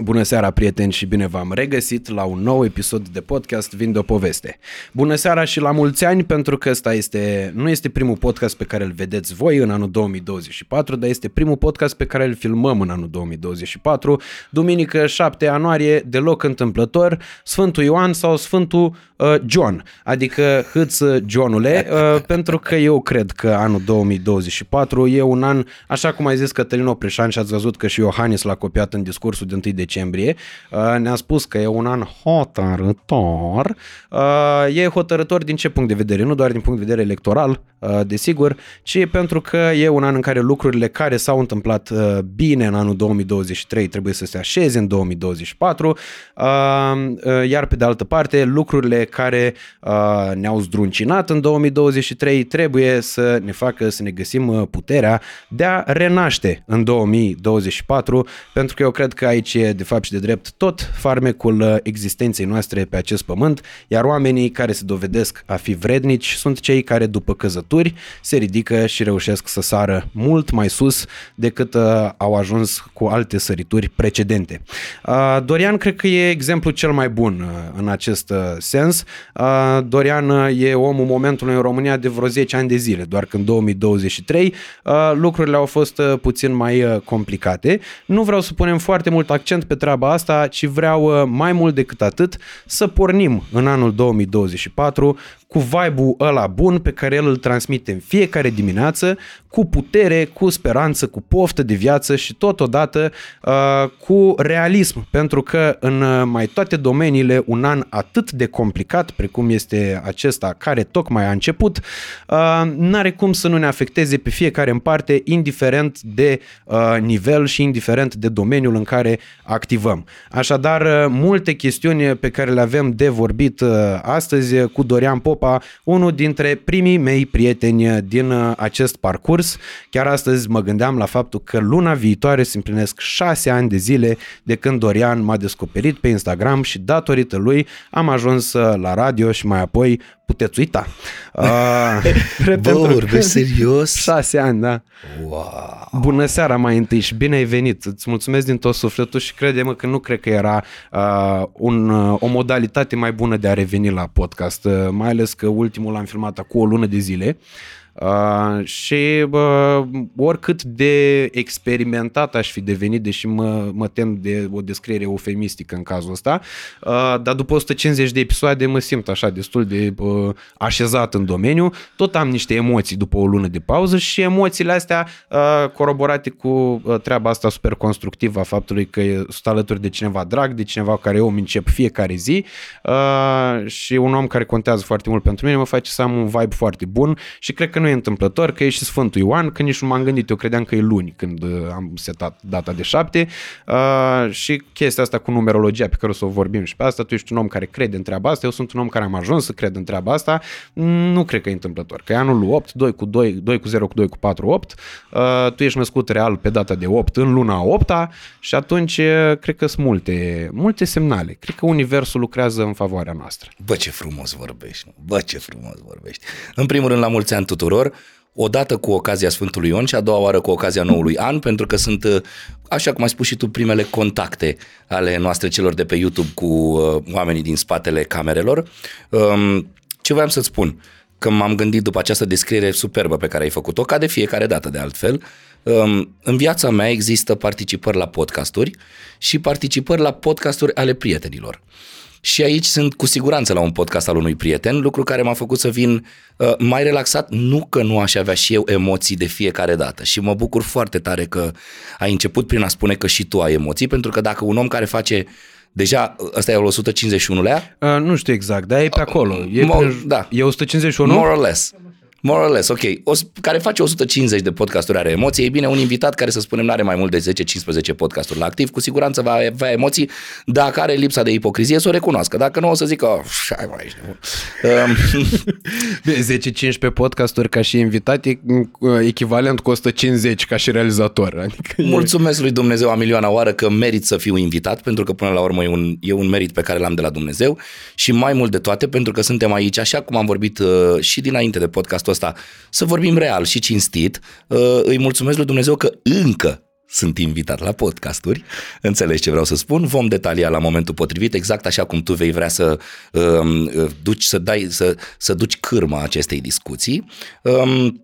Bună seara, prieteni, și bine v-am regăsit la un nou episod de podcast Vin de o poveste. Bună seara și la mulți ani, pentru că ăsta este, nu este primul podcast pe care îl vedeți voi în anul 2024, dar este primul podcast pe care îl filmăm în anul 2024, duminică 7 ianuarie, deloc întâmplător, Sfântul Ioan sau Sfântul uh, John, adică hâț Johnule, uh, pentru că eu cred că anul 2024 e un an, așa cum ai zis Cătălin Opreșan și ați văzut că și Iohannis l-a copiat în discursul de 1 decembrie, uh, ne-a spus că e un an hotărător. Uh, e hotărător din ce punct de vedere? Nu doar din punct de vedere electoral, uh, desigur, ci pentru că e un an în care lucrurile care s-au întâmplat bine în anul 2023 trebuie să se așeze în 2024, iar pe de altă parte lucrurile care ne-au zdruncinat în 2023 trebuie să ne facă să ne găsim puterea de a renaște în 2024, pentru că eu cred că aici e de fapt și de drept tot farmecul uh, existenței noastre pe acest pământ, iar oamenii care se dovedesc a fi vrednici sunt cei care după căzături se ridică și reușesc să sară mult mai sus decât uh, au ajuns cu alte sărituri precedente. Uh, Dorian cred că e exemplul cel mai bun uh, în acest uh, sens. Uh, Dorian uh, e omul momentului în România de vreo 10 ani de zile, doar că în 2023 uh, lucrurile au fost uh, puțin mai uh, complicate. Nu vreau să punem foarte mult accent pe treaba asta, ci vreau uh, mai mult decât atât să pornim în anul 2024 cu vibe-ul ăla bun pe care el îl transmite în fiecare dimineață, cu putere, cu speranță, cu poftă de viață și totodată uh, cu realism, pentru că în uh, mai toate domeniile un an atât de complicat precum este acesta care tocmai a început, uh, n-are cum să nu ne afecteze pe fiecare în parte, indiferent de uh, nivel și indiferent de domeniul în care activăm. Așadar, uh, multe chestiuni pe care le avem de vorbit uh, astăzi cu Dorian Pop Popa, unul dintre primii mei prieteni din uh, acest parcurs. Chiar astăzi mă gândeam la faptul că luna viitoare se împlinesc șase ani de zile de când Dorian m-a descoperit pe Instagram și datorită lui am ajuns uh, la radio și mai apoi puteți uita. Uh, Bă, vorbești serios? Șase ani, da. Wow. Bună seara mai întâi și bine ai venit. Îți mulțumesc din tot sufletul și crede-mă că nu cred că era uh, un, uh, o modalitate mai bună de a reveni la podcast, uh, mai ales că ultimul l-am filmat acum o lună de zile. Uh, și uh, oricât de experimentat aș fi devenit, deși mă, mă tem de o descriere eufemistică în cazul ăsta, uh, dar după 150 de episoade mă simt așa destul de uh, așezat în domeniu, tot am niște emoții după o lună de pauză și emoțiile astea uh, coroborate cu uh, treaba asta super constructivă a faptului că sunt alături de cineva drag, de cineva care eu îmi încep fiecare zi uh, și un om care contează foarte mult pentru mine mă face să am un vibe foarte bun și cred că nu e întâmplător că e și Sfântul Ioan, că nici nu m-am gândit, eu credeam că e luni când uh, am setat data de șapte. Uh, și chestia asta cu numerologia pe care o să o vorbim și pe asta, tu ești un om care crede în treaba asta, eu sunt un om care am ajuns să cred în treaba asta, nu cred că e întâmplător, că e anul 8, 2 cu 2, 2 cu 0 cu 2 cu 4, 8, uh, tu ești născut real pe data de 8 în luna 8 și atunci uh, cred că sunt multe, multe semnale, cred că universul lucrează în favoarea noastră. Bă, ce frumos vorbești, bă, ce frumos vorbești. În primul rând, la mulți ani tuturor, tuturor, o dată cu ocazia Sfântului Ion și a doua oară cu ocazia noului an, pentru că sunt, uh, așa cum ai spus și tu, primele contacte ale noastre celor de pe YouTube cu uh, oamenii din spatele camerelor. Um, ce voiam să-ți spun? Că m-am gândit după această descriere superbă pe care ai făcut-o, ca de fiecare dată de altfel, um, în viața mea există participări la podcasturi și participări la podcasturi ale prietenilor. Și aici sunt cu siguranță la un podcast al unui prieten, lucru care m-a făcut să vin uh, mai relaxat, nu că nu aș avea și eu emoții de fiecare dată. Și mă bucur foarte tare că ai început prin a spune că și tu ai emoții, pentru că dacă un om care face Deja, ăsta e al 151-lea? Uh, nu știu exact, dar e pe acolo. E, Mo- pe, da. e 151? More or less. More or less, ok. O, care face 150 de podcasturi are emoții, e bine, un invitat care să spunem nu are mai mult de 10-15 podcasturi la activ, cu siguranță va avea emoții, dacă are lipsa de ipocrizie, să o recunoască. Dacă nu, o să zică, oh, hai mai aici. 10-15 podcasturi ca și invitat e echivalent cu 150 ca și realizator. Adică Mulțumesc e... lui Dumnezeu a milioana oară că merit să fiu invitat, pentru că până la urmă e un, e un merit pe care l-am de la Dumnezeu și mai mult de toate pentru că suntem aici, așa cum am vorbit uh, și dinainte de podcastul ăsta, să vorbim real și cinstit. Uh, îi mulțumesc lui Dumnezeu că încă sunt invitat la podcasturi, înțelegi ce vreau să spun, vom detalia la momentul potrivit, exact așa cum tu vei vrea să um, duci, să, dai, să, să duci cârma acestei discuții. Um,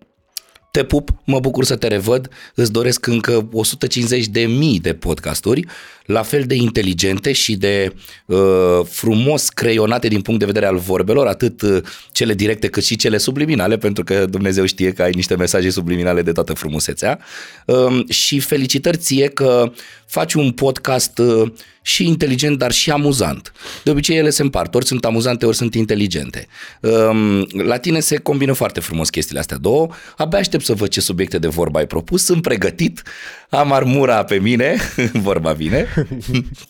te pup, mă bucur să te revăd, îți doresc încă 150 de mii de podcasturi, la fel de inteligente și de uh, frumos creionate din punct de vedere al vorbelor, atât uh, cele directe cât și cele subliminale, pentru că Dumnezeu știe că ai niște mesaje subliminale de toată frumusețea. Uh, și felicitări ție că faci un podcast uh, și inteligent, dar și amuzant. De obicei ele se împart, ori sunt amuzante, ori sunt inteligente. Um, la tine se combină foarte frumos chestiile astea două. Abia aștept să văd ce subiecte de vorba ai propus. Sunt pregătit, am armura pe mine, vorba vine.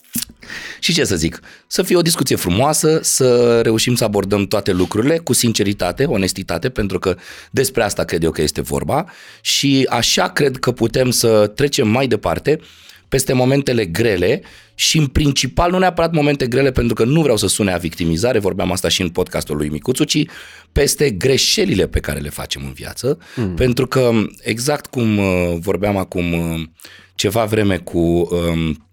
și ce să zic, să fie o discuție frumoasă, să reușim să abordăm toate lucrurile cu sinceritate, onestitate, pentru că despre asta cred eu că este vorba și așa cred că putem să trecem mai departe peste momentele grele și în principal nu neapărat momente grele pentru că nu vreau să sune a victimizare, vorbeam asta și în podcastul lui Micuțu, ci peste greșelile pe care le facem în viață, mm. pentru că exact cum uh, vorbeam acum uh, ceva vreme cu um,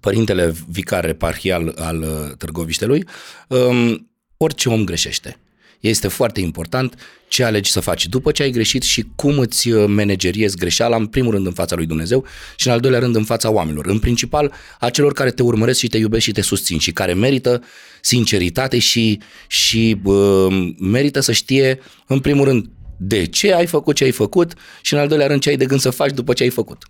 părintele vicar reparhial al uh, Târgoviștelui, um, orice om greșește. Este foarte important ce alegi să faci după ce ai greșit și cum îți uh, manageriezi greșeala, în primul rând în fața lui Dumnezeu și în al doilea rând în fața oamenilor. În principal a celor care te urmăresc și te iubesc și te susțin și care merită sinceritate și, și uh, merită să știe în primul rând de ce ai făcut ce ai făcut și în al doilea rând ce ai de gând să faci după ce ai făcut.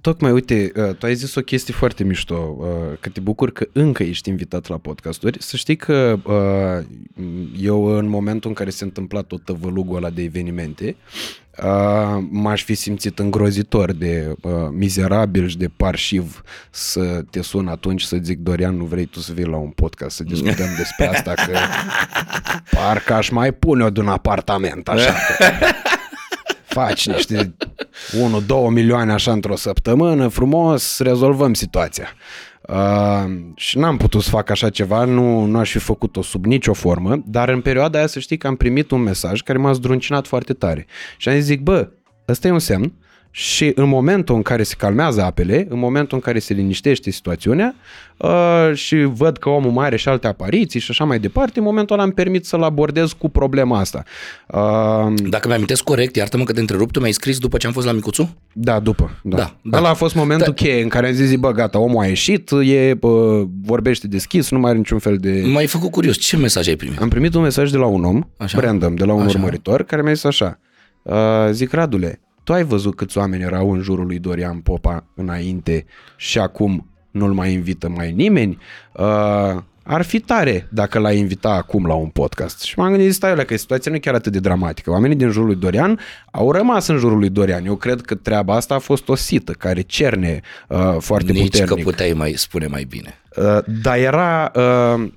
Tocmai, uite, uh, tu ai zis o chestie foarte mișto, uh, că te bucur că încă ești invitat la podcasturi. Să știi că uh, eu în momentul în care se întâmpla tot tăvălugul ăla de evenimente, m-aș fi simțit îngrozitor de mizerabil și de parșiv să te sun atunci să zic Dorian, nu vrei tu să vii la un podcast să discutăm despre asta, că parcă aș mai pune-o de un apartament, așa că faci niște 1-2 milioane așa într-o săptămână, frumos, rezolvăm situația. Uh, și n-am putut să fac așa ceva, nu, nu aș fi făcut-o sub nicio formă, dar în perioada aia să știi că am primit un mesaj care m-a zdruncinat foarte tare. Și am zis, zic, bă, ăsta e un semn și în momentul în care se calmează apele, în momentul în care se liniștește situațiunea uh, și văd că omul mai are și alte apariții și așa mai departe, în momentul ăla îmi permit să-l abordez cu problema asta. Uh, Dacă mi-amintesc corect, iartă-mă că te întrerup, tu mi-ai scris după ce am fost la Micuțu? Da, după. Da. da, da. Ăla a fost momentul da. cheie în care am zis, bă, gata, omul a ieșit, e, bă, vorbește deschis, nu mai are niciun fel de... M-ai făcut curios, ce mesaj ai primit? Am primit un mesaj de la un om, așa? Brandon, de la un așa. urmăritor, care mi-a zis așa, uh, zic, Radule, tu ai văzut câți oameni erau în jurul lui Dorian Popa înainte și acum nu-l mai invită mai nimeni? Uh, ar fi tare dacă l-ai invita acum la un podcast. Și m-am gândit, stai că situația nu e chiar atât de dramatică. Oamenii din jurul lui Dorian au rămas în jurul lui Dorian. Eu cred că treaba asta a fost o sită care cerne uh, foarte Nici puternic. Nici că puteai mai spune mai bine. Uh, dar era, uh,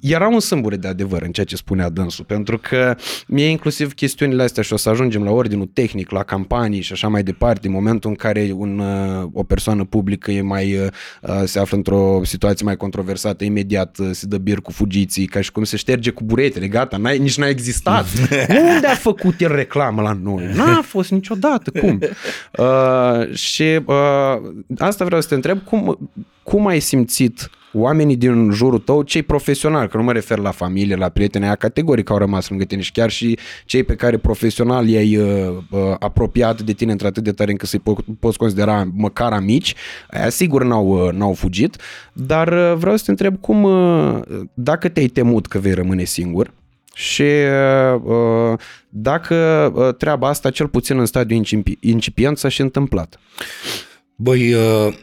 era un sâmbure de adevăr în ceea ce spunea dânsul, pentru că mie inclusiv chestiunile astea și o să ajungem la ordinul tehnic, la campanii și așa mai departe, în momentul în care un, uh, o persoană publică e mai, se află într-o situație mai controversată, imediat se dă bir cu fugiții, ca și cum se șterge cu buretele, gata, n-ai, nici n-a existat. Unde a făcut el reclamă la noi? N-a fost niciodată, cum? Uh, și uh, asta vreau să te întreb, cum, cum ai simțit oamenii din jurul tău, cei profesionali, că nu mă refer la familie, la prieteni, aia categoric au rămas lângă tine și chiar și cei pe care profesional i-ai uh, uh, apropiat de tine într-atât de tare încât să-i po- poți considera măcar amici, aia sigur n-au, uh, n-au fugit, dar uh, vreau să te întreb cum, uh, dacă te-ai temut că vei rămâne singur, și uh, dacă uh, treaba asta, cel puțin în stadiu incipient, s-a și întâmplat. Băi, uh,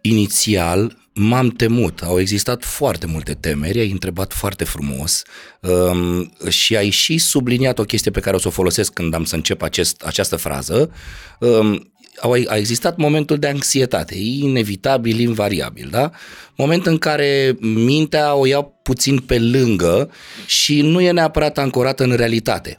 inițial m-am temut. Au existat foarte multe temeri, ai întrebat foarte frumos um, și ai și subliniat o chestie pe care o să o folosesc când am să încep acest, această frază. Um, au, a existat momentul de anxietate, inevitabil, invariabil, da? Moment în care mintea o ia puțin pe lângă și nu e neapărat ancorată în realitate.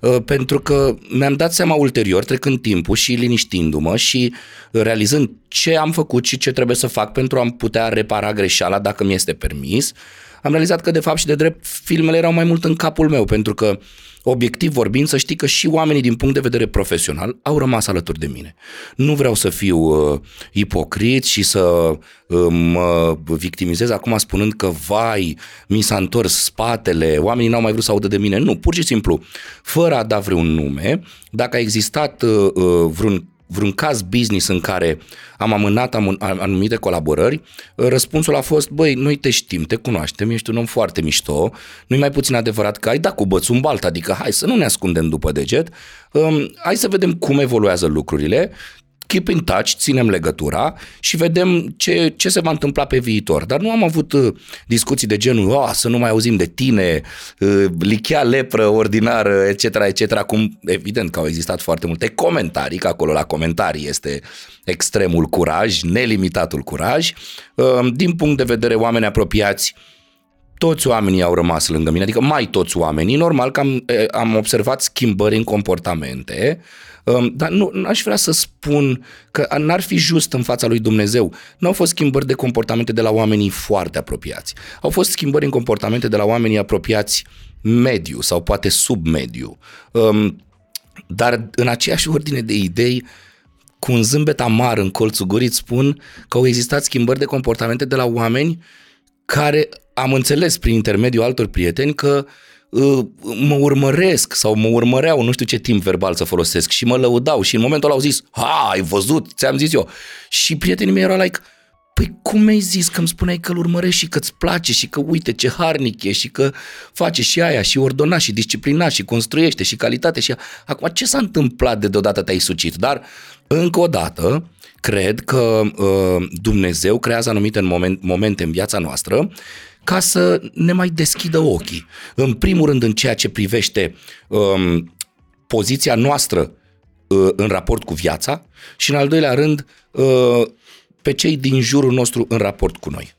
Uh, pentru că mi-am dat seama ulterior, trecând timpul și liniștindu-mă și realizând ce am făcut și ce trebuie să fac pentru a putea repara greșeala dacă mi este permis, am realizat că de fapt și de drept filmele erau mai mult în capul meu, pentru că obiectiv vorbind, să știi că și oamenii din punct de vedere profesional au rămas alături de mine. Nu vreau să fiu uh, ipocrit și să uh, mă victimizez acum spunând că vai, mi s-a întors spatele, oamenii n-au mai vrut să audă de mine. Nu, pur și simplu, fără a da vreun nume, dacă a existat uh, uh vreun vreun caz business în care am amânat anumite colaborări, răspunsul a fost, băi, noi te știm, te cunoaștem, ești un om foarte mișto, nu-i mai puțin adevărat că ai dat cu bățul în balt, adică hai să nu ne ascundem după deget, um, hai să vedem cum evoluează lucrurile, keep in touch, ținem legătura și vedem ce, ce se va întâmpla pe viitor. Dar nu am avut uh, discuții de genul, oh, să nu mai auzim de tine, uh, lichea lepră ordinară, etc., etc., cum evident că au existat foarte multe comentarii, că acolo la comentarii este extremul curaj, nelimitatul curaj. Uh, din punct de vedere oameni apropiați, toți oamenii au rămas lângă mine, adică mai toți oamenii, normal că am, am observat schimbări în comportamente, Um, dar nu aș vrea să spun că n-ar fi just în fața lui Dumnezeu. Nu au fost schimbări de comportamente de la oamenii foarte apropiați. Au fost schimbări în comportamente de la oamenii apropiați mediu sau poate sub mediu. Um, dar în aceeași ordine de idei, cu un zâmbet amar în colțul gurii, spun că au existat schimbări de comportamente de la oameni care am înțeles prin intermediul altor prieteni că uh, Uh, mă urmăresc sau mă urmăreau, nu știu ce timp verbal să folosesc și mă lăudau și în momentul ăla au zis, ha, ai văzut, ți-am zis eu. Și prietenii mei erau like, Păi cum mi-ai zis că îmi spuneai că îl urmărești și că îți place și că uite ce harnic e și că face și aia și ordona și disciplina și construiește și calitate și acum ce s-a întâmplat de deodată te-ai sucit? Dar încă o dată cred că uh, Dumnezeu creează anumite moment, momente în viața noastră ca să ne mai deschidă ochii. În primul rând în ceea ce privește um, poziția noastră uh, în raport cu viața și în al doilea rând uh, pe cei din jurul nostru în raport cu noi.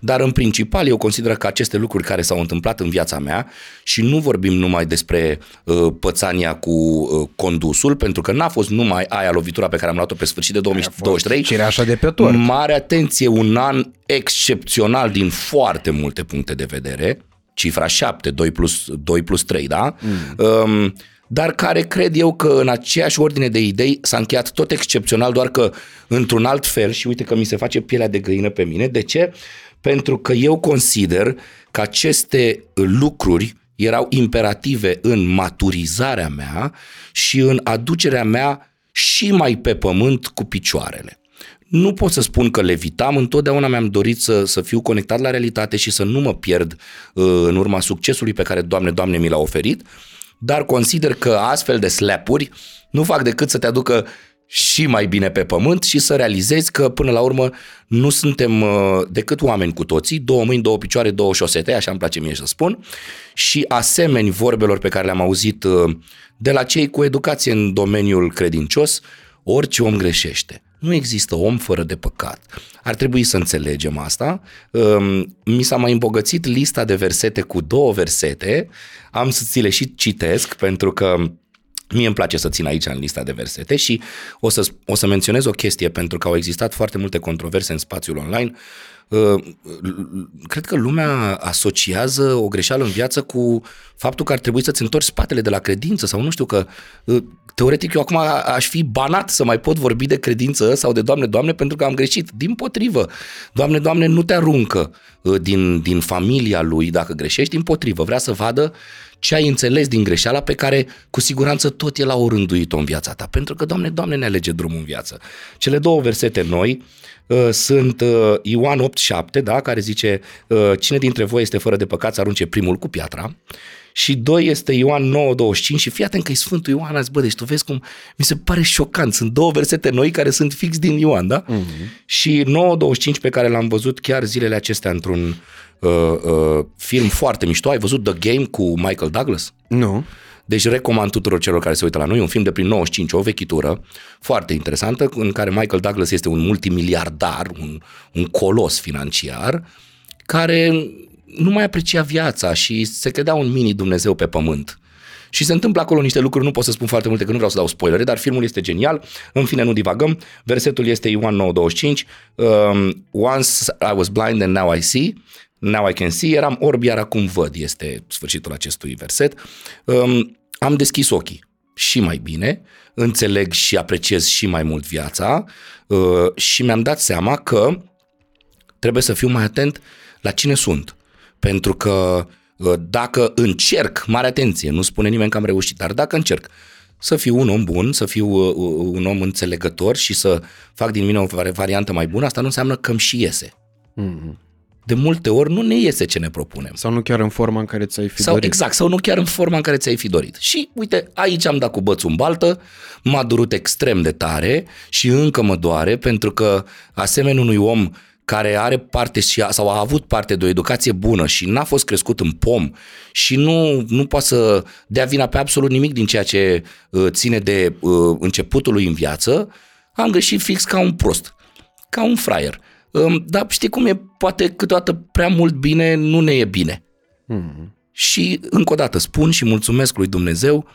Dar în principal eu consider că aceste lucruri care s-au întâmplat în viața mea și nu vorbim numai despre uh, pățania cu uh, condusul, pentru că n-a fost numai aia lovitura pe care am luat-o pe sfârșit de 2023. așa de pe tort. Mare atenție, un an excepțional din foarte multe puncte de vedere, cifra 7, 2 plus, 2 plus 3, da? Mm. Um, dar care cred eu că în aceeași ordine de idei s-a încheiat tot excepțional, doar că într-un alt fel și uite că mi se face pielea de găină pe mine. De ce? Pentru că eu consider că aceste lucruri erau imperative în maturizarea mea și în aducerea mea și mai pe pământ cu picioarele. Nu pot să spun că levitam, întotdeauna mi-am dorit să, să fiu conectat la realitate și să nu mă pierd uh, în urma succesului pe care, Doamne, Doamne, mi l-a oferit, dar consider că astfel de slapuri nu fac decât să te aducă și mai bine pe pământ și să realizezi că până la urmă nu suntem uh, decât oameni cu toții, două mâini, două picioare, două șosete, așa îmi place mie să spun, și asemeni vorbelor pe care le-am auzit uh, de la cei cu educație în domeniul credincios, orice om greșește. Nu există om fără de păcat. Ar trebui să înțelegem asta. Um, mi s-a mai îmbogățit lista de versete cu două versete. Am să ți le și citesc pentru că Mie îmi place să țin aici în lista de versete și o să, o să menționez o chestie pentru că au existat foarte multe controverse în spațiul online. Uh, cred că lumea asociază o greșeală în viață cu faptul că ar trebui să-ți întorci spatele de la credință sau nu știu că uh, teoretic eu acum aș fi banat să mai pot vorbi de credință sau de Doamne, Doamne pentru că am greșit. Din potrivă, Doamne, Doamne nu te aruncă uh, din, din familia lui dacă greșești, din potrivă, vrea să vadă ce ai înțeles din greșeala pe care cu siguranță tot el a orânduit-o în viața ta. Pentru că, Doamne, Doamne ne alege drumul în viață. Cele două versete noi uh, sunt uh, Ioan 8, 7, da, care zice uh, cine dintre voi este fără de păcat să arunce primul cu piatra și doi este Ioan 9.25 și fii atent că e Sfântul Ioan azi, bă, deci tu vezi cum mi se pare șocant, sunt două versete noi care sunt fix din Ioan, da? Uh-huh. Și 9.25 pe care l-am văzut chiar zilele acestea într-un uh, uh, film foarte mișto. Ai văzut The Game cu Michael Douglas? Nu. Deci recomand tuturor celor care se uită la noi un film de prin 95, o vechitură foarte interesantă, în care Michael Douglas este un multimiliardar, un, un colos financiar, care nu mai aprecia viața și se credea un mini Dumnezeu pe pământ. Și se întâmplă acolo niște lucruri, nu pot să spun foarte multe, că nu vreau să dau spoilere, dar filmul este genial. În fine, nu divagăm. Versetul este Ioan 925. Um, Once I was blind and now I see. Now I can see. Eram orb, iar acum văd. Este sfârșitul acestui verset. Um, am deschis ochii și mai bine, înțeleg și apreciez și mai mult viața uh, și mi-am dat seama că trebuie să fiu mai atent la cine sunt. Pentru că uh, dacă încerc, mare atenție, nu spune nimeni că am reușit, dar dacă încerc să fiu un om bun, să fiu uh, un om înțelegător și să fac din mine o variantă mai bună, asta nu înseamnă că îmi și iese. Mm-hmm de multe ori nu ne iese ce ne propunem. Sau nu chiar în forma în care ți-ai fi sau, dorit. Exact, sau nu chiar în forma în care ți-ai fi dorit. Și uite, aici am dat cu bățul în baltă, m-a durut extrem de tare și încă mă doare pentru că asemenea unui om care are parte și a, sau a avut parte de o educație bună și n-a fost crescut în pom și nu, nu poate să dea vina pe absolut nimic din ceea ce uh, ține de uh, începutul lui în viață, am greșit fix ca un prost, ca un fraier. Dar știi cum e, poate câteodată prea mult bine nu ne e bine. Mm-hmm. Și încă o dată spun și mulțumesc lui Dumnezeu,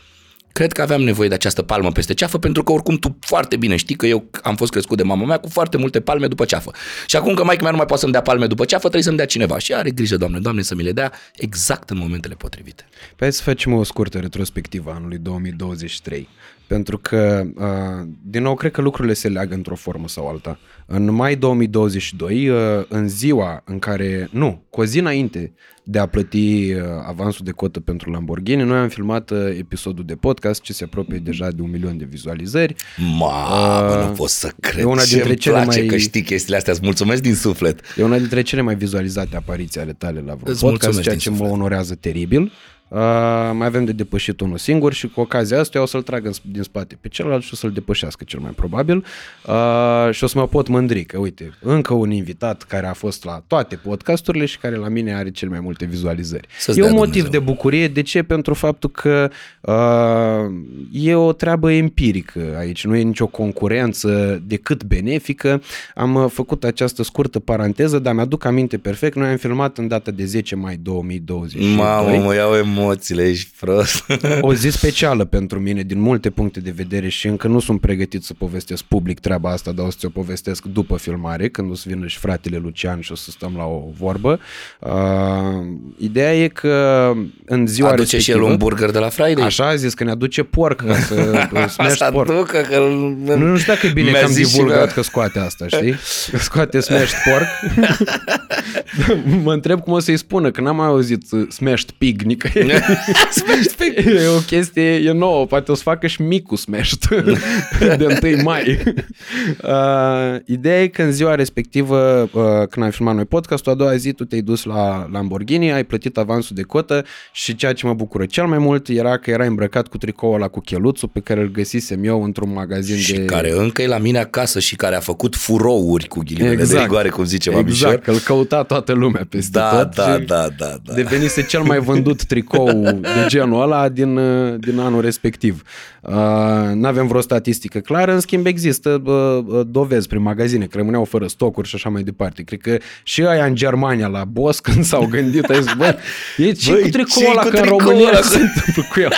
cred că aveam nevoie de această palmă peste ceafă pentru că oricum tu foarte bine știi că eu am fost crescut de mama mea cu foarte multe palme după ceafă. Și acum că mai mea nu mai poate să-mi dea palme după ceafă, trebuie să-mi dea cineva. Și are grijă, Doamne, Doamne, să mi le dea exact în momentele potrivite. Păi să facem o scurtă retrospectivă anului 2023. Pentru că, uh, din nou, cred că lucrurile se leagă într-o formă sau alta. În mai 2022, uh, în ziua în care, nu, cu o zi înainte de a plăti uh, avansul de cotă pentru Lamborghini, noi am filmat episodul de podcast ce se apropie deja de un milion de vizualizări. Mamă, uh, nu pot să cred. E una dintre cele place mai... că știi chestiile astea. Îți mulțumesc din suflet. E una dintre cele mai vizualizate apariții ale tale la vreo podcast, ceea ce mă onorează teribil. Uh, mai avem de depășit unul singur și cu ocazia asta eu o să-l trag în, din spate pe celălalt și o să-l depășească cel mai probabil uh, și o să mă pot mândri că uite, încă un invitat care a fost la toate podcasturile și care la mine are cel mai multe vizualizări. Să-ți e un motiv Dumnezeu. de bucurie. De ce? Pentru faptul că uh, e o treabă empirică aici, nu e nicio concurență decât benefică. Am uh, făcut această scurtă paranteză, dar mi-aduc aminte perfect. Noi am filmat în data de 10 mai 2022. Mamă, mă iau emoțiile, ești prost. o zi specială pentru mine din multe puncte de vedere și încă nu sunt pregătit să povestesc public treaba asta, dar o să ți-o povestesc după filmare, când o să vină și fratele Lucian și o să stăm la o vorbă. Uh, ideea e că în ziua Aduce respectivă, și el un burger de la Friday? Așa a zis că ne aduce porc ca să asta porc. Ducă, că nu, nu știu dacă e bine că am divulgat că scoate asta, știi? Că scoate smashed pork. mă întreb cum o să-i spună, că n-am mai auzit smashed pig nicăieri. e o chestie, e nouă, poate o să facă și micul smashed de 1 mai. Uh, ideea e că în ziua respectivă, uh, când am filmat noi podcastul, a doua zi tu te-ai dus la Lamborghini, ai plătit avansul de cotă și ceea ce mă bucură cel mai mult era că era îmbrăcat cu tricoul ăla cu cheluțul pe care îl găsisem eu într-un magazin și de... care încă e la mine acasă și care a făcut furouri cu ghilimele exact. de rigoare, cum zice Exact, că îl căuta toată lumea peste da, tot. Da, da, da, da. Devenise cel mai vândut tricou de genul ăla din, din anul respectiv. Uh, nu avem vreo statistică clară, în schimb există uh, dovezi prin magazine că rămâneau fără stocuri și așa mai departe. Cred că și aia în Germania la Boss când s-au gândit, ai zis, bă, e ce cu tricoul ăla că în România se întâmplă cu el.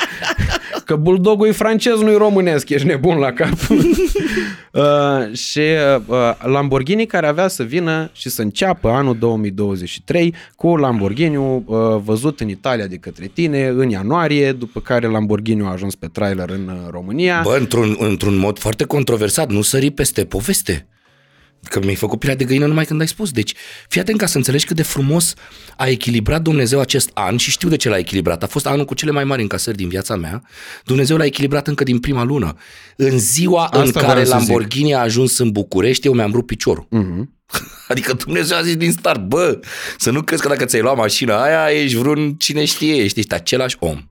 Că buldogul e francez, nu e românesc, ești nebun la cap. uh, și uh, Lamborghini care avea să vină și să înceapă anul 2023 cu Lamborghini uh, văzut în Italia de către tine în ianuarie, după care Lamborghini a ajuns pe trailer în uh, România. Bă, într-un, într-un mod foarte controversat, nu sări peste poveste. Că mi-ai făcut pielea de găină numai când ai spus. Deci, fii atent ca să înțelegi cât de frumos a echilibrat Dumnezeu acest an și știu de ce l-a echilibrat. A fost anul cu cele mai mari încasări din viața mea. Dumnezeu l-a echilibrat încă din prima lună. În ziua Asta în care Lamborghini a ajuns în București, eu mi-am rupt piciorul. Uh-huh. Adică Dumnezeu a zis din start, bă, să nu crezi că dacă ți-ai luat mașina aia, ești vreun cine știe, ești, ești același om.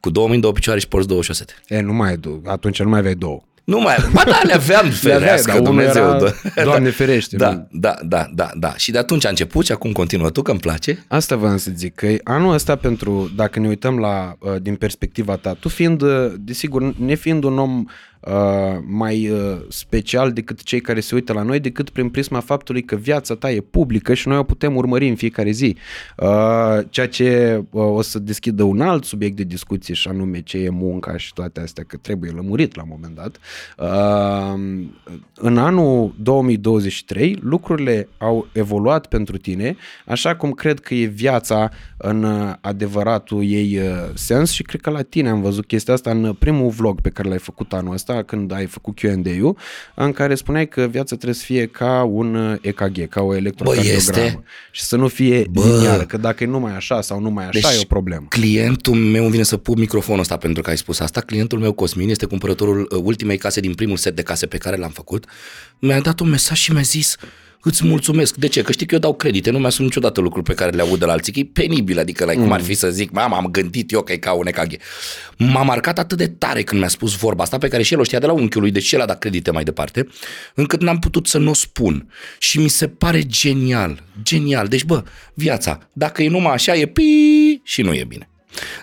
Cu două mâini, două picioare și porți două șosete. E, nu mai ai atunci nu mai aveai două. Nu mai, ba da, le aveam, ferească avea, Dumnezeu. Era, da. Doamne ferește. Da, da, da, da, da. Și de atunci a început și acum continuă tu, că îmi place. Asta vreau să zic, că anul ăsta pentru, dacă ne uităm la, uh, din perspectiva ta, tu fiind, uh, desigur, nefiind un om uh, mai uh, special decât cei care se uită la noi, decât prin prisma faptului că viața ta e publică și noi o putem urmări în fiecare zi. Uh, ceea ce uh, o să deschidă un alt subiect de discuție și anume ce e munca și toate astea, că trebuie lămurit la un moment dat. Uh, în anul 2023 lucrurile au evoluat pentru tine, așa cum cred că e viața în uh, adevăratul ei uh, sens și cred că la tine am văzut chestia asta în primul vlog pe care l-ai făcut anul ăsta, când ai făcut Q&A-ul, în care spuneai că viața trebuie să fie ca un uh, EKG, ca o electrocardiogramă. Și să nu fie Bă. lineară, că dacă e numai așa sau numai așa, deci, e o problemă. clientul meu vine să pun microfonul ăsta pentru că ai spus asta. Clientul meu, Cosmin, este cumpărătorul ultimei case din primul set de case pe care l-am făcut. Mi-a dat un mesaj și mi-a zis, îți mulțumesc. De ce? Că știi că eu dau credite, nu mi-asum niciodată lucruri pe care le aud de la alții, că e penibil, adică like, mm. cum ar fi să zic, mama, am gândit eu că e ca un EKG. M-a marcat atât de tare când mi-a spus vorba asta, pe care și el o știa de la unchiul lui, deci el a dat credite mai departe, încât n-am putut să nu o spun. Și mi se pare genial, genial. Deci, bă, viața, dacă e numai așa, e pi și nu e bine.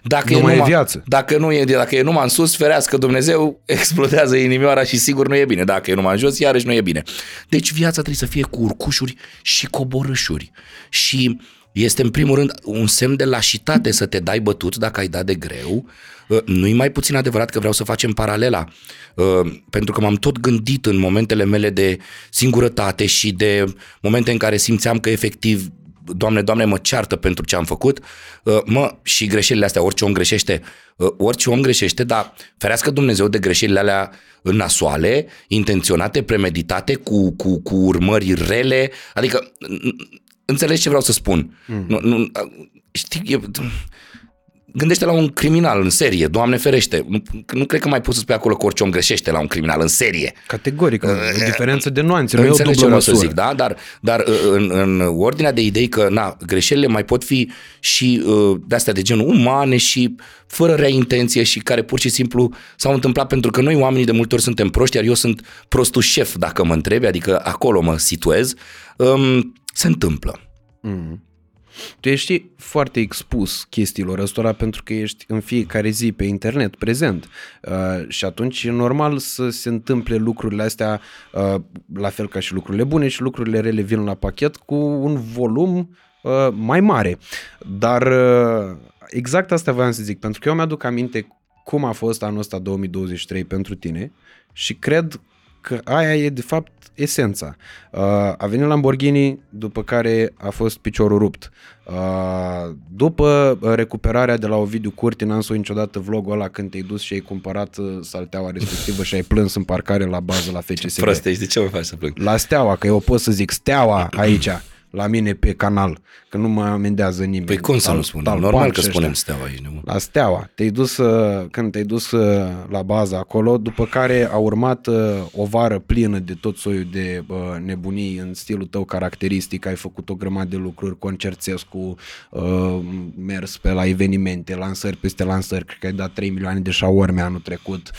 Dacă nu e, numai, e viață. Dacă, nu e, dacă e numai în sus, ferească Dumnezeu, explodează inimioara și sigur nu e bine. Dacă e numai în jos, iarăși nu e bine. Deci viața trebuie să fie cu urcușuri și coborâșuri. Și este în primul rând un semn de lașitate să te dai bătut dacă ai dat de greu. Uh, nu-i mai puțin adevărat că vreau să facem paralela, uh, pentru că m-am tot gândit în momentele mele de singurătate și de momente în care simțeam că efectiv Doamne, Doamne, mă ceartă pentru ce am făcut, uh, mă, și greșelile astea, orice om greșește, uh, orice om greșește, dar ferească Dumnezeu de greșelile alea nasoale, intenționate, premeditate, cu, cu, cu urmări rele, adică, înțelegi ce vreau să spun? Mm. Nu, nu, știi, e, gândește la un criminal în serie, Doamne ferește. Nu, nu cred că mai poți să spui acolo că orice om greșește la un criminal în serie. Categoric, uh, o diferență de nuanțe, nu e o dublă măsură. Să zic, da? Dar, dar uh, în, în ordinea de idei că na, greșelile mai pot fi și uh, de astea de genul umane și fără rea intenție și care pur și simplu s-au întâmplat pentru că noi oamenii de multe ori suntem proști, iar eu sunt prostul șef dacă mă întrebi, adică acolo mă situez, um, se întâmplă. Mm. Tu ești foarte expus chestiilor ăstora pentru că ești în fiecare zi pe internet prezent uh, și atunci e normal să se întâmple lucrurile astea uh, la fel ca și lucrurile bune și lucrurile rele vin la pachet cu un volum uh, mai mare. Dar uh, exact asta voiam să zic, pentru că eu mi-aduc aminte cum a fost anul ăsta 2023 pentru tine și cred că aia e de fapt esența. Uh, a venit Lamborghini, după care a fost piciorul rupt. Uh, după recuperarea de la Ovidiu Curti, n-am spus niciodată vlogul ăla când te-ai dus și ai cumpărat uh, salteaua respectivă și ai plâns în parcare la bază la FCSB. Proste, de ce mă faci să plâng? La steaua, că eu pot să zic steaua aici la mine pe canal, că nu mă amendează nimeni. Păi cum să nu spunem? Normal că spunem steaua aici. Nu? La steaua. Te-ai dus, uh, când te-ai dus uh, la bază acolo, după care a urmat uh, o vară plină de tot soiul de nebunii în stilul tău caracteristic, ai făcut o grămadă de lucruri, concertescu, mers pe la evenimente, lansări peste lansări, cred că ai dat 3 milioane de șaorme anul trecut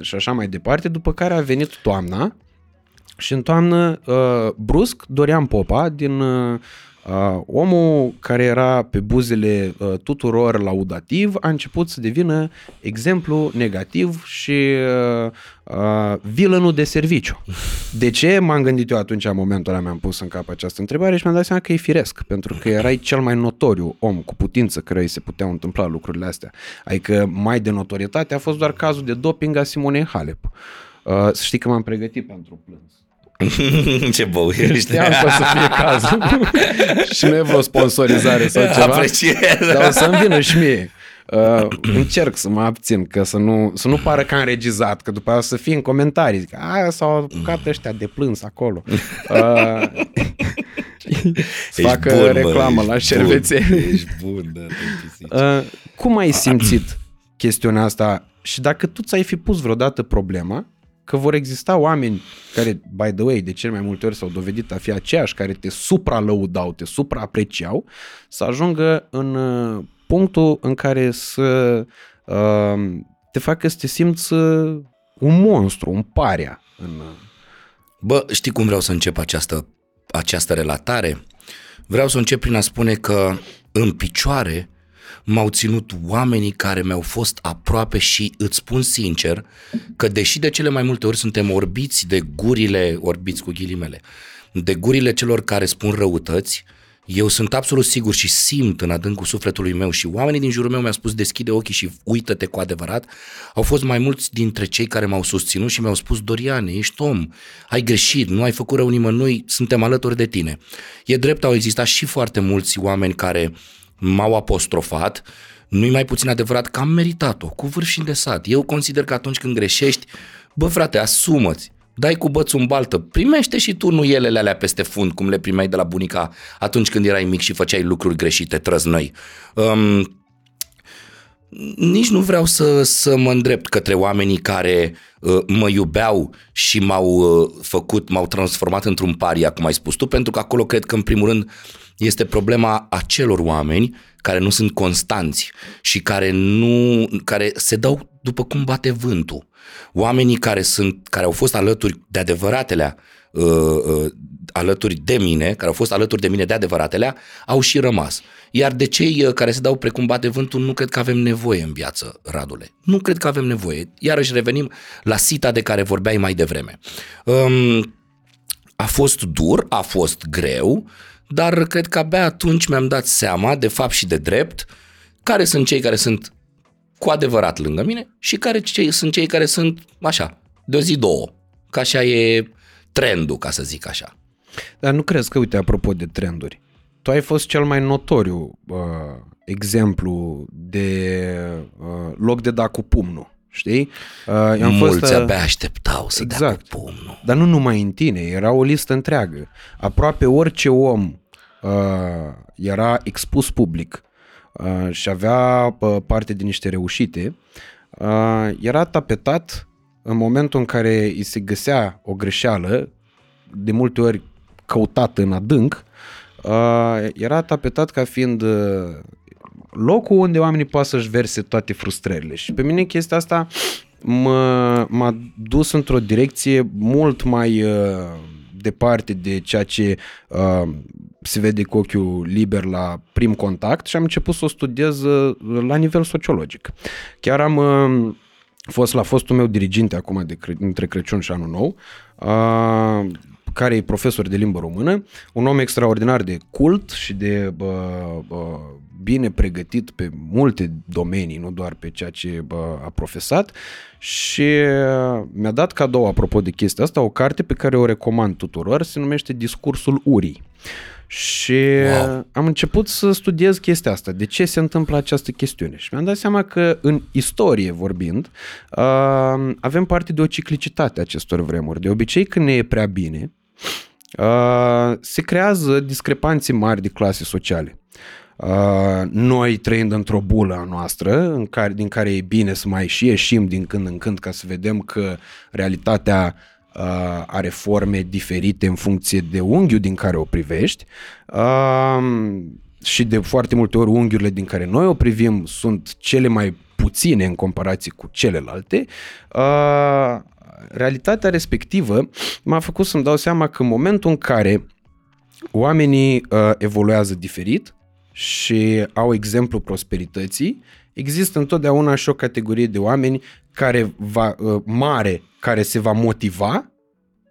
și așa mai departe, după care a venit toamna, și în toamnă, uh, brusc, Dorian Popa, din uh, uh, omul care era pe buzele uh, tuturor laudativ, a început să devină exemplu negativ și uh, uh, vilanul de serviciu. De ce m-am gândit eu atunci, în momentul ăla mi-am pus în cap această întrebare și mi-am dat seama că e firesc, pentru că erai cel mai notoriu om cu putință care îi se puteau întâmpla lucrurile astea. Adică mai de notorietate a fost doar cazul de doping a Simonei Halep. Uh, să știi că m-am pregătit pentru plâns. Ce bău ești. Știam că o să fie cazul. și nu e vreo sponsorizare sau ceva. Apreciez. Dar o să-mi vină și mie. Uh, încerc să mă abțin, că să nu, să nu pară că am regizat, că după aia o să fie în comentarii. Zic, aia s-au apucat ăștia de plâns acolo. Uh, să facă bun, reclamă la șervețe. Ești bun, da, uh, Cum ai simțit chestiunea asta și dacă tu ți-ai fi pus vreodată problema că vor exista oameni care, by the way, de cel mai multe ori s-au dovedit a fi aceiași, care te supralăudau, te supraapreciau, să ajungă în uh, punctul în care să uh, te facă să te simți uh, un monstru, un paria. În... Uh, Bă, știi cum vreau să încep această, această relatare? Vreau să încep prin a spune că în picioare m-au ținut oamenii care mi-au fost aproape și îți spun sincer că deși de cele mai multe ori suntem orbiți de gurile, orbiți cu ghilimele, de gurile celor care spun răutăți, eu sunt absolut sigur și simt în adâncul sufletului meu și oamenii din jurul meu mi-au spus deschide ochii și uită-te cu adevărat. Au fost mai mulți dintre cei care m-au susținut și mi-au spus Doriane, ești om, ai greșit, nu ai făcut rău nimănui, suntem alături de tine. E drept, au existat și foarte mulți oameni care m-au apostrofat, nu-i mai puțin adevărat că am meritat-o, cu vârf și îndesat. Eu consider că atunci când greșești, bă frate, asumă-ți, dai cu bățul în baltă, primește și tu nuielele alea peste fund, cum le primeai de la bunica atunci când erai mic și făceai lucruri greșite, trăznăi. Um, nici nu vreau să, să mă îndrept către oamenii care uh, mă iubeau și m-au uh, făcut, m-au transformat într-un paria, cum ai spus tu, pentru că acolo cred că în primul rând este problema acelor oameni care nu sunt constanți și care nu care se dau după cum bate vântul. Oamenii care sunt care au fost alături de adevăratele uh, uh, alături de mine, care au fost alături de mine de adevăratele, au și rămas. Iar de cei uh, care se dau precum bate vântul, nu cred că avem nevoie în viață, Radule. Nu cred că avem nevoie. Iarăși revenim la sita de care vorbeai mai devreme. Um, a fost dur, a fost greu, dar cred că abia atunci mi-am dat seama, de fapt și de drept, care sunt cei care sunt cu adevărat lângă mine și care cei, sunt cei care sunt așa, de o zi, două. Ca așa e trendul, ca să zic așa. Dar nu crezi că, uite, apropo de trenduri, tu ai fost cel mai notoriu uh, exemplu de uh, loc de da cu pumnul. Știi? Uh, am Mulți fost, uh, abia așteptau să exact. dea cu exact. pumnul. Dar nu numai în tine, era o listă întreagă. Aproape orice om uh, era expus public uh, și avea uh, parte de niște reușite, uh, era tapetat în momentul în care îi se găsea o greșeală, de multe ori căutată în adânc, uh, era tapetat ca fiind uh, locul unde oamenii poate să-și verse toate frustrările. Și pe mine chestia asta mă, m-a dus într-o direcție mult mai uh, departe de ceea ce uh, se vede cu ochiul liber la prim contact și am început să o studiez uh, la nivel sociologic. Chiar am uh, fost la fostul meu diriginte acum de, între Crăciun și Anul Nou, uh, care e profesor de limbă română, un om extraordinar de cult și de bă, bă, bine pregătit pe multe domenii, nu doar pe ceea ce bă, a profesat și mi-a dat cadou, apropo de chestia asta, o carte pe care o recomand tuturor, se numește Discursul Urii. Și wow. am început să studiez chestia asta, de ce se întâmplă această chestiune. Și mi-am dat seama că în istorie vorbind, uh, avem parte de o ciclicitate acestor vremuri. De obicei când ne e prea bine, uh, se creează discrepanțe mari de clase sociale. Uh, noi trăind într-o bulă a noastră, în care, din care e bine să mai și ieșim din când în când ca să vedem că realitatea uh, are forme diferite în funcție de unghiul din care o privești uh, și de foarte multe ori unghiurile din care noi o privim sunt cele mai puține în comparație cu celelalte, uh, realitatea respectivă m-a făcut să-mi dau seama că în momentul în care oamenii uh, evoluează diferit și au exemplu prosperității, există întotdeauna și o categorie de oameni care va, uh, mare care se va motiva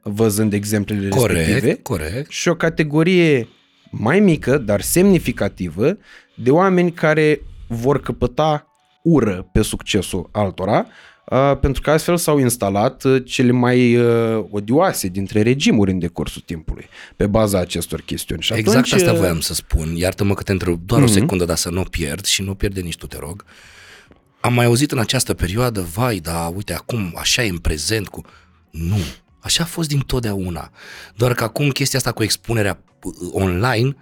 văzând exemplele corect, respective corect. și o categorie mai mică, dar semnificativă, de oameni care vor căpăta ură pe succesul altora Uh, pentru că astfel s-au instalat uh, cele mai uh, odioase dintre regimuri în decursul timpului, pe baza acestor chestiuni. Și exact atunci, asta voiam să spun. Iartă-mă că te întreb doar uh-huh. o mhm. secundă, dar să nu pierd și nu pierde nici tu, te rog. Am mai auzit în această perioadă, vai, da, uite, acum așa e în prezent cu... Nu, așa a fost din totdeauna. Doar că acum chestia asta cu expunerea online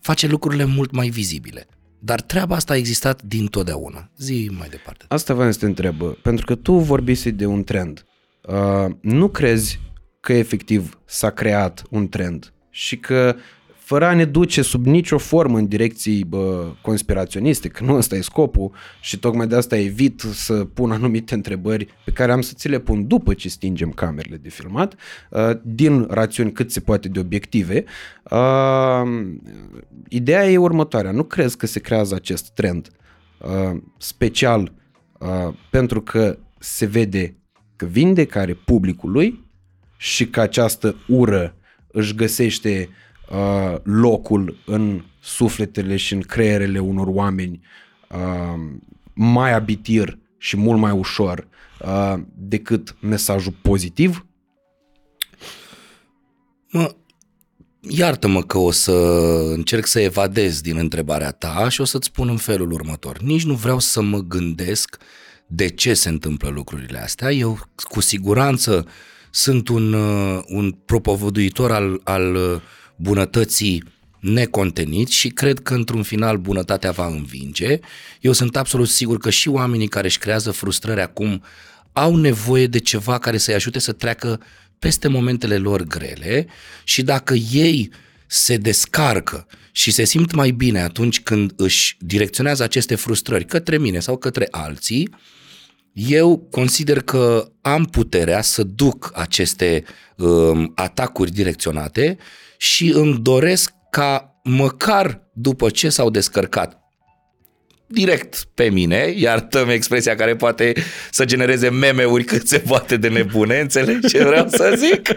face lucrurile mult mai vizibile. Dar treaba asta a existat din totdeauna. Zi mai departe. Asta vreau să te întreb, pentru că tu vorbisi de un trend. Uh, nu crezi că efectiv s-a creat un trend și că fără a ne duce sub nicio formă în direcții bă, conspiraționiste, că nu ăsta e scopul și tocmai de asta evit să pun anumite întrebări pe care am să ți le pun după ce stingem camerele de filmat, uh, din rațiuni cât se poate de obiective. Uh, ideea e următoarea, nu crezi că se creează acest trend uh, special uh, pentru că se vede că vinde, care publicul lui și că această ură își găsește uh, locul în sufletele și în creierele unor oameni uh, mai abitir și mult mai ușor uh, decât mesajul pozitiv? Mă, iartă-mă că o să încerc să evadez din întrebarea ta și o să-ți spun în felul următor. Nici nu vreau să mă gândesc de ce se întâmplă lucrurile astea. Eu cu siguranță sunt un, uh, un propovăduitor al, al uh, bunătății necontenit și cred că într-un final bunătatea va învinge. Eu sunt absolut sigur că și oamenii care își creează frustrări acum au nevoie de ceva care să-i ajute să treacă peste momentele lor grele și dacă ei se descarcă și se simt mai bine atunci când își direcționează aceste frustrări către mine sau către alții, eu consider că am puterea să duc aceste um, atacuri direcționate și îmi doresc ca măcar după ce s-au descărcat direct pe mine, iartă-mi expresia care poate să genereze meme-uri cât se poate de nebune, înțelegi ce vreau să zic?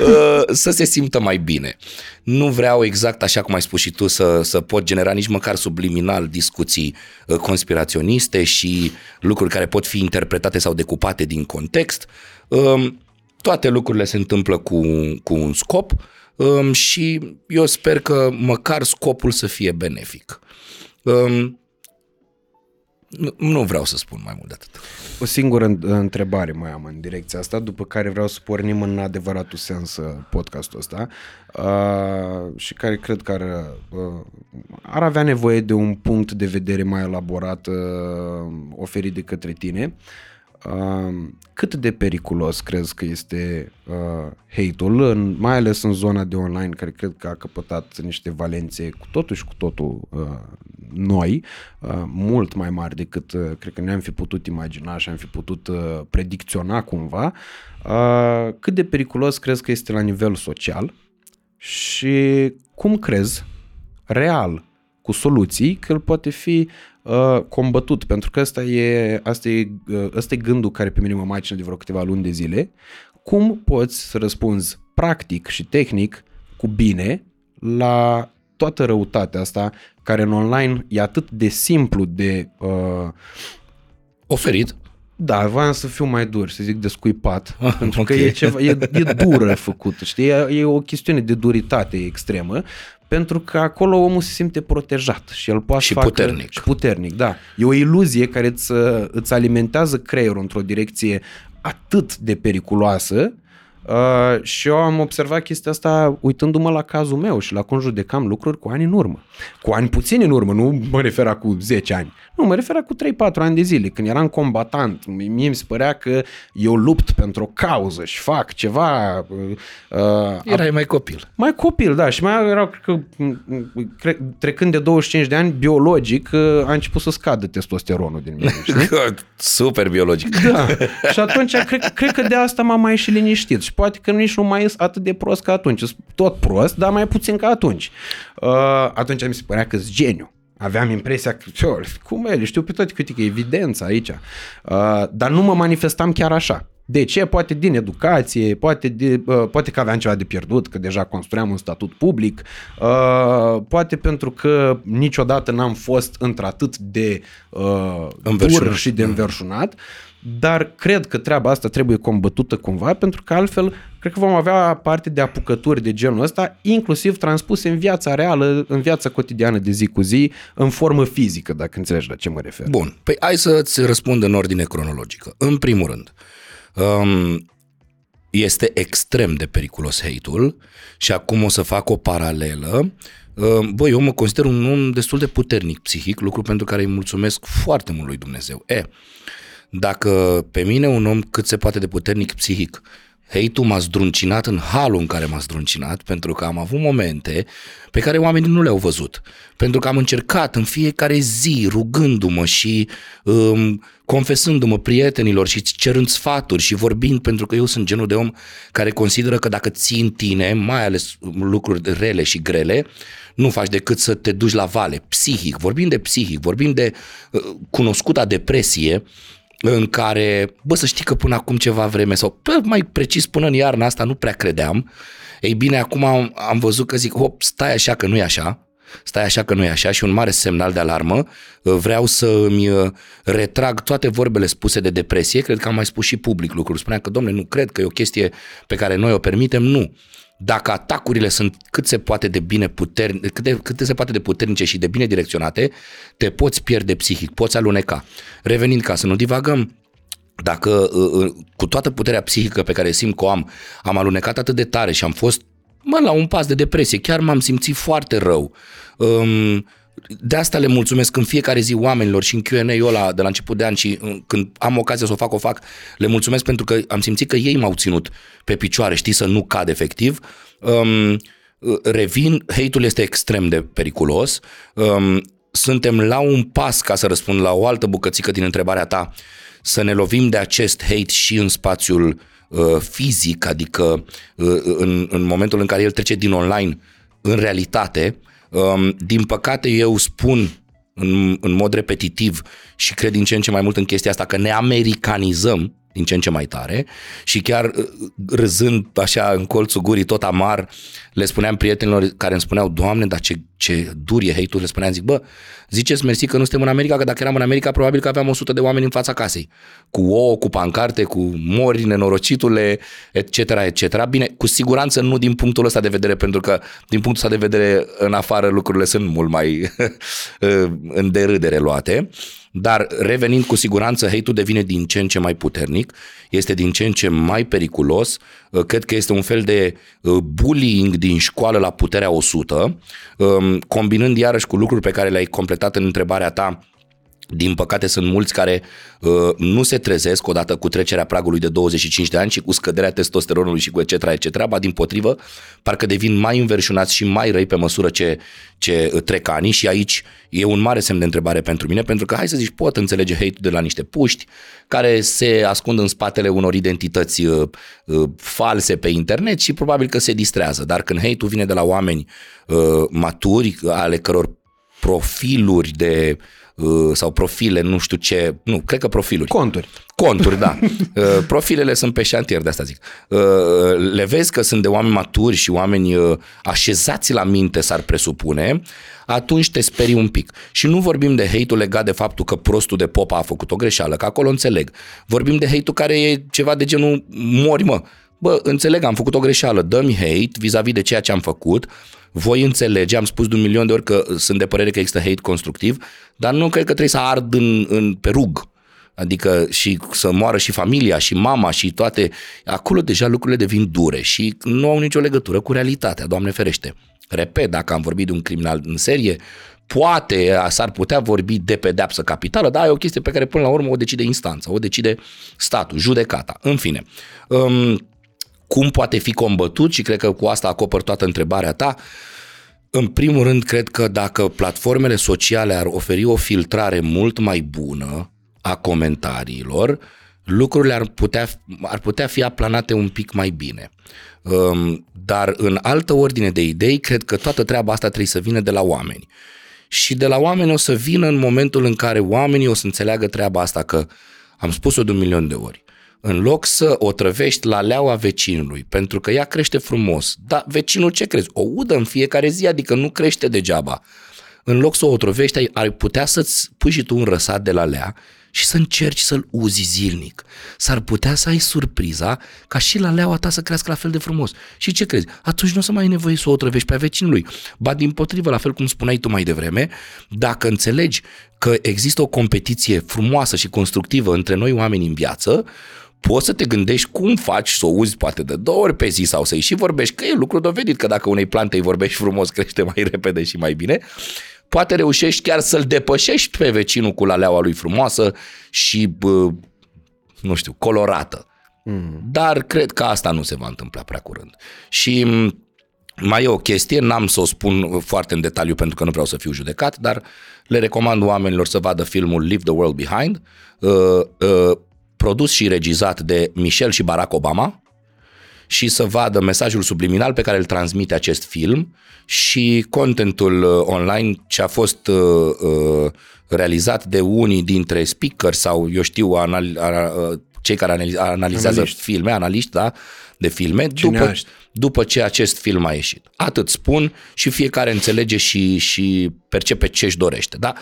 Uh, să se simtă mai bine. Nu vreau exact așa cum ai spus și tu să, să pot genera nici măcar subliminal discuții uh, conspiraționiste și lucruri care pot fi interpretate sau decupate din context. Um, toate lucrurile se întâmplă cu, cu un scop um, și eu sper că măcar scopul să fie benefic. Um, nu, nu vreau să spun mai mult de atât. O singură întrebare mai am în direcția asta, după care vreau să pornim în adevăratul sens uh, podcastul ăsta uh, și care cred că ar, uh, ar avea nevoie de un punct de vedere mai elaborat uh, oferit de către tine. Uh, cât de periculos crezi că este uh, hate-ul, în, mai ales în zona de online, care cred că a căpătat niște valențe cu totul și cu totul uh, noi, uh, mult mai mari decât uh, cred că ne-am fi putut imagina și am fi putut uh, predicționa cumva. Uh, cât de periculos crezi că este la nivel social și cum crezi real cu soluții că el poate fi uh, combătut, pentru că asta e, asta, e, uh, asta e gândul care pe mine mă macină de vreo câteva luni de zile. Cum poți să răspunzi practic și tehnic cu bine la toată răutatea asta care în online e atât de simplu de uh, oferit. Da, voiam să fiu mai dur, să zic descuipat, pentru okay. că e, ceva, e, e dură făcută, știi? E, e o chestiune de duritate extremă, pentru că acolo omul se simte protejat și el poate și facă, puternic. Și puternic, da. E o iluzie care îți, îți alimentează creierul într-o direcție atât de periculoasă Uh, și eu am observat chestia asta uitându-mă la cazul meu și la cum judecam lucruri cu ani în urmă. Cu ani puțini în urmă, nu mă refer cu 10 ani. Nu, mă refer cu 3-4 ani de zile, când eram combatant. Mie mi se părea că eu lupt pentru o cauză și fac ceva. Uh, Erai mai copil. Mai copil, da. Și mai erau, cred că, cred, trecând de 25 de ani, biologic, uh, a început să scadă testosteronul din mine. Știi? Super biologic. Da. Și atunci, cred, cred că de asta m-am mai și liniștit. Și poate că nici nu mai sunt atât de prost ca atunci. Tot prost, dar mai puțin ca atunci. Uh, atunci mi se părea că sunt geniu. Aveam impresia că, cum el, știu pe toate câte că evidența aici. Uh, dar nu mă manifestam chiar așa. De ce? Poate din educație, poate, de, uh, poate că aveam ceva de pierdut, că deja construiam un statut public, uh, poate pentru că niciodată n-am fost într-atât de uh, dur și de înverșunat. Mm dar cred că treaba asta trebuie combătută cumva, pentru că altfel cred că vom avea parte de apucături de genul ăsta, inclusiv transpuse în viața reală, în viața cotidiană de zi cu zi, în formă fizică, dacă înțelegi la ce mă refer. Bun, păi hai să-ți răspund în ordine cronologică. În primul rând, um, este extrem de periculos hate-ul și acum o să fac o paralelă. Um, băi, eu mă consider un om destul de puternic psihic, lucru pentru care îi mulțumesc foarte mult lui Dumnezeu. E, dacă pe mine un om cât se poate de puternic psihic hate-ul m-a zdruncinat în halul în care m-a zdruncinat, pentru că am avut momente pe care oamenii nu le-au văzut. Pentru că am încercat în fiecare zi, rugându-mă și um, confesându-mă prietenilor și cerând sfaturi și vorbind, pentru că eu sunt genul de om care consideră că dacă ții în tine, mai ales lucruri rele și grele, nu faci decât să te duci la vale, psihic, vorbim de psihic, vorbim de uh, cunoscuta depresie, în care, bă, să știi că până acum ceva vreme, sau bă, mai precis până în iarna asta nu prea credeam, ei bine, acum am, am văzut că zic, hop, stai așa că nu e așa, stai așa că nu e așa și un mare semnal de alarmă, vreau să îmi uh, retrag toate vorbele spuse de depresie, cred că am mai spus și public lucruri, spuneam că, domnule, nu cred că e o chestie pe care noi o permitem, nu dacă atacurile sunt cât se poate de bine puternice, cât, de, cât se poate de puternice și de bine direcționate, te poți pierde psihic, poți aluneca. Revenind ca să nu divagăm, dacă uh, uh, cu toată puterea psihică pe care simt că o am, am alunecat atât de tare și am fost mă, la un pas de depresie, chiar m-am simțit foarte rău. Um, de asta le mulțumesc în fiecare zi oamenilor și în Q&A-ul ăla de la început de an și uh, când am ocazia să o fac, o fac, le mulțumesc pentru că am simțit că ei m-au ținut pe picioare, știi, să nu cad efectiv. Um, uh, revin, hate-ul este extrem de periculos. Um, suntem la un pas, ca să răspund la o altă bucățică din întrebarea ta, să ne lovim de acest hate și în spațiul uh, fizic, adică uh, în, în momentul în care el trece din online în realitate, Um, din păcate eu spun în, în mod repetitiv și cred din ce în ce mai mult în chestia asta că ne americanizăm din ce în ce mai tare și chiar uh, râzând așa în colțul gurii tot amar, le spuneam prietenilor care îmi spuneau, Doamne, dar ce, ce dur e hate le spuneam, zic, bă, ziceți mersi că nu suntem în America, că dacă eram în America probabil că aveam 100 de oameni în fața casei, cu ouă, cu pancarte, cu mori, nenorocitule, etc., etc. Bine, cu siguranță nu din punctul ăsta de vedere, pentru că din punctul ăsta de vedere în afară lucrurile sunt mult mai în derâdere luate, dar revenind cu siguranță, hate-ul devine din ce în ce mai puternic, este din ce în ce mai periculos, uh, cred că este un fel de uh, bullying din școală la puterea 100, um, combinând iarăși cu lucruri pe care le-ai completat în întrebarea ta, din păcate sunt mulți care uh, nu se trezesc odată cu trecerea pragului de 25 de ani și cu scăderea testosteronului și cu etc. etc. Ba din potrivă, parcă devin mai înverșunați și mai răi pe măsură ce, ce uh, trec ani și aici e un mare semn de întrebare pentru mine, pentru că hai să zici, pot înțelege hate de la niște puști care se ascund în spatele unor identități uh, uh, false pe internet și probabil că se distrează, dar când hate-ul vine de la oameni uh, maturi, ale căror profiluri de uh, Uh, sau profile, nu știu ce, nu, cred că profiluri. Conturi. Conturi, da. Uh, profilele sunt pe șantier, de asta zic. Uh, le vezi că sunt de oameni maturi și oameni așezați la minte, s-ar presupune, atunci te sperii un pic. Și nu vorbim de hate-ul legat de faptul că prostul de popa a făcut o greșeală, că acolo înțeleg. Vorbim de hate-ul care e ceva de genul mori, mă. Bă, înțeleg, am făcut o greșeală, dă-mi hate vis-a-vis de ceea ce am făcut, voi înțelege, am spus de un milion de ori că sunt de părere că există hate constructiv, dar nu cred că trebuie să ard în, în pe rug. Adică și să moară și familia și mama și toate. Acolo deja lucrurile devin dure și nu au nicio legătură cu realitatea, Doamne ferește. Repet, dacă am vorbit de un criminal în serie, poate s-ar putea vorbi de pedeapsă capitală, dar e o chestie pe care până la urmă o decide instanța, o decide statul, judecata. În fine, um, cum poate fi combătut și cred că cu asta acopăr toată întrebarea ta. În primul rând, cred că dacă platformele sociale ar oferi o filtrare mult mai bună a comentariilor, lucrurile ar putea, ar putea fi aplanate un pic mai bine. Um, dar în altă ordine de idei, cred că toată treaba asta trebuie să vină de la oameni. Și de la oameni o să vină în momentul în care oamenii o să înțeleagă treaba asta că am spus-o de un milion de ori în loc să o trăvești la leaua vecinului, pentru că ea crește frumos. Dar vecinul ce crezi? O udă în fiecare zi, adică nu crește degeaba. În loc să o trăvești, ai putea să-ți pui și tu un răsat de la lea și să încerci să-l uzi zilnic. S-ar putea să ai surpriza ca și la leaua ta să crească la fel de frumos. Și ce crezi? Atunci nu o să mai ai nevoie să o trăvești pe vecinului. Ba din potrivă, la fel cum spuneai tu mai devreme, dacă înțelegi că există o competiție frumoasă și constructivă între noi oameni în viață, poți să te gândești cum faci să o uzi poate de două ori pe zi sau să-i și vorbești, că e lucru dovedit că dacă unei plante îi vorbești frumos, crește mai repede și mai bine, poate reușești chiar să-l depășești pe vecinul cu laleaua lui frumoasă și, bă, nu știu, colorată. Mm. Dar cred că asta nu se va întâmpla prea curând. Și mai e o chestie, n-am să o spun foarte în detaliu pentru că nu vreau să fiu judecat, dar le recomand oamenilor să vadă filmul Leave the World Behind, uh, uh, produs și regizat de Michelle și Barack Obama și să vadă mesajul subliminal pe care îl transmite acest film și contentul uh, online ce a fost uh, uh, realizat de unii dintre speaker sau eu știu anal, uh, cei care analizează analiști. filme, analiști, da, de filme, după, după ce acest film a ieșit. Atât spun și fiecare înțelege și, și percepe ce își dorește. Da?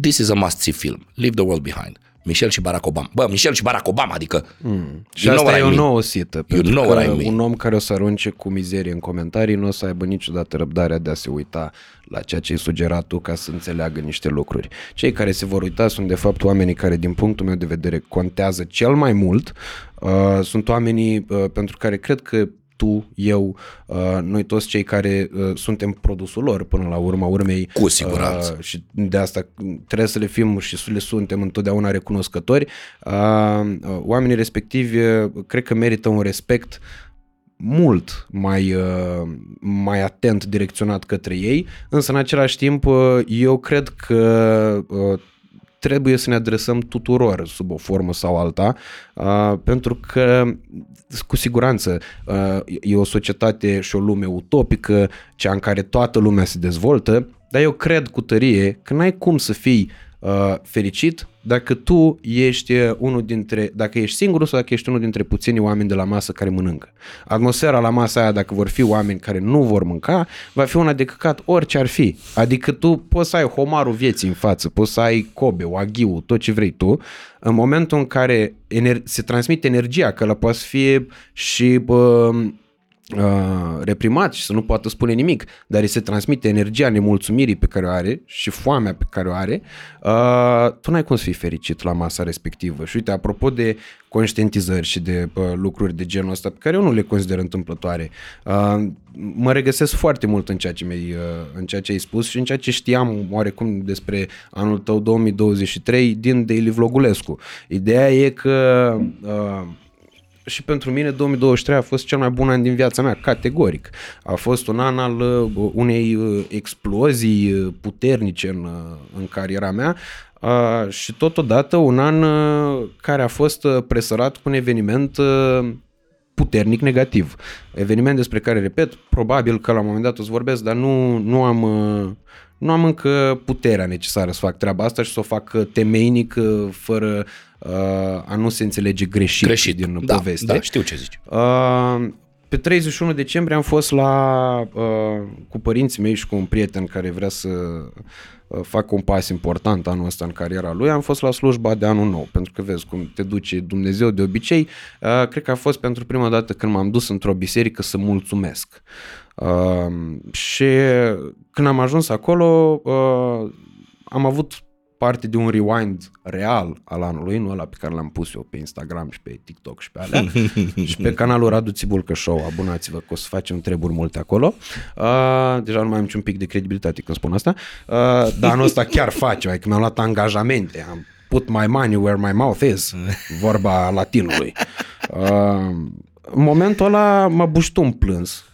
This is a must-see film. Leave the world behind. Michel și Barack Obama. Bă, Michel și Barack Obama, adică... Mm. Și asta e o nouă sită, pentru know că un om care o să arunce cu mizerie în comentarii nu o să aibă niciodată răbdarea de a se uita la ceea ce ai sugerat tu ca să înțeleagă niște lucruri. Cei care se vor uita sunt de fapt oamenii care din punctul meu de vedere contează cel mai mult. Uh, sunt oamenii uh, pentru care cred că tu, eu, uh, noi toți cei care uh, suntem produsul lor până la urma urmei. Cu siguranță. Uh, și de asta trebuie să le fim și să le suntem întotdeauna recunoscători. Uh, oamenii respectivi uh, cred că merită un respect mult mai, uh, mai atent direcționat către ei, însă în același timp uh, eu cred că uh, trebuie să ne adresăm tuturor sub o formă sau alta, pentru că cu siguranță e o societate și o lume utopică, cea în care toată lumea se dezvoltă, dar eu cred cu tărie că n-ai cum să fii uh, fericit dacă tu ești uh, unul dintre, dacă ești singurul sau dacă ești unul dintre puțini oameni de la masă care mănâncă. Atmosfera la masa aia, dacă vor fi oameni care nu vor mânca, va fi una de căcat orice ar fi. Adică tu poți să ai homarul vieții în față, poți să ai Kobe, Wagyu, tot ce vrei tu, în momentul în care ener- se transmite energia, că la poate fi și bă, Uh, reprimat și să nu poată spune nimic, dar îi se transmite energia nemulțumirii pe care o are și foamea pe care o are, uh, tu n-ai cum să fii fericit la masa respectivă. Și uite, apropo de conștientizări și de uh, lucruri de genul ăsta, pe care eu nu le consider întâmplătoare, uh, mă regăsesc foarte mult în ceea, ce mi-ai, uh, în ceea ce ai spus și în ceea ce știam oarecum despre anul tău 2023 din Daily Vlogulescu. Ideea e că uh, și pentru mine 2023 a fost cel mai bun an din viața mea, categoric. A fost un an al uh, unei uh, explozii uh, puternice în, în cariera mea uh, și totodată un an uh, care a fost presărat cu un eveniment uh, puternic negativ. Eveniment despre care, repet, probabil că la un moment dat o să vorbesc, dar nu, nu am... Uh, nu am încă puterea necesară să fac treaba asta și să o fac temeinic, fără Uh, a nu se înțelege greșit, greșit. din da, poveste. Da, știu ce zici. Uh, pe 31 decembrie am fost la uh, cu părinții mei și cu un prieten care vrea să uh, facă un pas important anul ăsta în cariera lui, am fost la slujba de anul nou, pentru că vezi cum te duce Dumnezeu de obicei. Uh, cred că a fost pentru prima dată când m-am dus într-o biserică să mulțumesc. Uh, și când am ajuns acolo, uh, am avut parte de un rewind real al anului, nu ăla pe care l-am pus eu pe Instagram și pe TikTok și pe alea, și pe canalul Radu Țibulcă Show, abunați-vă că o să facem treburi multe acolo. Uh, deja nu mai am niciun pic de credibilitate când spun asta, uh, dar anul ăsta chiar face, că mi-am luat angajamente, am put my money where my mouth is, vorba latinului. Uh, în momentul ăla m-a bușit un plâns,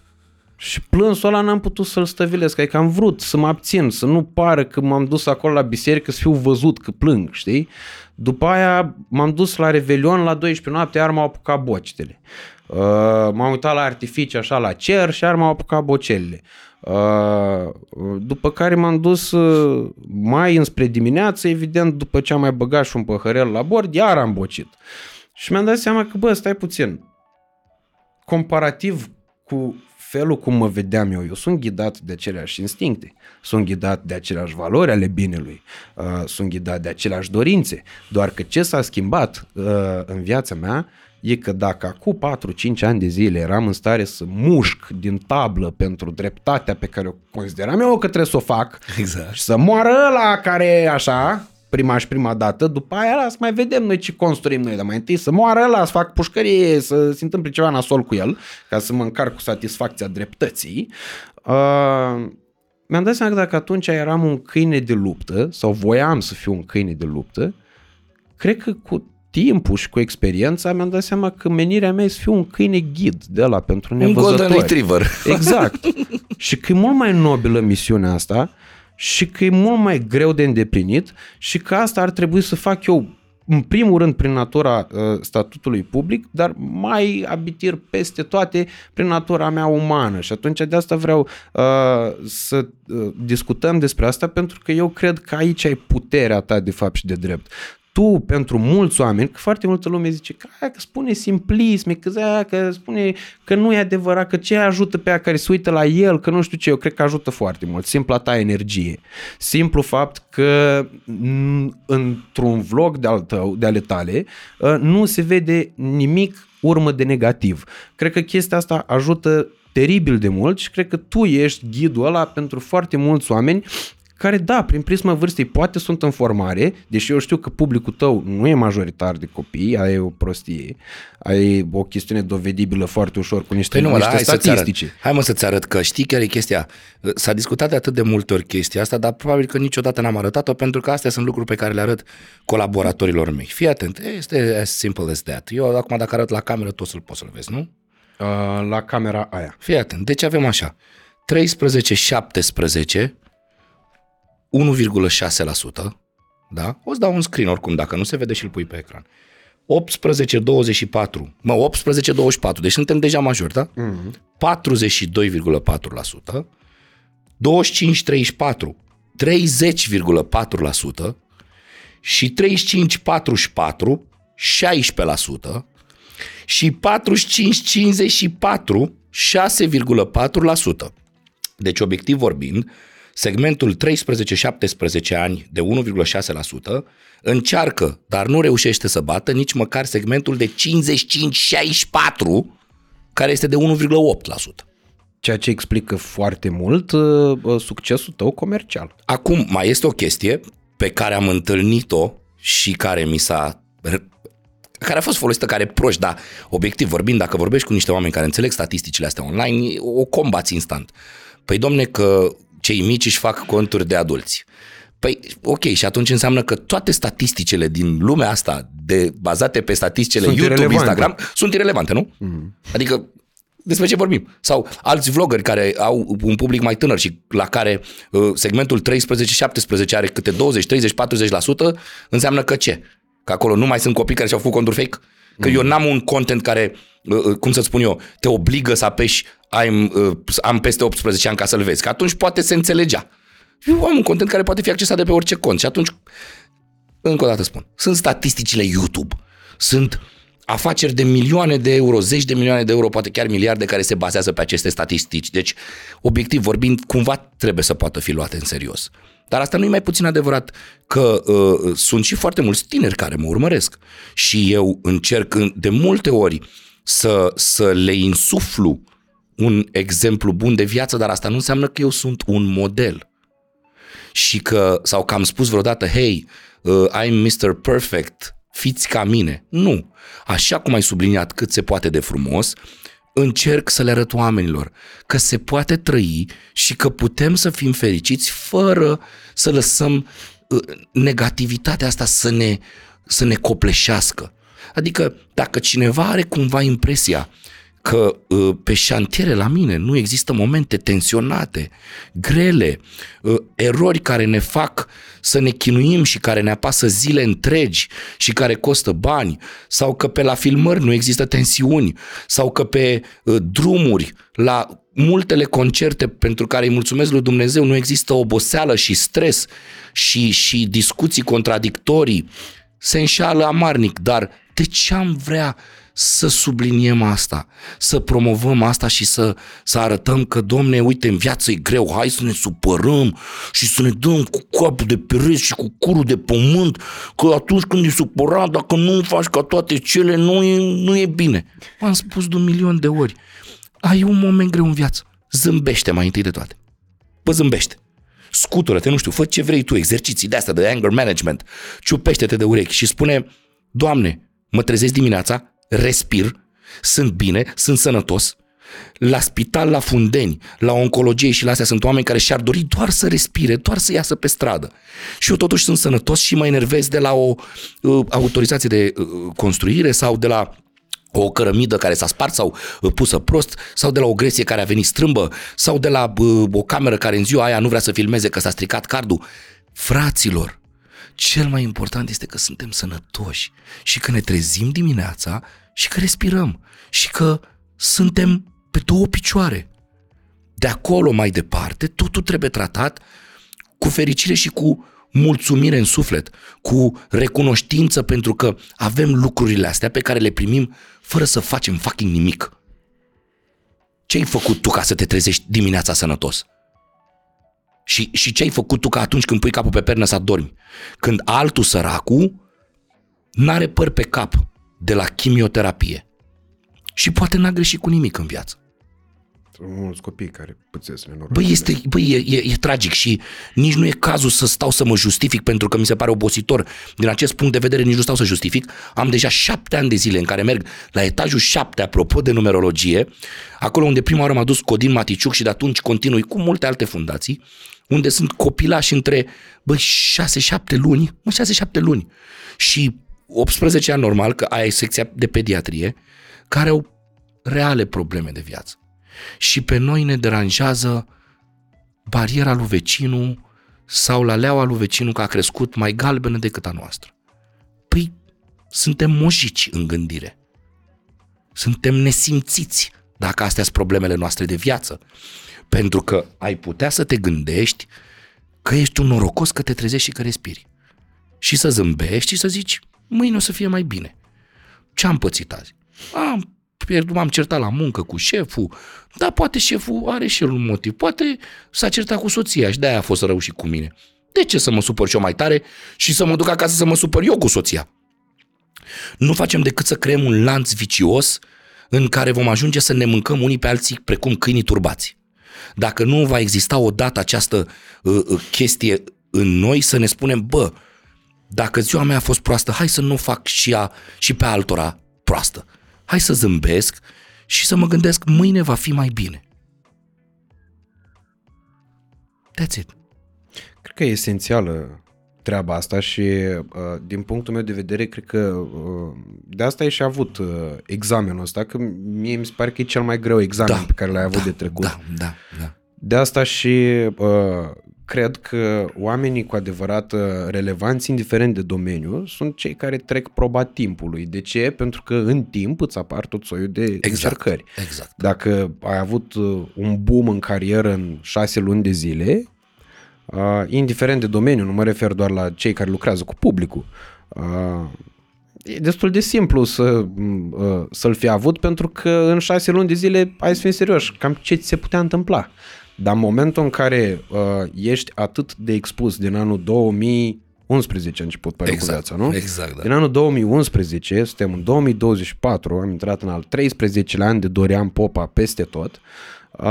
și plânsul ăla n-am putut să-l stăvilesc, adică am vrut să mă abțin, să nu pară că m-am dus acolo la biserică să fiu văzut că plâng, știi? După aia m-am dus la Revelion la 12 noapte, iar m-au apucat bocitele. Uh, m-am uitat la artificii așa la cer și iar m-au apucat bocelele. Uh, după care m-am dus uh, mai înspre dimineață, evident, după ce am mai băgat și un păhărel la bord, iar am bocit. Și mi-am dat seama că, bă, stai puțin, comparativ cu felul cum mă vedeam eu, eu sunt ghidat de aceleași instincte, sunt ghidat de aceleași valori ale binelui, uh, sunt ghidat de aceleași dorințe, doar că ce s-a schimbat uh, în viața mea e că dacă acum 4-5 ani de zile eram în stare să mușc din tablă pentru dreptatea pe care o consideram eu că trebuie să o fac exact. și să moară ăla care așa, prima și prima dată, după aia să mai vedem noi ce construim noi, dar mai întâi să moară ăla, să fac pușcărie, să se întâmple ceva nasol cu el, ca să mă încarc cu satisfacția dreptății. Uh, mi-am dat seama că dacă atunci eram un câine de luptă, sau voiam să fiu un câine de luptă, cred că cu timpul și cu experiența mi-am dat seama că menirea mea e să fiu un câine ghid de la pentru Un nevăzători. golden retriever. Exact. și că e mult mai nobilă misiunea asta și că e mult mai greu de îndeplinit și că asta ar trebui să fac eu în primul rând prin natura uh, statutului public, dar mai abitir peste toate prin natura mea umană. Și atunci de asta vreau uh, să uh, discutăm despre asta, pentru că eu cred că aici ai puterea ta de fapt și de drept tu, pentru mulți oameni, că foarte multă lume zice că, aia, că spune simplisme, că, aia, că spune că nu e adevărat, că ce ajută pe aia care se uită la el, că nu știu ce, eu cred că ajută foarte mult. Simpla ta energie. Simplu fapt că n- într-un vlog de al tău, de ale tale, ă, nu se vede nimic urmă de negativ. Cred că chestia asta ajută teribil de mult și cred că tu ești ghidul ăla pentru foarte mulți oameni care, da, prin prisma vârstei poate sunt în formare, deși eu știu că publicul tău nu e majoritar de copii, ai o prostie, ai o chestiune dovedibilă foarte ușor cu niște, Păi nu, mă, niște dar hai să-ți statistici. arăt. Hai mă să-ți arăt că știi care e chestia. S-a discutat de atât de multe ori chestia asta, dar probabil că niciodată n-am arătat-o pentru că astea sunt lucruri pe care le arăt colaboratorilor mei. Fii atent, este as simple as that. Eu acum dacă arăt la cameră, tot să-l poți să-l vezi, nu? Uh, la camera aia. Fii atent, deci avem așa. 13-17, 1,6%, da? O să dau un screen oricum, dacă nu se vede și îl pui pe ecran. 18-24, mă, 18-24, deci suntem deja majori, da? Mm-hmm. 42,4%, 25-34, 30,4% și 35-44, 16% și 45-54, 6,4%. Deci, obiectiv vorbind, segmentul 13-17 ani de 1,6% încearcă, dar nu reușește să bată nici măcar segmentul de 55-64, care este de 1,8%. Ceea ce explică foarte mult uh, uh, succesul tău comercial. Acum, mai este o chestie pe care am întâlnit-o și care mi s-a care a fost folosită care proști, dar obiectiv vorbind, dacă vorbești cu niște oameni care înțeleg statisticile astea online, o combați instant. Păi domne că cei mici își fac conturi de adulți. Păi, ok, și atunci înseamnă că toate statisticile din lumea asta, de, bazate pe statisticile Sunt YouTube, irelevante. Instagram, sunt irelevante, nu? Mm. Adică, despre ce vorbim? Sau alți vloggeri care au un public mai tânăr și la care uh, segmentul 13-17 are câte 20, 30, 40%, înseamnă că ce? Că acolo nu mai sunt copii care și-au făcut conturi fake? Că mm. eu n-am un content care, uh, uh, cum să spun eu, te obligă să apeși am, uh, am peste 18 ani ca să-l vezi. Că atunci poate se înțelegea. Eu am un content care poate fi accesat de pe orice cont și atunci, încă o dată spun, sunt statisticile YouTube, sunt afaceri de milioane de euro, zeci de milioane de euro, poate chiar miliarde care se bazează pe aceste statistici. Deci, obiectiv vorbind, cumva trebuie să poată fi luate în serios. Dar asta nu e mai puțin adevărat că uh, sunt și foarte mulți tineri care mă urmăresc și eu încerc în- de multe ori să, să le insuflu un exemplu bun de viață, dar asta nu înseamnă că eu sunt un model și că, sau că am spus vreodată, hey, uh, I'm Mr. Perfect, fiți ca mine. Nu. Așa cum ai subliniat cât se poate de frumos, încerc să le arăt oamenilor că se poate trăi și că putem să fim fericiți fără să lăsăm uh, negativitatea asta să ne, să ne copleșească. Adică dacă cineva are cumva impresia că uh, pe șantiere la mine nu există momente tensionate, grele, uh, erori care ne fac să ne chinuim și care ne apasă zile întregi și care costă bani, sau că pe la filmări nu există tensiuni, sau că pe uh, drumuri la multele concerte pentru care îi mulțumesc lui Dumnezeu nu există oboseală și stres și, și discuții contradictorii, se înșală amarnic, dar de ce am vrea să subliniem asta, să promovăm asta și să, să arătăm că, domne, uite, în viață e greu, hai să ne supărăm și să ne dăm cu capul de pereți și cu curul de pământ, că atunci când e supărat, dacă nu faci ca toate cele, nu e, nu e bine. am spus de un milion de ori. Ai un moment greu în viață. Zâmbește mai întâi de toate. Bă, zâmbește. Scutură-te, nu știu, fă ce vrei tu, exerciții de astea, de anger management, ciupește-te de urechi și spune, Doamne, mă trezesc dimineața, respir, sunt bine, sunt sănătos, la spital la Fundeni, la oncologie și la astea sunt oameni care și-ar dori doar să respire, doar să iasă pe stradă. Și eu totuși sunt sănătos și mă enervez de la o uh, autorizație de uh, construire sau de la o cărămidă care s-a spart sau uh, pusă prost, sau de la o gresie care a venit strâmbă, sau de la uh, o cameră care în ziua aia nu vrea să filmeze că s-a stricat cardul. Fraților, cel mai important este că suntem sănătoși și că ne trezim dimineața și că respirăm și că suntem pe două picioare. De acolo mai departe, totul trebuie tratat cu fericire și cu mulțumire în suflet, cu recunoștință pentru că avem lucrurile astea pe care le primim fără să facem fucking nimic. Ce ai făcut tu ca să te trezești dimineața sănătos? Și, și ce ai făcut tu ca atunci când pui capul pe pernă să adormi? Când altul săracu n-are păr pe cap de la chimioterapie. Și poate n-a greșit cu nimic în viață. Sunt mulți copii care pățesc nenorocire. Băi, este, băi e, e, e tragic și nici nu e cazul să stau să mă justific pentru că mi se pare obositor. Din acest punct de vedere nici nu stau să justific. Am deja șapte ani de zile în care merg la etajul șapte, apropo de numerologie, acolo unde prima oară m-a dus Codin Maticiuc și de atunci continui cu multe alte fundații, unde sunt copilași între, băi, șase-șapte luni, mă, șase-șapte luni și 18 ani normal, că aia e secția de pediatrie, care au reale probleme de viață. Și pe noi ne deranjează bariera lui vecinul sau la leaua lui vecinul că a crescut mai galbenă decât a noastră. Păi, suntem mojici în gândire. Suntem nesimțiți dacă astea sunt problemele noastre de viață. Pentru că ai putea să te gândești că ești un norocos că te trezești și că respiri. Și să zâmbești și să zici, mâine o să fie mai bine. Ce am pățit azi? Am pierdut, m-am certat la muncă cu șeful, dar poate șeful are și el un motiv. Poate s-a certat cu soția și de-aia a fost rău și cu mine. De ce să mă supăr și eu mai tare și să mă duc acasă să mă supăr eu cu soția? Nu facem decât să creăm un lanț vicios în care vom ajunge să ne mâncăm unii pe alții precum câinii turbați. Dacă nu va exista odată această uh, uh, chestie în noi să ne spunem, bă, dacă ziua mea a fost proastă, hai să nu fac și, a, și pe altora proastă. Hai să zâmbesc și să mă gândesc mâine va fi mai bine. That's it. Cred că e esențială treaba asta și uh, din punctul meu de vedere cred că uh, de asta ai și avut uh, examenul ăsta, că mie mi se pare că e cel mai greu examen Da, pe care l-ai avut da, de trecut. Da, da, da. De asta și uh, cred că oamenii cu adevărat uh, relevanți, indiferent de domeniu, sunt cei care trec proba timpului. De ce? Pentru că în timp îți apar tot soiul de Exact, încercări. exact. Dacă ai avut uh, un boom în carieră în șase luni de zile, uh, indiferent de domeniu, nu mă refer doar la cei care lucrează cu publicul, uh, e destul de simplu să, m, uh, să-l fi avut pentru că în șase luni de zile, hai să fim serioși, cam ce ți se putea întâmpla. Dar în momentul în care uh, ești atât de expus din anul 2011 a început pare cu Exact, viața, nu? exact, da. Din anul 2011, suntem în 2024, am intrat în al 13-lea an de Dorian Popa peste tot. Uh,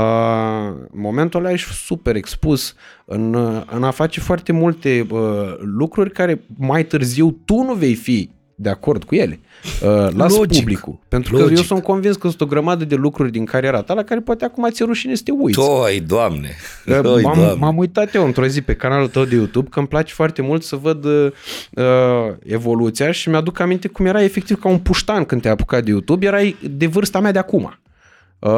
în momentul ăla ești super expus în, uh, în a face foarte multe uh, lucruri care mai târziu tu nu vei fi de acord cu ele. Uh, las Logic. publicul. Pentru că Logic. eu sunt convins că sunt o grămadă de lucruri din cariera ta la care poate acum ți-e rușine să te uiți. Toi, doamne! Că Toi, M-am, doamne! m-am uitat eu într-o zi pe canalul tău de YouTube că îmi place foarte mult să văd uh, uh, evoluția și mi-aduc aminte cum era efectiv ca un puștan când te-ai apucat de YouTube, erai de vârsta mea de acum. Uh,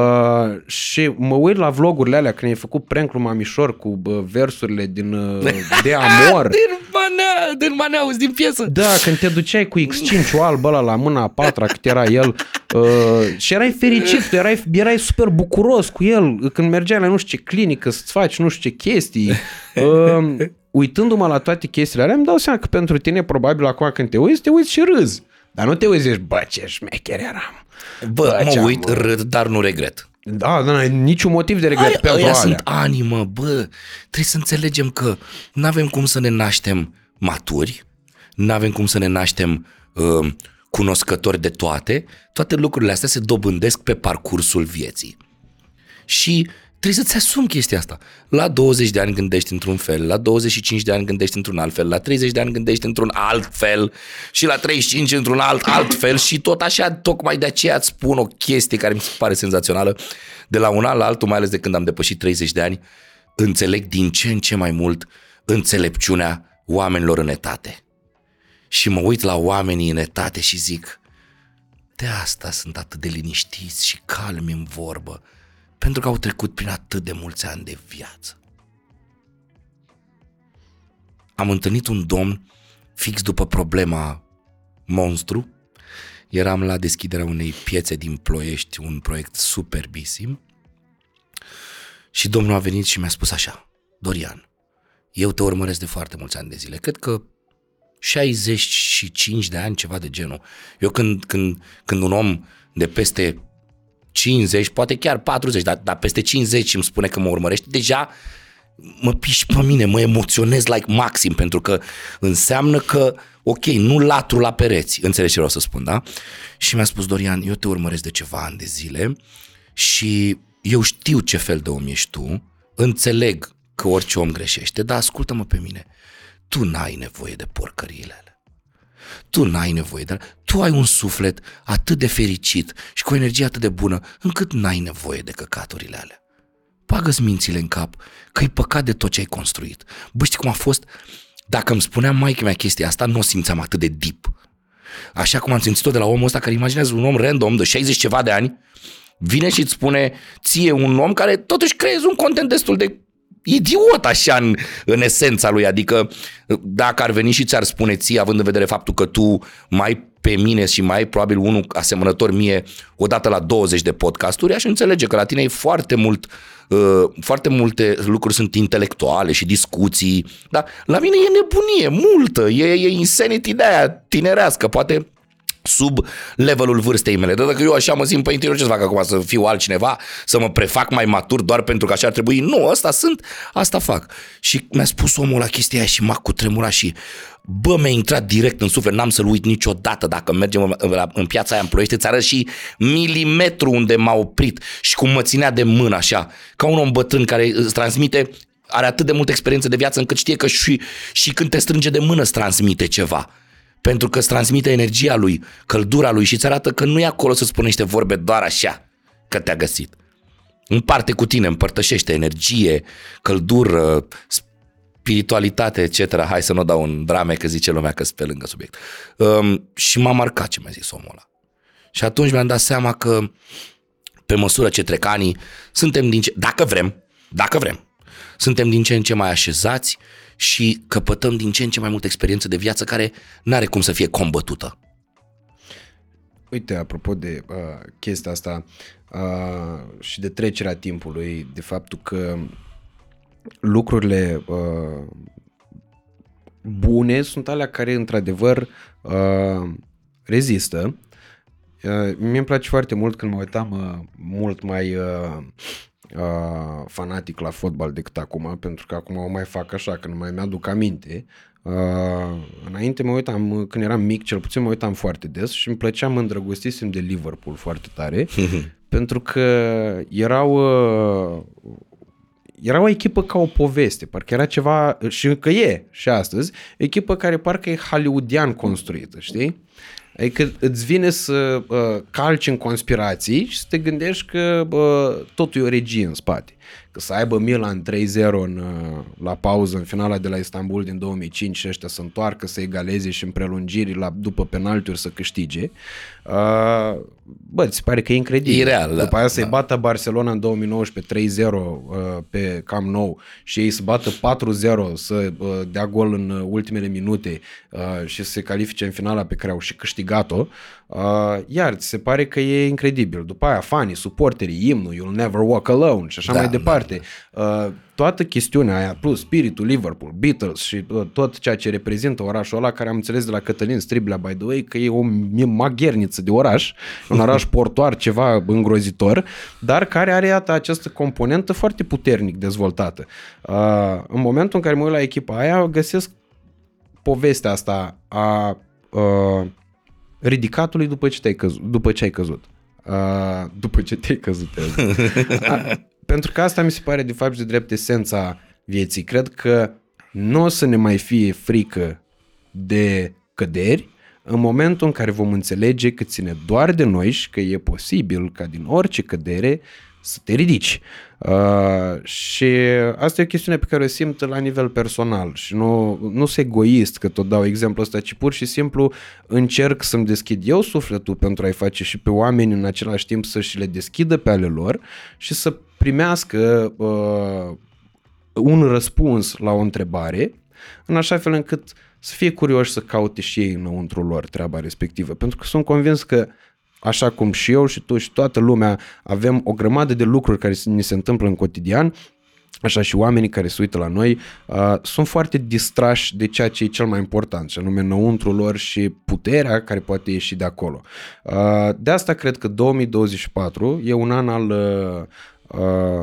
și mă uit la vlogurile alea când ai făcut prank lui Mamișor cu uh, versurile din uh, De Amor. Din manea, din manea, auzi, din piesă. Da, când te duceai cu X5 alb ăla la mâna a patra cât era el uh, și erai fericit, tu erai, erai super bucuros cu el când mergeai la nu știu ce clinică să-ți faci nu știu ce chestii. Uh, uitându-mă la toate chestiile alea, îmi dau seama că pentru tine probabil acum când te uiți, te uiți și râzi. Dar nu te uiți, zici, bă, ce șmecher eram. Bă, ce mă am, uit, bă. râd, dar nu regret. Da, da, niciun motiv de regret Aia, pentru aia alea. sunt ani, mă, bă. Trebuie să înțelegem că nu avem cum să ne naștem maturi, nu avem cum să ne naștem uh, cunoscători de toate. Toate lucrurile astea se dobândesc pe parcursul vieții. Și Trebuie să-ți asumi chestia asta. La 20 de ani gândești într-un fel, la 25 de ani gândești într-un alt fel, la 30 de ani gândești într-un alt fel și la 35 într-un alt alt fel și tot așa, tocmai de aceea îți spun o chestie care mi se pare senzațională. De la un an la altul, mai ales de când am depășit 30 de ani, înțeleg din ce în ce mai mult înțelepciunea oamenilor în etate. Și mă uit la oamenii în etate și zic, de asta sunt atât de liniștiți și calmi în vorbă, pentru că au trecut prin atât de mulți ani de viață. Am întâlnit un domn fix după problema monstru. Eram la deschiderea unei piețe din Ploiești, un proiect superbisim. Și domnul a venit și mi-a spus așa, Dorian, eu te urmăresc de foarte mulți ani de zile. Cred că 65 de ani, ceva de genul. Eu când, când, când un om de peste 50, poate chiar 40, dar, dar peste 50 îmi spune că mă urmărește, deja mă piși pe mine, mă emoționez like maxim, pentru că înseamnă că, ok, nu latru la pereți, înțelegi ce vreau să spun, da? Și mi-a spus, Dorian, eu te urmăresc de ceva ani de zile și eu știu ce fel de om ești tu, înțeleg că orice om greșește, dar ascultă-mă pe mine, tu n-ai nevoie de porcăriile alea. Tu n-ai nevoie de Tu ai un suflet atât de fericit și cu o energie atât de bună încât n-ai nevoie de căcaturile alea. Bagă-ți mințile în cap că e păcat de tot ce ai construit. Bă, știi cum a fost? Dacă îmi spunea maica mea chestia asta, nu o simțeam atât de deep. Așa cum am simțit-o de la omul ăsta care imaginează un om random de 60 ceva de ani, vine și îți spune ție un om care totuși creezi un content destul de idiot așa în, în esența lui, adică dacă ar veni și ți-ar spune ție, având în vedere faptul că tu mai pe mine și mai probabil unul asemănător mie odată la 20 de podcasturi, aș înțelege că la tine e foarte mult uh, foarte multe lucruri sunt intelectuale și discuții, dar la mine e nebunie multă, e, e insanity de aia tinerească, poate sub levelul vârstei mele. Dar dacă eu așa mă simt pe interior, ce să fac acum? Să fiu altcineva? Să mă prefac mai matur doar pentru că așa ar trebui? Nu, asta sunt, asta fac. Și mi-a spus omul la chestia aia și m-a cutremura și bă, mi-a intrat direct în suflet, n-am să-l uit niciodată dacă mergem în piața aia în Ploiești, îți arăt și milimetru unde m-a oprit și cum mă ținea de mână așa, ca un om bătrân care îți transmite are atât de multă experiență de viață încât știe că și, și când te strânge de mână îți transmite ceva pentru că îți transmite energia lui, căldura lui și îți arată că nu e acolo să spune niște vorbe doar așa că te-a găsit. Împarte cu tine, împărtășește energie, căldură, spiritualitate, etc. Hai să nu dau un drame că zice lumea că sunt pe lângă subiect. Um, și m-a marcat ce mi-a zis omul ăla. Și atunci mi-am dat seama că pe măsură ce trec anii, suntem din ce, dacă vrem, dacă vrem, suntem din ce în ce mai așezați, și căpătăm din ce în ce mai multă experiență de viață care nu are cum să fie combătută. Uite, apropo de uh, chestia asta uh, și de trecerea timpului, de faptul că lucrurile uh, bune sunt alea care într-adevăr uh, rezistă. Uh, mie îmi place foarte mult când mă uitam uh, mult mai uh, uh, fanatic la fotbal decât acum, pentru că acum o mai fac așa, că nu mai mi-aduc aminte. Uh, înainte mă uitam, când eram mic, cel puțin mă uitam foarte des și îmi plăcea, mă îndrăgostisem de Liverpool foarte tare, pentru că erau uh, era o echipă ca o poveste, parcă era ceva, și încă e și astăzi, echipă care parcă e hollywoodian construită, știi? Adică îți vine să uh, calci în conspirații și să te gândești că uh, totul e o regie în spate că să aibă Milan 3-0 în, uh, la pauză în finala de la Istanbul din 2005 și ăștia să întoarcă, să egaleze și în prelungiri la, după penaltiuri să câștige. Uh, bă, ți pare că e incredibil. E real, da. După aia da. să-i bată Barcelona în 2019 3-0 uh, pe Camp Nou și ei să bată 4-0 să uh, dea gol în ultimele minute uh, și să se califice în finala pe care au și câștigat-o. Uh, iar ți se pare că e incredibil. După aia fanii, suporterii, imnul, You'll Never Walk Alone și așa da, mai departe. Da, da. Uh, toată chestiunea aia, plus spiritul Liverpool, Beatles și uh, tot ceea ce reprezintă orașul ăla, care am înțeles de la Cătălin Striblea, by the way, că e o magherniță de oraș, un oraș portoar, ceva îngrozitor, dar care are iată această componentă foarte puternic dezvoltată. Uh, în momentul în care mă uit la echipa aia, găsesc povestea asta a uh, ridicatului după ce, te-ai căzut, după ce ai căzut. Uh, după ce te-ai căzut. a, pentru că asta mi se pare de fapt de drept esența vieții. Cred că nu o să ne mai fie frică de căderi în momentul în care vom înțelege că ține doar de noi și că e posibil ca din orice cădere să te ridici. Uh, și asta e o chestiune pe care o simt la nivel personal și nu, nu sunt egoist că tot dau exemplu ăsta, ci pur și simplu încerc să-mi deschid eu sufletul pentru a-i face și pe oameni în același timp să-și le deschidă pe ale lor și să primească uh, un răspuns la o întrebare în așa fel încât să fie curioși să caute și ei înăuntru lor treaba respectivă. Pentru că sunt convins că așa cum și eu și tu și toată lumea avem o grămadă de lucruri care ni se întâmplă în cotidian, așa și oamenii care se uită la noi uh, sunt foarte distrași de ceea ce e cel mai important, și anume înăuntru lor și puterea care poate ieși de acolo. Uh, de asta cred că 2024 e un an al uh, Uh,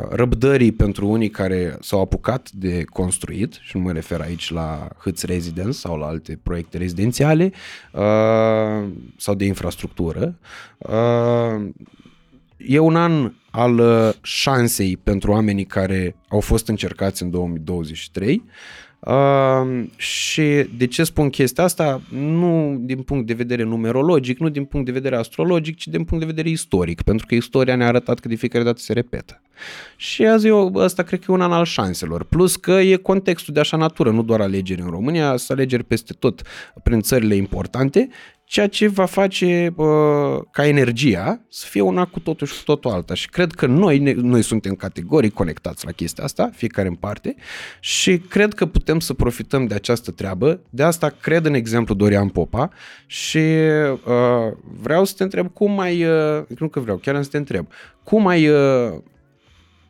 răbdării pentru unii care s-au apucat de construit, și nu mă refer aici la Hâți Residence sau la alte proiecte rezidențiale uh, sau de infrastructură. Uh, e un an al șansei pentru oamenii care au fost încercați în 2023 Uh, și de ce spun chestia asta? Nu din punct de vedere numerologic, nu din punct de vedere astrologic, ci din punct de vedere istoric, pentru că istoria ne-a arătat că de fiecare dată se repetă. Și azi eu, ăsta cred că e un an al șanselor. Plus că e contextul de așa natură, nu doar alegeri în România, sunt alegeri peste tot prin țările importante ceea ce va face uh, ca energia să fie una cu totul și cu totul alta. Și cred că noi, noi suntem categorii conectați la chestia asta, fiecare în parte, și cred că putem să profităm de această treabă. De asta cred în exemplu Dorian Popa și uh, vreau să te întreb cum ai, uh, nu că vreau, chiar să te întreb, cum ai uh,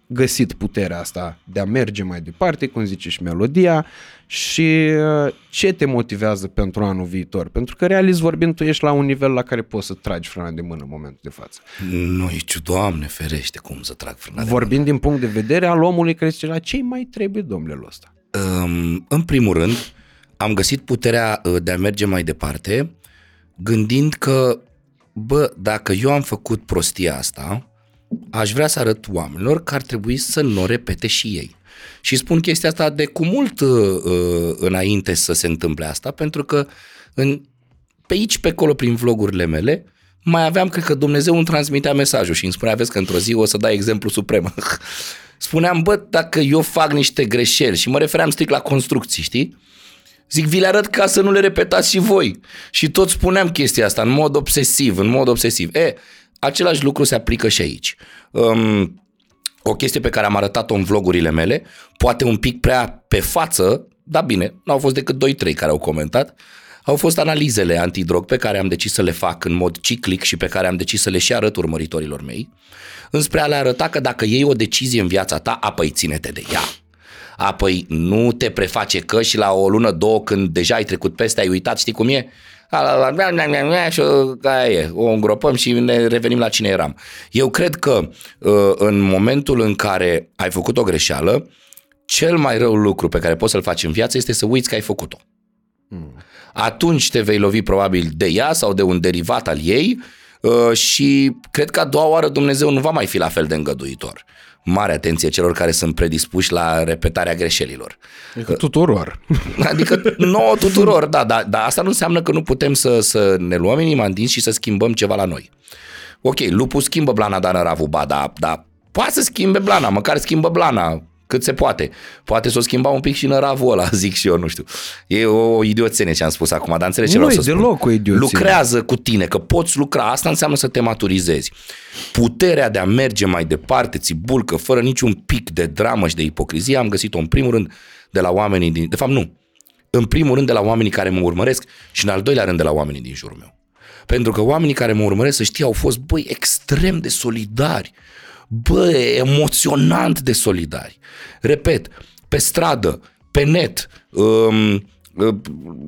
găsit puterea asta de a merge mai departe, cum zice și melodia, și uh, ce te motivează pentru anul viitor? Pentru că, realist vorbind, tu ești la un nivel la care poți să tragi frâna de mână în momentul de față. Nu, nici, Doamne ferește, cum să trag frâna Vorbind de mână. din punct de vedere al omului care zice, la ce mai trebuie, domnule ăsta? Um, în primul rând, am găsit puterea uh, de a merge mai departe, gândind că, bă, dacă eu am făcut prostia asta, aș vrea să arăt oamenilor că ar trebui să nu o repete și ei. Și spun chestia asta de cu mult uh, uh, înainte să se întâmple asta, pentru că în, pe aici, pe acolo, prin vlogurile mele, mai aveam, cred că Dumnezeu îmi transmitea mesajul și îmi spunea, vezi că într-o zi o să dai exemplu suprem. Spuneam, bă, dacă eu fac niște greșeli și mă refeream strict la construcții, știi? Zic, vi le arăt ca să nu le repetați și voi. Și tot spuneam chestia asta în mod obsesiv, în mod obsesiv. E, același lucru se aplică și aici. Um, o chestie pe care am arătat-o în vlogurile mele, poate un pic prea pe față, dar bine, nu au fost decât 2-3 care au comentat, au fost analizele antidrog pe care am decis să le fac în mod ciclic și pe care am decis să le și arăt urmăritorilor mei, înspre a le arăta că dacă iei o decizie în viața ta, apoi ține-te de ea. Apoi nu te preface că și la o lună, două, când deja ai trecut peste, ai uitat, știi cum e? Și aia e, o îngropăm și ne revenim la cine eram. Eu cred că uh, în momentul în care ai făcut o greșeală, cel mai rău lucru pe care poți să-l faci în viață este să uiți că ai făcut-o. Hmm. Atunci te vei lovi probabil de ea sau de un derivat al ei uh, și cred că a doua oară Dumnezeu nu va mai fi la fel de îngăduitor mare atenție celor care sunt predispuși la repetarea greșelilor. Adică tuturor. Adică nouă tuturor, da, dar da, asta nu înseamnă că nu putem să, să ne luăm inima în dinți și să schimbăm ceva la noi. Ok, lupul schimbă blana, dar ravuba, dar da, poate să schimbe blana, măcar schimbă blana, cât se poate. Poate să o schimba un pic și năravul ăla, zic și eu, nu știu. E o idioțenie ce am spus acum, dar înțelegi ce nu vreau să deloc spun. o idioție. Lucrează cu tine, că poți lucra. Asta înseamnă să te maturizezi. Puterea de a merge mai departe, ți bulcă, fără niciun pic de dramă și de ipocrizie, am găsit-o în primul rând de la oamenii din... De fapt, nu. În primul rând de la oamenii care mă urmăresc și în al doilea rând de la oamenii din jurul meu. Pentru că oamenii care mă urmăresc, să știi, au fost, băi, extrem de solidari bă, emoționant de solidari. Repet, pe stradă, pe net, um,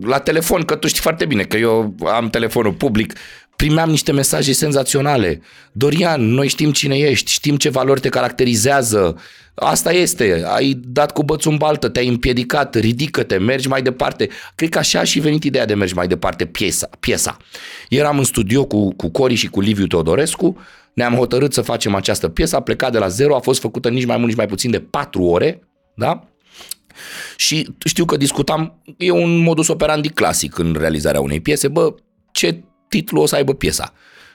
la telefon, că tu știi foarte bine că eu am telefonul public, primeam niște mesaje senzaționale. Dorian, noi știm cine ești, știm ce valori te caracterizează. Asta este, ai dat cu bățul în baltă, te-ai împiedicat, ridică-te, mergi mai departe. Cred că așa a și venit ideea de mergi mai departe piesa. piesa. Eram în studio cu, cu Cori și cu Liviu Teodorescu, ne-am hotărât să facem această piesă, a plecat de la zero, a fost făcută nici mai mult, nici mai puțin de patru ore, da? Și știu că discutam, e un modus operandi clasic în realizarea unei piese, bă, ce titlu o să aibă piesa?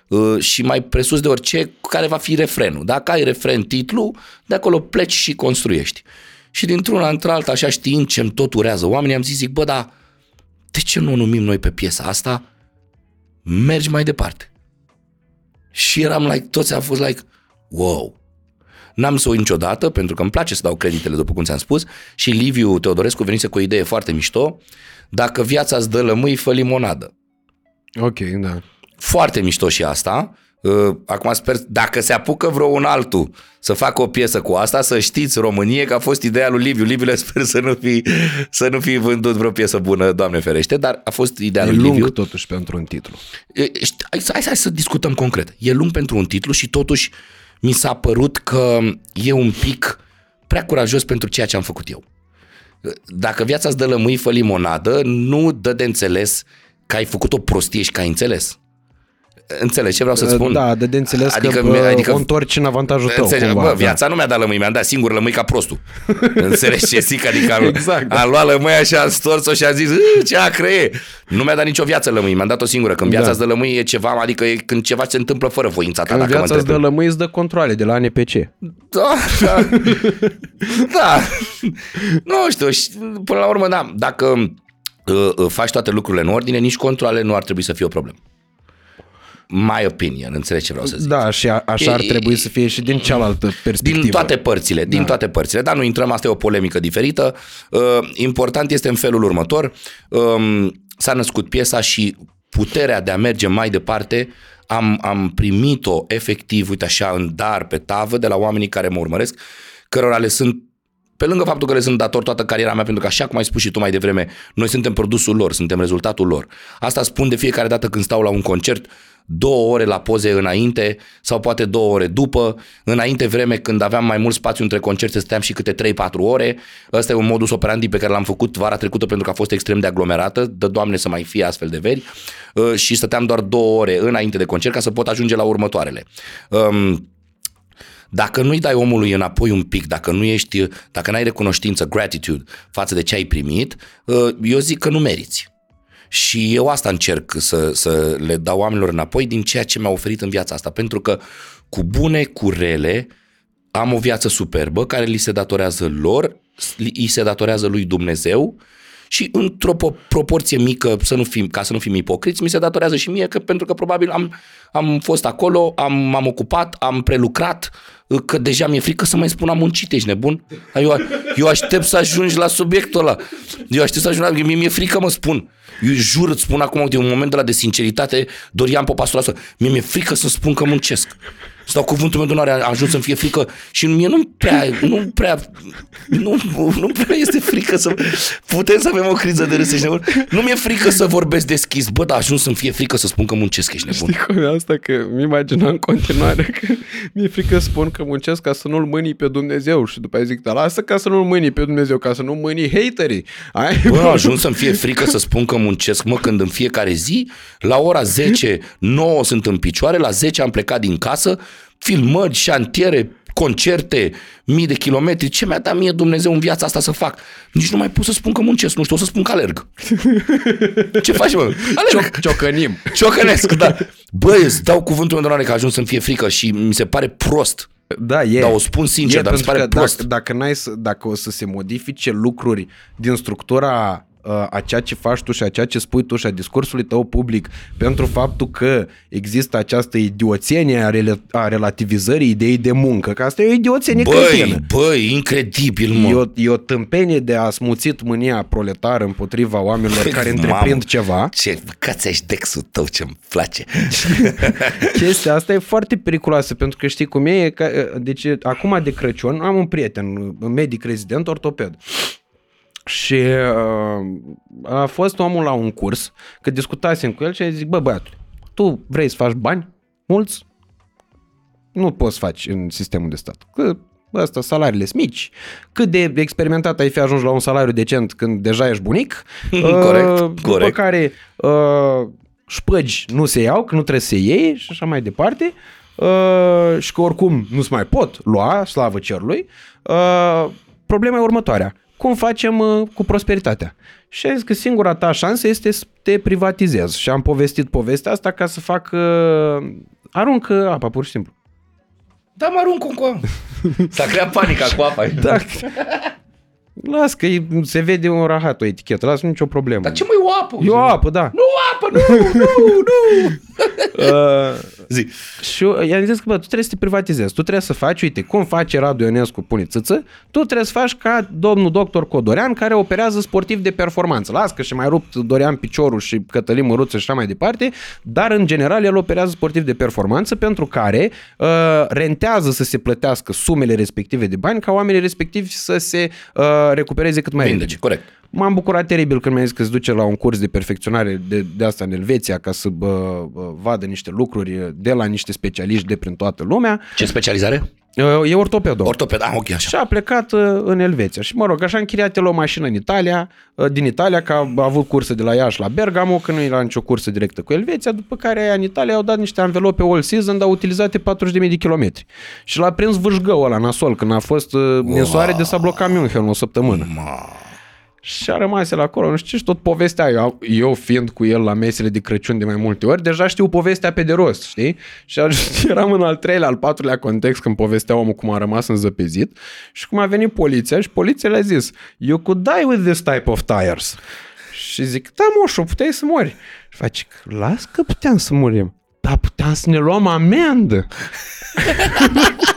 Uh, și mai presus de orice, care va fi refrenul. Dacă ai refren, titlu, de acolo pleci și construiești. Și dintr-una într-alta, așa știind ce-mi tot urează oamenii, am zis, zic, bă, dar de ce nu o numim noi pe piesa asta? Mergi mai departe. Și eram like, toți am fost like, wow. N-am să o niciodată, pentru că îmi place să dau creditele, după cum ți-am spus, și Liviu Teodorescu venise cu o idee foarte mișto, dacă viața îți dă lămâi, fă limonadă. Ok, da. Foarte mișto și asta. Uh, Acum sper, dacă se apucă vreo un altul să facă o piesă cu asta, să știți, Românie, că a fost ideea lui Liviu. Liviu le sper să nu fi, să nu fi vândut vreo piesă bună, Doamne ferește, dar a fost ideea E lui lung Liviu. totuși pentru un titlu. E, ști- Hai, să- hai, hai să discutăm concret. E lung pentru un titlu și totuși mi s-a părut că e un pic prea curajos pentru ceea ce am făcut eu. Dacă viața îți dă lămâi, fă limonadă, nu dă de înțeles că ai făcut o prostie și că ai înțeles. Înțelegi ce vreau să-ți spun? Da, de, de înțeles Adică că mi- bă, adică- o întorci în avantajul tău. Înțelegi? cumva, Bă, da. viața nu mi-a dat lămâi, mi-a dat singur lămâi ca prostul. Înțelegi ce zic? Adică am, Exact, da. am luat lămâia și am stors-o și am zis, "Ă, ce acră e. Nu mi-a dat nicio viață lămâi, mi-am dat o singură. Când viața Da. îți dă lămâi e ceva, adică e când ceva se întâmplă fără voința ta, Când dacă mă viața îți dă întrebi. lămâi, îți dă controle de la NPC. Da, da. da. Nu știu, și până la urmă, da, dacă uh, uh, faci toate lucrurile în ordine, nici controle nu ar trebui să fie o problemă. My opinion, înțelegi ce vreau să zic. Da, și a, așa ar E- trebui să fie și din cealaltă perspectivă. Din toate părțile, din toate părțile. Dar nu intrăm, asta e o polemică diferită. Uh, important este în felul următor. Um, s-a născut piesa și puterea de a merge mai departe am, am primit-o efectiv, uite așa, în dar pe tavă de la oamenii care mă urmăresc, cărora le sunt pe lângă faptul că le sunt dator toată cariera mea, pentru că așa cum ai spus și tu mai devreme, noi suntem produsul lor, suntem rezultatul lor. Asta spun de fiecare dată când stau la un concert, două ore la poze înainte sau poate două ore după. Înainte vreme când aveam mai mult spațiu între concerte stăteam și câte 3-4 ore. Ăsta e un modus operandi pe care l-am făcut vara trecută pentru că a fost extrem de aglomerată. Dă Doamne să mai fie astfel de veri. Uh, Și stăteam doar două ore înainte de concert ca să pot ajunge la următoarele. Um, dacă nu-i dai omului înapoi un pic, dacă nu ești, dacă n-ai recunoștință, gratitude față de ce ai primit, uh, eu zic că nu meriți. Și eu asta încerc să, să le dau oamenilor înapoi din ceea ce mi-a oferit în viața asta. Pentru că cu bune, cu rele, am o viață superbă care li se datorează lor, li se datorează lui Dumnezeu și într-o po- proporție mică, să nu fim, ca să nu fim ipocriți, mi se datorează și mie, că, pentru că probabil am, am fost acolo, am, m-am ocupat, am prelucrat, că deja mi-e frică să mai spun am muncit, ești nebun? Eu, eu aștept să ajungi la subiectul ăla. Eu aștept să ajung la... Mie mi-e frică, mă spun. Eu jur, îți spun acum, uite, un moment de la de sinceritate, Dorian Popa asta. Mie mi-e frică să spun că muncesc. Stau cuvântul meu de onoare, a ajuns să-mi fie frică și mie nu prea, nu prea, nu, nu prea este frică să, putem să avem o criză de râs, ești nebun? Nu mi-e frică să vorbesc deschis, bă, dar a ajuns să-mi fie frică să spun că muncesc, ești nebun. Știi cum e asta? Că mi imaginam în continuare că mi-e frică să spun că muncesc ca să nu-L mâni pe Dumnezeu și după aia zic, dar lasă ca să nu-L mâni pe Dumnezeu, ca să nu mâni haterii. Ai? Bă, a ajuns să-mi fie frică să spun că muncesc, mă, când în fiecare zi, la ora 10, 9 sunt în picioare, la 10 am plecat din casă, filmări, șantiere, concerte, mii de kilometri, ce mi-a dat mie Dumnezeu în viața asta să fac? Nici nu mai pot să spun că muncesc, nu știu, o să spun că alerg. Ce faci, mă? Alerg. Cioc- ciocănim. Ciocănesc, da. Băi, îți dau cuvântul meu de onoare că a ajuns să-mi fie frică și mi se pare prost. Da, e. Dar o spun sincer, e, dar mi se pentru pare că prost. Dacă, dacă, n-ai să, dacă o să se modifice lucruri din structura uh, a ceea ce faci tu și a ceea ce spui tu și a discursului tău public pentru faptul că există această idioțenie a, rela- a relativizării ideii de muncă, că asta e o idioțenie Băi, cretină. băi, incredibil, mă. E o, e o tâmpenie de a smuțit mânia proletară împotriva oamenilor care întreprind Mamă, ceva. Ce cățești dexul tău, ce-mi place. Chestia asta e foarte periculoasă pentru că știi cum e, e că, deci acum de Crăciun am un prieten, un medic rezident ortoped. Și uh, a fost omul la un curs, că discutasem cu el și a zis, bă băiatul, tu vrei să faci bani mulți? Nu poți faci în sistemul de stat. Că ăsta, salariile sunt mici. Cât de experimentat ai fi ajuns la un salariu decent când deja ești bunic. Corect, Uh, După corect. care uh, șpăgi nu se iau, că nu trebuie să se iei și așa mai departe. uh, și că oricum nu-ți mai pot lua, slavă cerului, uh, problema e următoarea. Cum facem uh, cu prosperitatea? Și a zis că singura ta șansă este să te privatizezi. Și am povestit povestea asta ca să fac... Uh, aruncă apa, pur și simplu. Da, mă arunc cu apa. S-a creat panica cu apa. Da. Las că e- se vede un rahat o etichetă, las nicio problemă. Dar ce mai o apă? E o apă, da. Nu apă, nu, nu, nu. Uh, Zi. și eu i-am zis că, bă, tu trebuie să te privatizezi. Tu trebuie să faci, uite, cum face Radu Ionescu, pune țâță, tu trebuie să faci ca domnul doctor Codorean, care operează sportiv de performanță. Las că și mai rupt Dorian Piciorul și Cătălin Măruță și așa mai departe, dar în general el operează sportiv de performanță pentru care uh, rentează să se plătească sumele respective de bani ca oamenii respectivi să se uh, recupereze cât mai repede. Vindece, corect. M-am bucurat teribil când mi-a zis că se duce la un curs de perfecționare de, de asta în Elveția ca să bă, bă, vadă niște lucruri de la niște specialiști de prin toată lumea. Ce specializare? E ortopedul. Ortoped, ah, ok, așa. Și a plecat uh, în Elveția. Și mă rog, așa a închiriat el o mașină în Italia, uh, din Italia, că a avut cursă de la Iași la Bergamo, că nu era nicio cursă directă cu Elveția, după care aia în Italia au dat niște anvelope all season, dar utilizate 40.000 de kilometri. Și l-a prins vâșgăul ăla nasol, când a fost uh, wow. soare de s-a blocat München o săptămână. Și a rămas el acolo, nu știu ce, și tot povestea. Eu, eu fiind cu el la mesele de Crăciun de mai multe ori, deja știu povestea pe de rost, știi? Și ajuns, eram în al treilea, al patrulea context când povestea omul cum a rămas înzăpezit și cum a venit poliția și poliția le-a zis You could die with this type of tires. Și zic, da moșu, puteai să mori. Și face, las că puteam să murim. Dar puteam să ne luăm amendă.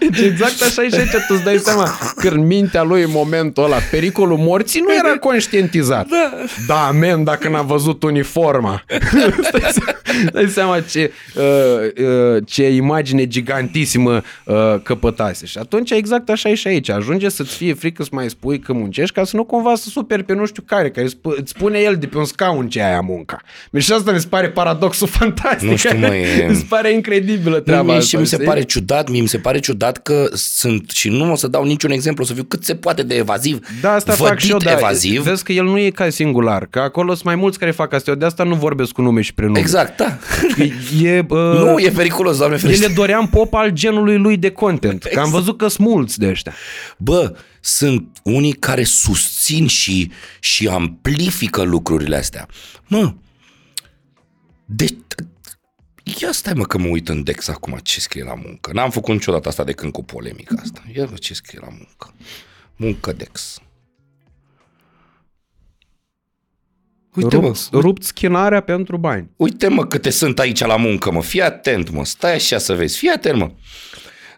Deci exact așa e și aici, tu îți dai seama că în mintea lui în momentul ăla pericolul morții nu era conștientizat. Da, da amen, dacă n-a văzut uniforma. Stai seama- dai seama ce, uh, uh, ce imagine gigantisimă uh, căpătase. Și atunci exact așa e și aici. Ajunge să-ți fie frică să mai spui că muncești ca să nu cumva să superi pe nu știu care, care îți sp- îți spune el de pe un scaun ce e aia munca. Deci și asta mi se pare paradoxul fantastic. Nu știu, mă, e- Mi se pare incredibilă Nu, treaba mie asta. și mi se știi? pare ciudat, mie mi se pare ciudat că sunt, și nu o să dau niciun exemplu, o să fiu cât se poate de evaziv, Da, asta vădit fac și eu, dar evaziv. vezi că el nu e ca singular, că acolo sunt mai mulți care fac asta. Eu de asta nu vorbesc cu nume și prenume. Exact, da. E, uh, nu, e periculos, doamne el ferește. e Dorian Pop al genului lui de content. Că am văzut că sunt mulți de ăștia. Bă, sunt unii care susțin și, și amplifică lucrurile astea. Mă, deci, ia stai mă că mă uit în Dex acum ce scrie la muncă. N-am făcut niciodată asta de când cu polemica asta. Ia vă ce scrie la muncă. Muncă Dex. Uite mă, Rupt, rupt schinarea pentru bani. Uite mă câte sunt aici la muncă, mă. Fii atent, mă. Stai așa să vezi. Fii atent, mă.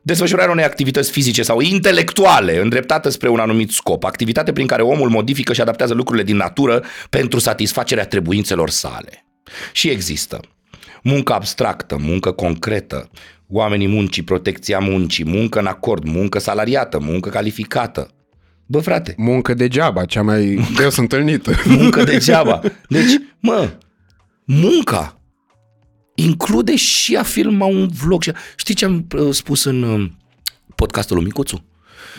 Desfășurarea unei activități fizice sau intelectuale îndreptată spre un anumit scop. Activitate prin care omul modifică și adaptează lucrurile din natură pentru satisfacerea trebuințelor sale. Și există muncă abstractă, muncă concretă, oamenii muncii, protecția muncii, muncă în acord, muncă salariată, muncă calificată. Bă, frate, Muncă degeaba, cea mai des întâlnită. muncă degeaba. Deci, mă, munca include și a filma un vlog. Și- Știi ce am uh, spus în uh, podcastul lui Micuțu?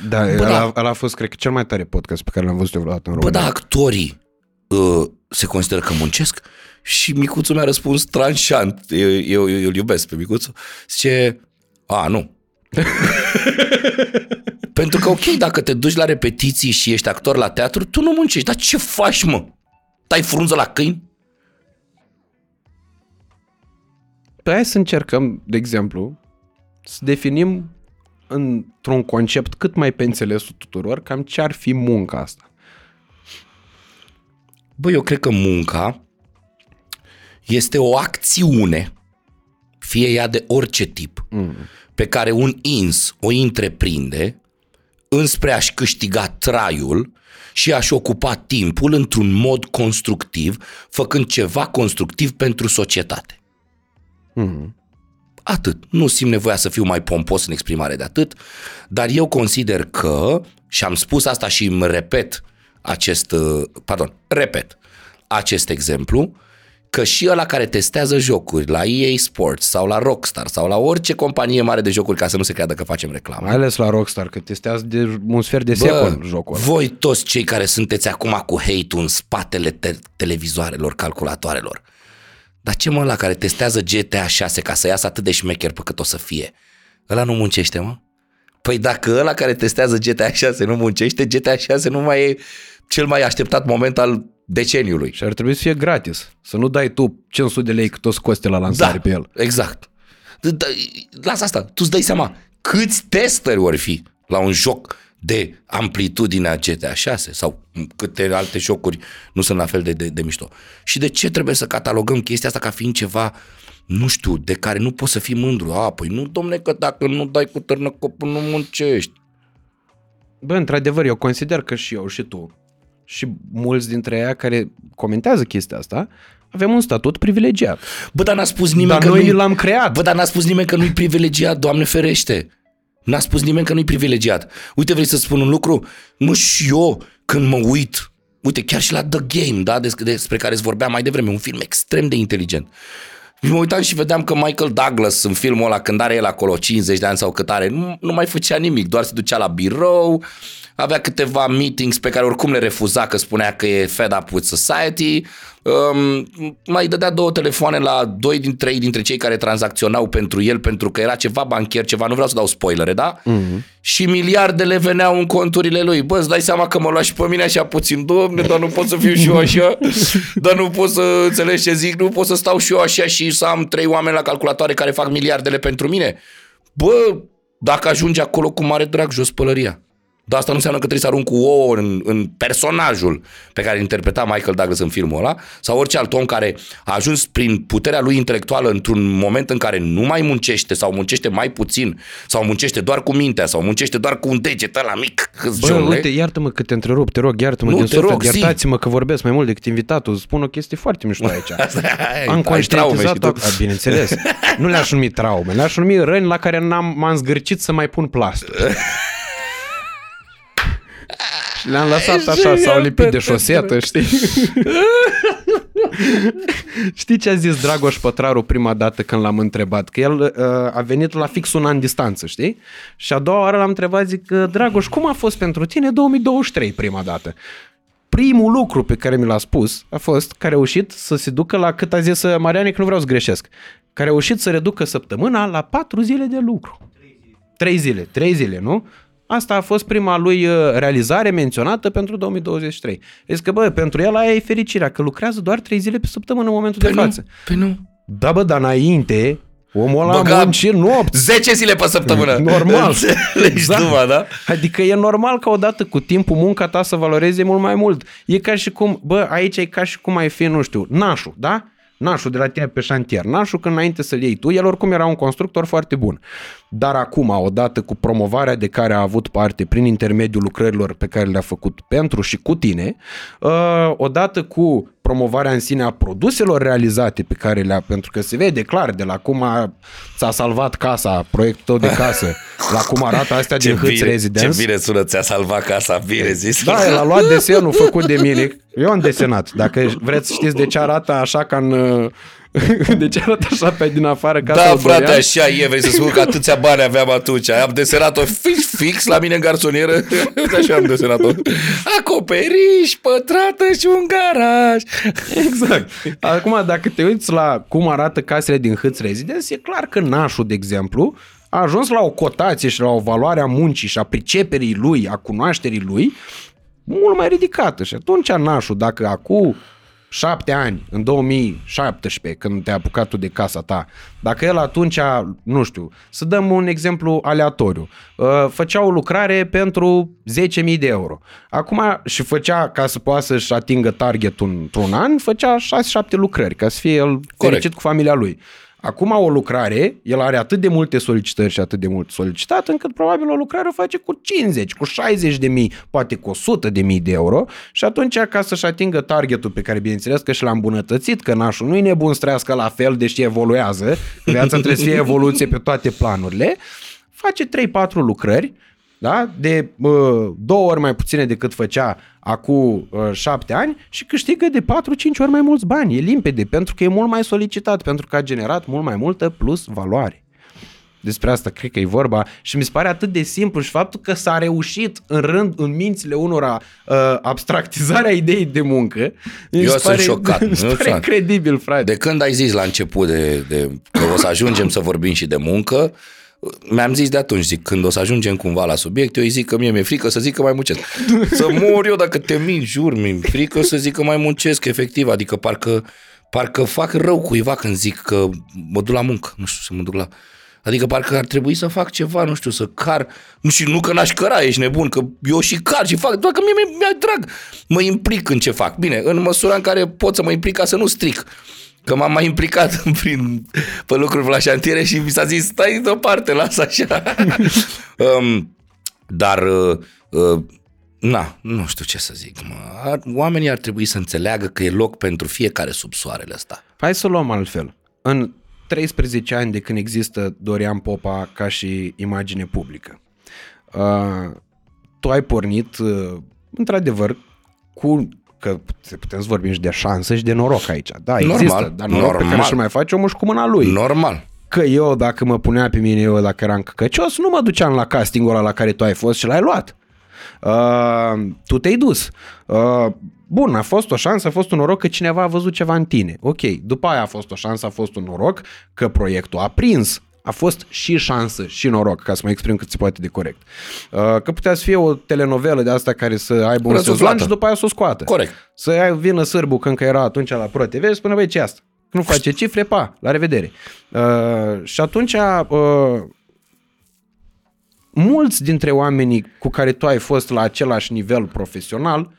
Da, Bă, ăla, da. ăla a fost, cred că, cel mai tare podcast pe care l-am văzut eu vreodată în Bă, România. da, actorii uh, se consideră că muncesc? Și Micuțu mi-a răspuns tranșant. Eu, eu, eu îl iubesc pe Micuțu. Zice, a, nu. Pentru că, ok, dacă te duci la repetiții și ești actor la teatru, tu nu muncești. Dar ce faci, mă? Tai frunză la câini? Păi hai să încercăm, de exemplu, să definim într-un concept cât mai pe înțelesul tuturor cam ce ar fi munca asta. Bă, eu cred că munca este o acțiune, fie ea de orice tip, mm. pe care un ins o întreprinde înspre a-și câștiga traiul și a-și ocupa timpul într-un mod constructiv, făcând ceva constructiv pentru societate. Mm. Atât. Nu simt nevoia să fiu mai pompos în exprimare de atât, dar eu consider că, și am spus asta și îmi repet acest, uh, pardon, repet acest exemplu, că și ăla care testează jocuri la EA Sports sau la Rockstar sau la orice companie mare de jocuri, ca să nu se creadă că facem reclamă. Mai ales la Rockstar, că testează de un sfert de secol jocul ăla. voi toți cei care sunteți acum cu hate-ul în spatele te- televizoarelor, calculatoarelor, Dar ce mă la care testează GTA 6 ca să iasă atât de șmecher pe cât o să fie? Ăla nu muncește, mă? Păi dacă ăla care testează GTA 6 nu muncește, GTA 6 nu mai e cel mai așteptat moment al deceniului. Și ar trebui să fie gratis. Să nu dai tu 500 de lei cât o scoste la lansare Da, pe el. exact. D- d- Lasă asta, tu îți dai seama câți testări vor fi la un joc de amplitudinea GTA 6 sau câte alte jocuri nu sunt la fel de, de, de mișto. Și de ce trebuie să catalogăm chestia asta ca fiind ceva, nu știu, de care nu poți să fii mândru? A, păi nu, domne, că dacă nu dai cu târnăcopul, nu muncești. Bă, într-adevăr, eu consider că și eu și tu și mulți dintre ei care comentează chestia asta, avem un statut privilegiat. Bă, dar n-a spus nimeni Dar că noi nu l-am creat. Bă, dar n-a spus nimeni că nu-i privilegiat, Doamne ferește. N-a spus nimeni că nu-i privilegiat. Uite, vrei să spun un lucru? Mă, și eu, când mă uit, uite, chiar și la The Game, da, des- despre care îți vorbeam mai devreme, un film extrem de inteligent. Și mă uitam și vedeam că Michael Douglas în filmul ăla, când are el acolo 50 de ani sau cât are, nu, nu mai făcea nimic, doar se ducea la birou, avea câteva meetings pe care oricum le refuza că spunea că e fed up with society, um, mai dădea două telefoane la doi din trei dintre cei care tranzacționau pentru el, pentru că era ceva banchier, ceva, nu vreau să dau spoilere, da? Mm-hmm. Și miliardele veneau în conturile lui. Bă, îți dai seama că mă lua și pe mine așa puțin, domne, dar nu pot să fiu și eu așa, dar nu pot să înțelegi ce zic, nu pot să stau și eu așa și să am trei oameni la calculatoare care fac miliardele pentru mine. Bă, dacă ajunge acolo cu mare drag, jos pălăria. Dar asta nu înseamnă că trebuie să arunc cu ouă în, în personajul pe care îl interpreta Michael Douglas în filmul ăla sau orice alt om care a ajuns prin puterea lui intelectuală într-un moment în care nu mai muncește sau muncește mai puțin sau muncește doar cu mintea sau muncește doar cu un deget ăla mic. Bă, uite, iartă-mă că te întrerup, te rog, iartă-mă Nu, din te suflet, rog, zi. iertați-mă că vorbesc mai mult decât invitatul, spun o chestie foarte mișto aici. Am ai traume și conștientizat tu. A, bineînțeles. Nu le-aș numi traume, le-aș numi răni la care n-am, m-am zgârcit să mai pun plastru. Și le-am lăsat așa, s-au lipit de șosetă, știi? Știi ce a zis Dragoș Pătraru prima dată când l-am întrebat? Că el uh, a venit la fix un an distanță, știi? Și a doua oară l-am întrebat, zic, "Uh, Dragoș, cum a fost pentru tine 2023 prima dată? Primul lucru pe care mi l-a spus a fost că a reușit să se ducă la cât a zis uh, Mariane, că nu vreau să greșesc, că a reușit să reducă săptămâna la patru zile de lucru. Trei zile, trei zile, nu? Asta a fost prima lui uh, realizare menționată pentru 2023. Zic că, bă, pentru el aia e fericirea, că lucrează doar trei zile pe săptămână în momentul Păi de nu, față. păi nu. Da, bă, dar înainte, omul ăla Băga- a muncit nopți. 10 zile pe săptămână. Normal. Înțelegi Exact. tu, mă, da? Adică e normal ca odată cu timpul munca ta să valoreze mult mai mult. E ca și cum, bă, aici e ca și cum ai fi, nu știu, nașul, da? Nașul de la tine pe șantier. Nașul când înainte să-l iei tu, el oricum era un constructor foarte bun. Dar acum, odată cu promovarea de care a avut parte prin intermediul lucrărilor pe care le-a făcut pentru și cu tine, uh, odată cu promovarea în sine a produselor realizate pe care le-a, pentru că se vede clar de la cum a, ți-a salvat casa, proiectul tău de casă, la cum arată astea din Hâț bine, Residence. ce bine sună, ți-a salvat casa, bine zis. Da, el a luat desenul făcut de mine. Eu am desenat. Dacă vreți să știți de ce arată așa ca în... De ce arată așa pe din afară casa Da, lui frate, Dorian? așa e, vrei să spun că atâția bani aveam atunci. Am desenat-o fix, fix la mine în garsonieră. Așa am desenat-o. Acoperiș, pătrată și un garaj. Exact. Acum, dacă te uiți la cum arată casele din Hâț Residence, e clar că nașul, de exemplu, a ajuns la o cotație și la o valoare a muncii și a priceperii lui, a cunoașterii lui, mult mai ridicată. Și atunci nașul, dacă acum șapte ani, în 2017, când te-ai apucat tu de casa ta, dacă el atunci, nu știu, să dăm un exemplu aleatoriu, uh, făcea o lucrare pentru 10.000 de euro. Acum și făcea, ca să poată să-și atingă targetul într-un an, făcea 6-7 lucrări, ca să fie el fericit cu familia lui. Acum o lucrare, el are atât de multe solicitări și atât de mult solicitat, încât probabil o lucrare o face cu 50, cu 60 de mii, poate cu 100 de mii de euro și atunci ca să-și atingă targetul pe care bineînțeles că și l-a îmbunătățit, că nașul nu e nebun să trăiască la fel, deși evoluează, viața trebuie să fie evoluție pe toate planurile, face 3-4 lucrări, da? de uh, două ori mai puține decât făcea acum uh, șapte ani și câștigă de 4-5 ori mai mulți bani. E limpede, pentru că e mult mai solicitat, pentru că a generat mult mai multă plus valoare. Despre asta cred că e vorba și mi se pare atât de simplu și faptul că s-a reușit în rând, în mințile unora, uh, abstractizarea ideii de muncă. mi Eu se sunt pare, șocat, Mi se eu pare sunt. credibil, frate. De când ai zis la început de, de, că o să ajungem să vorbim și de muncă, mi-am zis de atunci, zic, când o să ajungem cumva la subiect, eu îi zic că mie mi-e frică să zic că mai muncesc. Să mor eu dacă te mint, jur, mi-e frică să zic că mai muncesc, efectiv, adică parcă, parcă fac rău cuiva când zic că mă duc la muncă, nu știu să mă duc la... Adică parcă ar trebui să fac ceva, nu știu, să car, nu știu, nu că n-aș căra, ești nebun, că eu și car și fac, doar că mie mi- mi-e drag, mă implic în ce fac. Bine, în măsura în care pot să mă implic ca să nu stric. Că m-am mai implicat prin, pe lucruri la șantiere și mi s-a zis, stai deoparte, lasă așa. um, dar, uh, uh, na, nu știu ce să zic. Mă. Ar, oamenii ar trebui să înțeleagă că e loc pentru fiecare sub soarele ăsta. Hai să luăm altfel. În 13 ani de când există Dorian Popa ca și imagine publică, uh, tu ai pornit, uh, într-adevăr, cu că putem să vorbim și de șansă și de noroc aici. Da, Normal, există, dar noroc pe care normal. și mai face omul și cu mâna lui. Normal. Că eu, dacă mă punea pe mine, eu dacă eram căcăcios, nu mă duceam la castingul ăla la care tu ai fost și l-ai luat. Uh, tu te-ai dus. Uh, bun, a fost o șansă, a fost un noroc că cineva a văzut ceva în tine. Ok, după aia a fost o șansă, a fost un noroc că proiectul a prins. A fost și șansă și noroc, ca să mă exprim cât se poate de corect. Uh, că putea să fie o telenovelă de asta care să aibă un Răsuflată. sezon și după aia să o scoată. Corect. Să ai- vină sârbu când că era atunci la Pro TV și spună, băi, ce e asta? Nu face cifre, pa, la revedere. Uh, și atunci, uh, mulți dintre oamenii cu care tu ai fost la același nivel profesional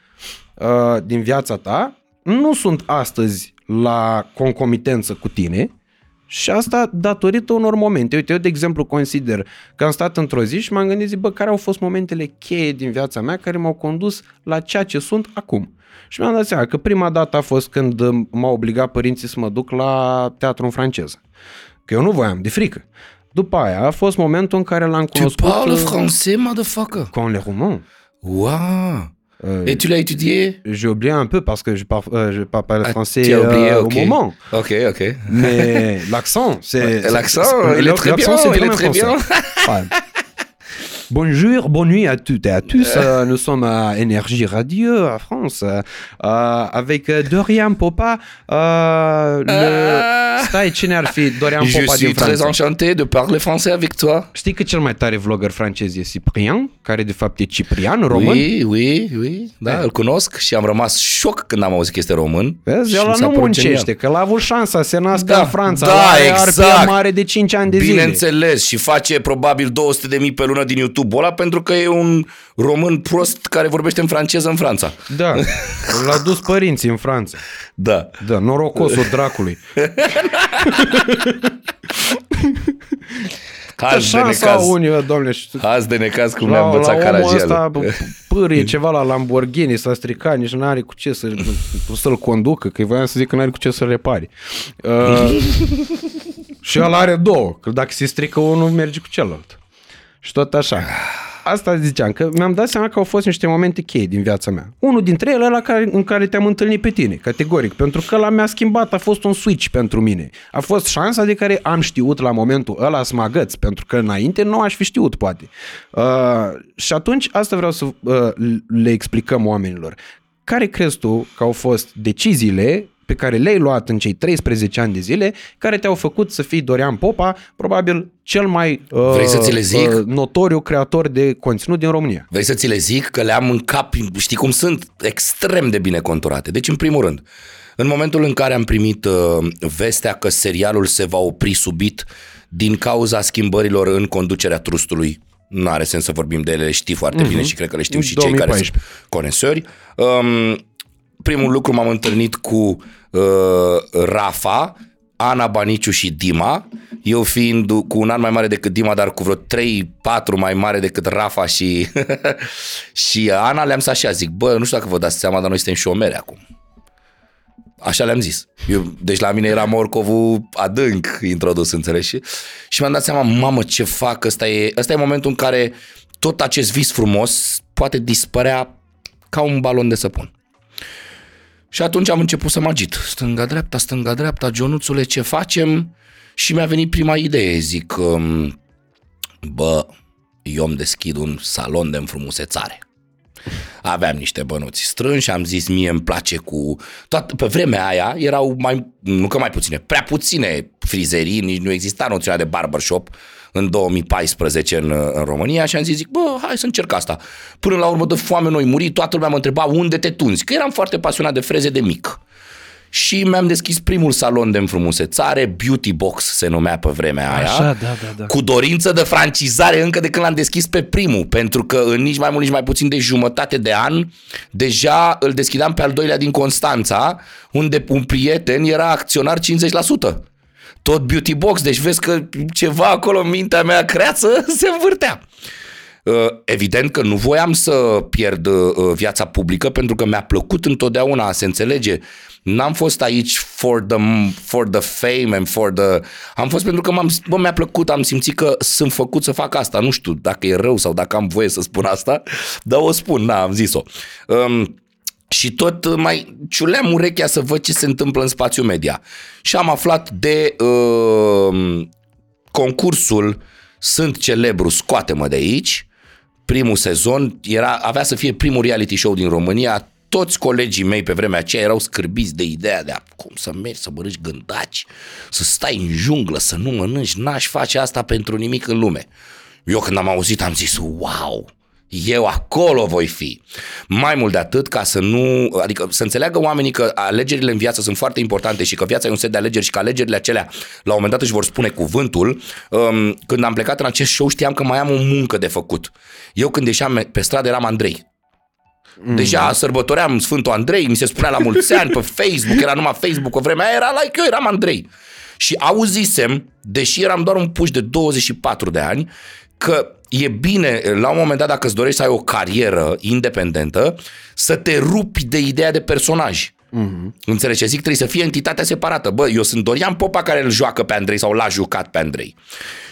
uh, din viața ta, nu sunt astăzi la concomitență cu tine și asta datorită unor momente. Uite, eu de exemplu consider că am stat într-o zi și m-am gândit, zic, bă, care au fost momentele cheie din viața mea care m-au condus la ceea ce sunt acum. Și mi-am dat seama că prima dată a fost când uh, m-au obligat părinții să mă duc la teatru în franceză. Că eu nu voiam, de frică. După aia a fost momentul în care l-am Tu cunoscut... parles uh, français, motherfucker? Con les romans. Wow. Et tu l'as étudié J'ai oublié un peu parce que je parle, euh, je parle pas le Ah, français oublié, euh, ok. au moment. Ok, ok. Mais l'accent, c'est... L'accent, c'est- il est très l'accent, bien, il est très bien. Ouais. Bonjour, bonne nuit à toutes et à tous. Euh, nous sommes à Énergie Radio à France euh, avec euh, Dorian Popa. Euh, le... Stai, cine ar fi Dorian Je Popa suis très enchanté de parler français avec toi. Știi că cel mai tare vlogger francez e Cyprien, care de fapt e Ciprian, român? Oui, oui, oui, da, îl cunosc și am rămas șoc când am auzit că este român. Vezi, s-a nu muncește, că l-a avut șansa să se nască Da, în Franța. da, are exact. Mare de 5 ani de zile. Bineînțeles, și face probabil 200 de mii pe lună din YouTube ăla pentru că e un român prost care vorbește în franceză în Franța. Da, l-a dus părinții în Franța. Da. Da, norocosul dracului. Haz de Șansa necaz. unii, domnule, și Haz de necaz cum la, mi-a la învățat omul Caragiale. ăsta bă, pârie ceva la Lamborghini, s-a stricat, nici nu are cu ce să, să-l conducă, că voiam să zic că nu are cu ce să-l repare. Uh, și ăla are două, că dacă se strică unul, merge cu celălalt. Și tot așa. Asta ziceam, că mi-am dat seama că au fost niște momente cheie din viața mea. Unul dintre ele la care, în care te-am întâlnit pe tine, categoric, pentru că la mi-a schimbat, a fost un switch pentru mine. A fost șansa de care am știut la momentul ăla să mă agăț, pentru că înainte nu aș fi știut, poate. Uh, și atunci asta vreau să uh, le explicăm oamenilor. Care crezi tu că au fost deciziile pe care le-ai luat în cei 13 ani de zile, care te-au făcut să fii Dorian Popa, probabil cel mai uh, Vrei să ți le zic? uh, notoriu creator de conținut din România. Vrei să ți le zic că le am în cap, știi cum sunt, extrem de bine conturate. Deci, în primul rând, în momentul în care am primit uh, vestea că serialul se va opri subit din cauza schimbărilor în conducerea trustului, nu are sens să vorbim de ele, le știi foarte bine și cred că le știu și cei care 2014. sunt conesori. Um, primul lucru m-am întâlnit cu uh, Rafa, Ana Baniciu și Dima, eu fiind cu un an mai mare decât Dima, dar cu vreo 3-4 mai mare decât Rafa și, și Ana, le-am stat așa, zic, bă, nu știu dacă vă dați seama, dar noi suntem șomeri acum. Așa le-am zis. Eu, deci la mine era morcovul adânc introdus, înțelegi? Și, și mi-am dat seama, mamă, ce fac, ăsta e, ăsta e momentul în care tot acest vis frumos poate dispărea ca un balon de săpun. Și atunci am început să mă agit. Stânga-dreapta, stânga-dreapta, Ionuțule, ce facem? Și mi-a venit prima idee, zic, um, bă, eu îmi deschid un salon de înfrumusețare. Aveam niște bănuți strânși, am zis mie îmi place cu... Toată, pe vremea aia erau mai, nu că mai puține, prea puține frizerii, nici nu exista noțiunea de barbershop în 2014 în, în România și am zis, zic, bă, hai să încerc asta. Până la urmă de foame noi muri, toată lumea mă întreba unde te tunzi, că eram foarte pasionat de freze de mic și mi-am deschis primul salon de înfrumusețare, Beauty Box se numea pe vremea aia, Așa, da, da, da. cu dorință de francizare încă de când l-am deschis pe primul, pentru că în nici mai mult, nici mai puțin de jumătate de an, deja îl deschideam pe al doilea din Constanța, unde un prieten era acționar 50%. Tot Beauty Box, deci vezi că ceva acolo în mintea mea creață se învârtea. Uh, Evident că nu voiam să pierd uh, viața publică pentru că mi-a plăcut întotdeauna a se înțelege. N-am fost aici for the, for the fame and for the... Am fost pentru că m-am, bă, mi-a plăcut, am simțit că sunt făcut să fac asta. Nu știu dacă e rău sau dacă am voie să spun asta, dar o spun, na, am zis-o. Um, și tot mai ciuleam urechea să văd ce se întâmplă în spațiu media. Și am aflat de uh, concursul Sunt celebru, scoate-mă de aici, primul sezon, era, avea să fie primul reality show din România, toți colegii mei pe vremea aceea erau scârbiți de ideea de a, cum să mergi să mănânci gândaci, să stai în junglă, să nu mănânci, n-aș face asta pentru nimic în lume. Eu când am auzit am zis, wow, eu acolo voi fi. Mai mult de atât ca să nu, adică să înțeleagă oamenii că alegerile în viață sunt foarte importante și că viața e un set de alegeri și că alegerile acelea la un moment dat își vor spune cuvântul. Um, când am plecat în acest show știam că mai am o muncă de făcut. Eu când ieșeam pe stradă eram Andrei. Deja sărbătoream Sfântul Andrei, mi se spunea la mulți ani pe Facebook, era numai Facebook, o vremea aia era like eu, eram Andrei. Și auzisem, deși eram doar un puș de 24 de ani, că e bine, la un moment dat, dacă îți dorești să ai o carieră independentă, să te rupi de ideea de personaj. Mm-hmm. Înțelegi ce zic? Trebuie să fie entitatea separată. Bă, eu sunt Dorian Popa care îl joacă pe Andrei sau l-a jucat pe Andrei.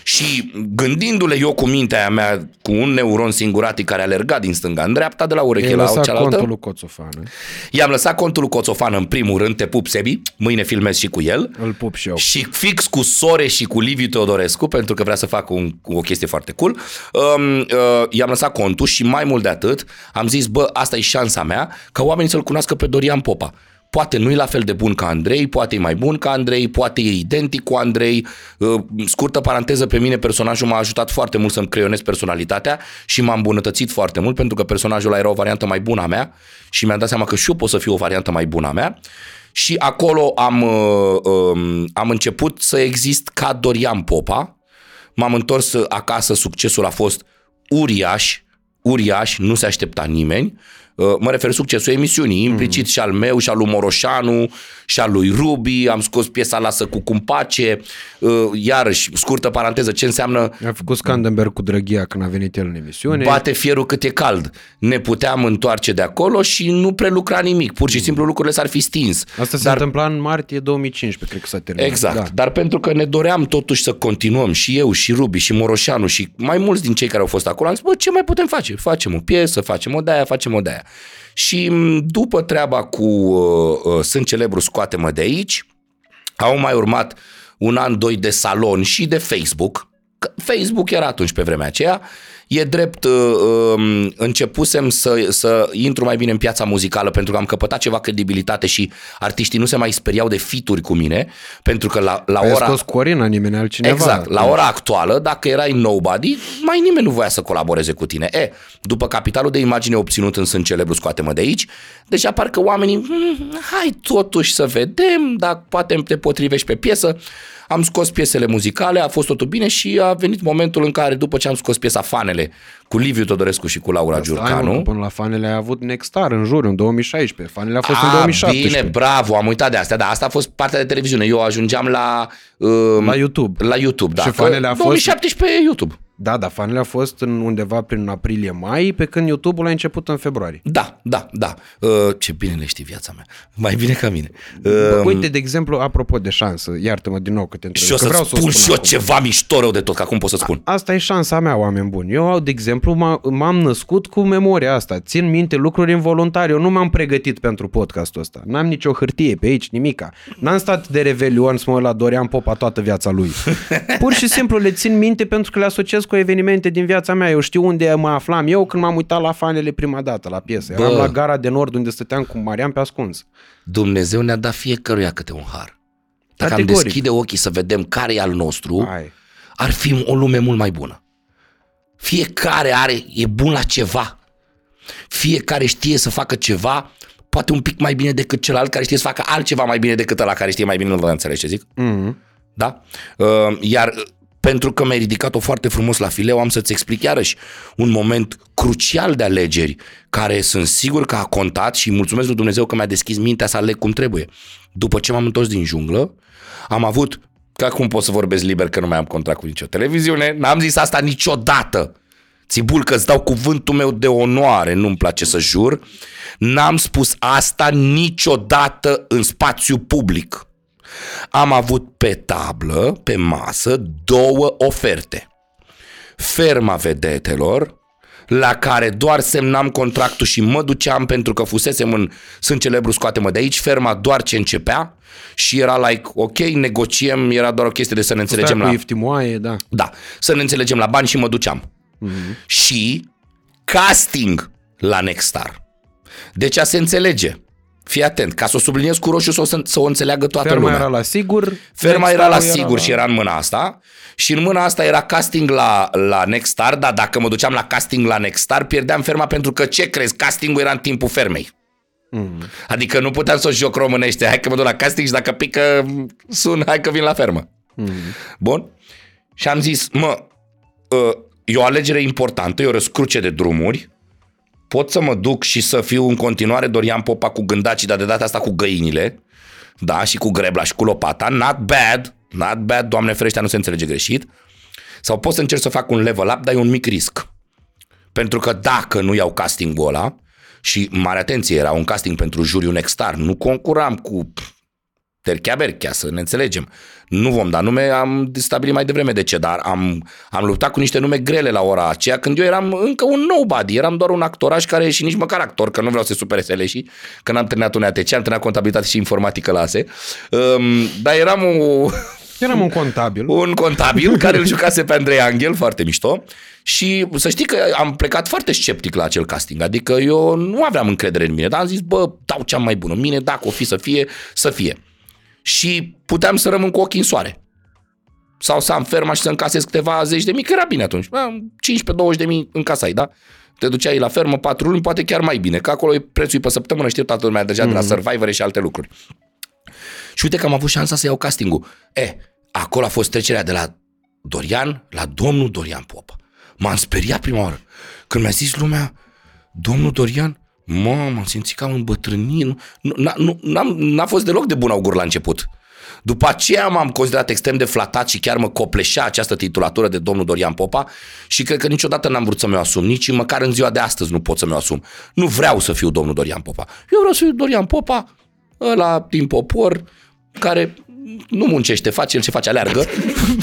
Și gândindu-le eu cu mintea mea, cu un neuron singuratic care alerga din stânga în dreapta, de la ureche la lăsat cealaltă, contul lui Coțofană. i-am lăsat contul lui Coțofană în primul rând, te pup Sebi, mâine filmez și cu el. Îl pup și eu. Și fix cu Sore și cu Liviu Teodorescu, pentru că vrea să facă un, o chestie foarte cool, um, uh, i-am lăsat contul și mai mult de atât, am zis, bă, asta e șansa mea, ca oamenii să-l cunoască pe Dorian Popa. Poate nu e la fel de bun ca Andrei, poate e mai bun ca Andrei, poate e identic cu Andrei. Uh, Scurtă paranteză, pe mine personajul m-a ajutat foarte mult să-mi creionez personalitatea și m-a îmbunătățit foarte mult pentru că personajul ăla era o variantă mai bună a mea și mi-am dat seama că și eu pot să fiu o variantă mai bună a mea. Și acolo am, uh, um, am început să exist ca Dorian Popa. M-am întors acasă, succesul a fost uriaș, uriaș, nu se aștepta nimeni. Uh, Mă refer succesul emisiunii, implicit și al meu, și al lui Moroșanu, și al lui Rubi, am scos piesa Lasă cu Cumpace, Uh, iarăși, scurtă paranteză, ce înseamnă A făcut Scandenberg cu drăghia când a venit el în emisiune. bate fierul cât e cald. Ne puteam întoarce de acolo și nu prelucra nimic, pur și simplu lucrurile s-ar fi stins. Asta se Dar întâmpla în martie 2015, cred că s-a terminat. Exact, Da. da. dar pentru că ne doream totuși să continuăm și eu și Rubi și Moroșanu și mai mulți din cei care au fost acolo, am zis, bă, ce mai putem face? Facem o piesă, facem o de-aia, facem o de-aia. Și m, după treaba cu uh, uh, Sunt celebru, scoate-mă de aici, au mai urmat un an, doi de salon și de Facebook. Că Facebook era atunci pe vremea aceea. E drept, uh, um, începusem să, să intru mai bine în piața muzicală pentru că am căpătat ceva credibilitate și artiștii nu se mai speriau de fituri cu mine, pentru că la, la Ai ora... scos Corina, nimeni altcineva. Exact. La ora actuală, dacă erai nobody, mai nimeni nu voia să colaboreze cu tine. E, după capitalul de imagine obținut în Sunt Celebru, scoate-mă de aici, deja parcă oamenii, "Hmm, hai totuși să vedem dacă poate te potrivești pe piesă. Am scos piesele muzicale, a fost totul bine și a venit momentul în care, după ce am scos piesa Fanele cu Liviu Todorescu și cu Laura Stai, mă, Giurcanu, că până la Fanele a avut Nexstar în jur, în 2016. Fanele a fost în a, 2017. bine, bravo, am uitat de asta, da, asta a fost partea de televiziune. Eu ajungeam la... Uh, La YouTube. La YouTube, da. Și că Fanele a fost- 2017 pe YouTube. Da, da, Fanele a fost în undeva prin aprilie-mai, pe când YouTube-ul a început în februarie. Da, da, da. Uh, ce bine le știi viața mea. Mai bine ca mine. Uh, Uite, de exemplu, apropo de șansă, iartă-mă din nou că te întreb. și o că să vreau spun o și eu acum. ceva mișto rău de tot, că acum pot să spun. Asta e șansa mea, oameni buni. Eu, de exemplu, m- m-am născut cu memoria asta. Țin minte lucruri involuntare. Eu nu m-am pregătit pentru podcastul ăsta. N-am nicio hârtie pe aici, nimica. N-am stat de revelion să mă uit la Dorian Popa toată viața lui. Pur și simplu le țin minte pentru că le asociez cu evenimente din viața mea. Eu știu unde mă aflam eu când m-am uitat la fanele prima dată la piesă. Eram Bă. la gara de nord unde stăteam cu Marian pe ascuns. Dumnezeu ne-a dat fiecăruia câte un har. Dacă am Categoric. deschide ochii să vedem care e al nostru, Hai. ar fi o lume mult mai bună. Fiecare are, e bun la ceva. Fiecare știe să facă ceva, poate un pic mai bine decât celălalt care știe să facă altceva mai bine decât ăla care știe mai bine, nu vă înțelegi ce zic? Mm-hmm. Da? Uh, Iar uh, pentru că mi-ai ridicat-o foarte frumos la fileu, am să-ți explic iarăși un moment crucial de alegeri care sunt sigur că a contat și mulțumesc lui Dumnezeu că mi-a deschis mintea să aleg cum trebuie. După ce m-am întors din junglă, am avut, că acum pot să vorbesc liber că nu mai am contract cu nicio televiziune, n-am zis asta niciodată. Țibul că îți dau cuvântul meu de onoare, nu-mi place să jur, n-am spus asta niciodată în spațiu public am avut pe tablă, pe masă, două oferte. Ferma vedetelor, la care doar semnam contractul și mă duceam pentru că fusesem în Sunt celebru, scoate-mă de aici, ferma doar ce începea și era like, ok, negociem, era doar o chestie de să ne înțelegem cu la... iftimoaie, da. Da, să ne înțelegem la bani și mă duceam. Mm-hmm. Și casting la Nextstar. Deci a se înțelege. Fii atent, ca să o subliniez cu roșu să o, să o înțeleagă toată Ferma lumea. era la sigur. Ferma era la Nextstar sigur și era în mâna asta și în mâna asta era casting la, la Nextstar, dar dacă mă duceam la casting la Nextstar, pierdeam ferma pentru că ce crezi, castingul era în timpul fermei. Mm. Adică nu puteam să o joc românește, hai că mă duc la casting și dacă pică sun, hai că vin la fermă. Mm. Bun? Și am zis, mă, ă, e o alegere importantă, e o răscruce de drumuri, pot să mă duc și să fiu în continuare Dorian Popa cu gândacii, dar de data asta cu găinile, da, și cu grebla și cu lopata, not bad, not bad, Doamne ferește, nu se înțelege greșit, sau pot să încerc să fac un level up, dar e un mic risc. Pentru că dacă nu iau castingul ăla, și mare atenție, era un casting pentru juriul Nextstar, nu concuram cu Terchea Berchea, să ne înțelegem. Nu vom da nume, am stabilit mai devreme de ce, dar am, am luptat cu niște nume grele la ora aceea, când eu eram încă un nobody, eram doar un actoraș care și nici măcar actor, că nu vreau să supere și când am terminat un ATC, am terminat contabilitate și informatică la ASE, um, dar eram o, Eram un contabil. un contabil care îl jucase pe Andrei Angel, foarte mișto. Și să știi că am plecat foarte sceptic la acel casting. Adică eu nu aveam încredere în mine, dar am zis, bă, dau cea mai bună. Mine, dacă o fi să fie, să fie. Și puteam să rămân cu ochii în soare. Sau să am ferma și să încasez câteva zeci de mii, că era bine atunci. 15-20 de mii încasai, da? Te duceai la fermă patru luni, poate chiar mai bine, că acolo e prețul pe săptămână, știu toată lumea deja mm-hmm. de la Survivor și alte lucruri. Și uite că am avut șansa să iau castingul. E, acolo a fost trecerea de la Dorian la domnul Dorian Popa. M-am speriat prima oară. Când mi-a zis lumea, domnul Dorian, mă, m-am simțit ca un bătrânit. Nu, n-a, nu, n-am, n-a fost deloc de bun augur la început. După aceea m-am considerat extrem de flatat și chiar mă copleșea această titulatură de domnul Dorian Popa și cred că niciodată n-am vrut să mi-o asum, nici măcar în ziua de astăzi nu pot să mi-o asum. Nu vreau să fiu domnul Dorian Popa. Eu vreau să fiu Dorian Popa, ăla din popor, care nu muncește, face el ce face, aleargă,